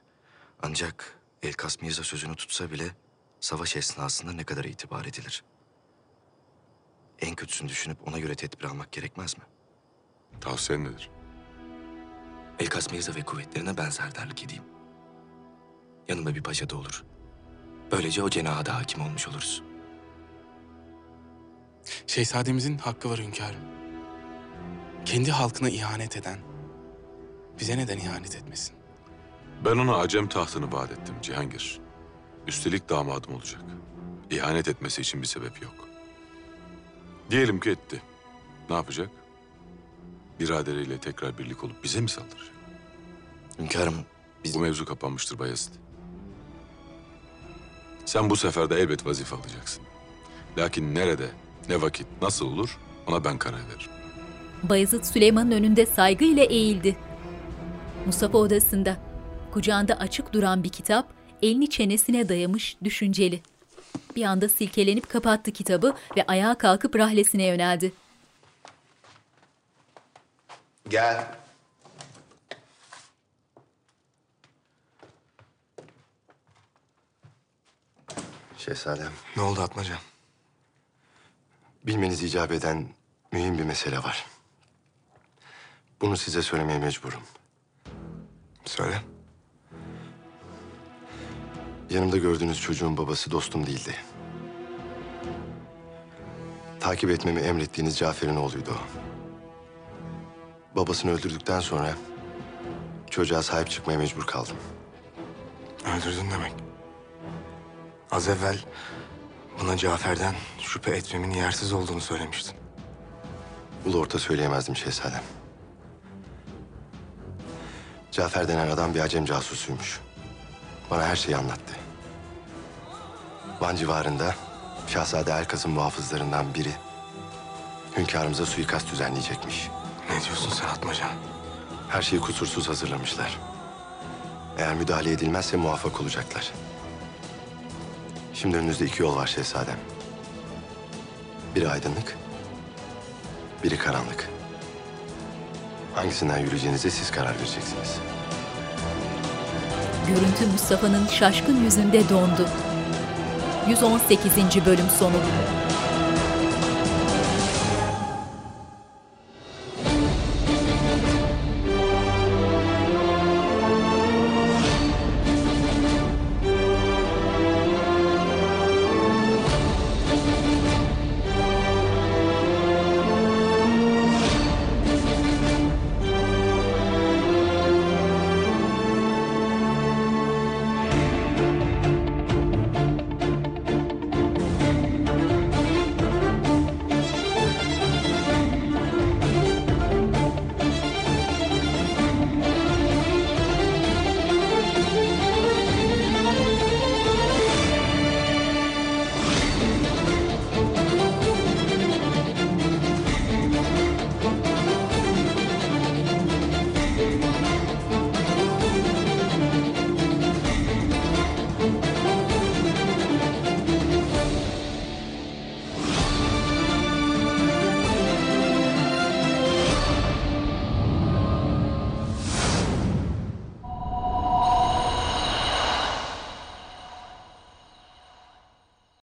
Ancak Elkas Mirza sözünü tutsa bile savaş esnasında ne kadar itibar edilir? En kötüsünü düşünüp ona göre tedbir almak gerekmez mi? Tavsiyen nedir? Elkas Mirza ve kuvvetlerine ben serdarlık edeyim. Yanımda bir paşa da olur. Böylece o cenaha da hakim olmuş oluruz. Şehzademizin hakkı var hünkârım. Kendi halkına ihanet eden, bize neden ihanet etmesin? Ben ona Acem tahtını vaat ettim Cihangir. Üstelik damadım olacak. İhanet etmesi için bir sebep yok. Diyelim ki etti. Ne yapacak? Biraderiyle tekrar birlik olup bize mi saldıracak? Hünkârım, Bu mevzu kapanmıştır Bayezid. Sen bu sefer de elbet vazife alacaksın. Lakin nerede, ne vakit, nasıl olur ona ben karar veririm. Bayezid Süleyman'ın önünde saygıyla eğildi. Mustafa odasında. Kucağında açık duran bir kitap, elini çenesine dayamış, düşünceli. Bir anda silkelenip kapattı kitabı ve ayağa kalkıp rahlesine yöneldi. Gel. Şehzadem, Ne oldu Atmaca? bilmeniz icap eden mühim bir mesele var. Bunu size söylemeye mecburum. Söyle. Yanımda gördüğünüz çocuğun babası dostum değildi. Takip etmemi emrettiğiniz Cafer'in oğluydu o. Babasını öldürdükten sonra çocuğa sahip çıkmaya mecbur kaldım. Öldürdün demek. Az evvel buna Cafer'den şüphe etmemin yersiz olduğunu söylemiştin. Ulu orta söyleyemezdim şehzadem. Cafer denen adam bir Acem casusuymuş. Bana her şeyi anlattı. Van civarında Şahzade Elkas'ın muhafızlarından biri hünkârımıza suikast düzenleyecekmiş. Ne diyorsun sen Atmaca? Her şeyi kusursuz hazırlamışlar. Eğer müdahale edilmezse muvaffak olacaklar. Şimdi önünüzde iki yol var şehzadem. Biri aydınlık, biri karanlık. Hangisinden yürüyeceğinize siz karar vereceksiniz. Görüntü Mustafa'nın şaşkın yüzünde dondu. 118. bölüm sonu.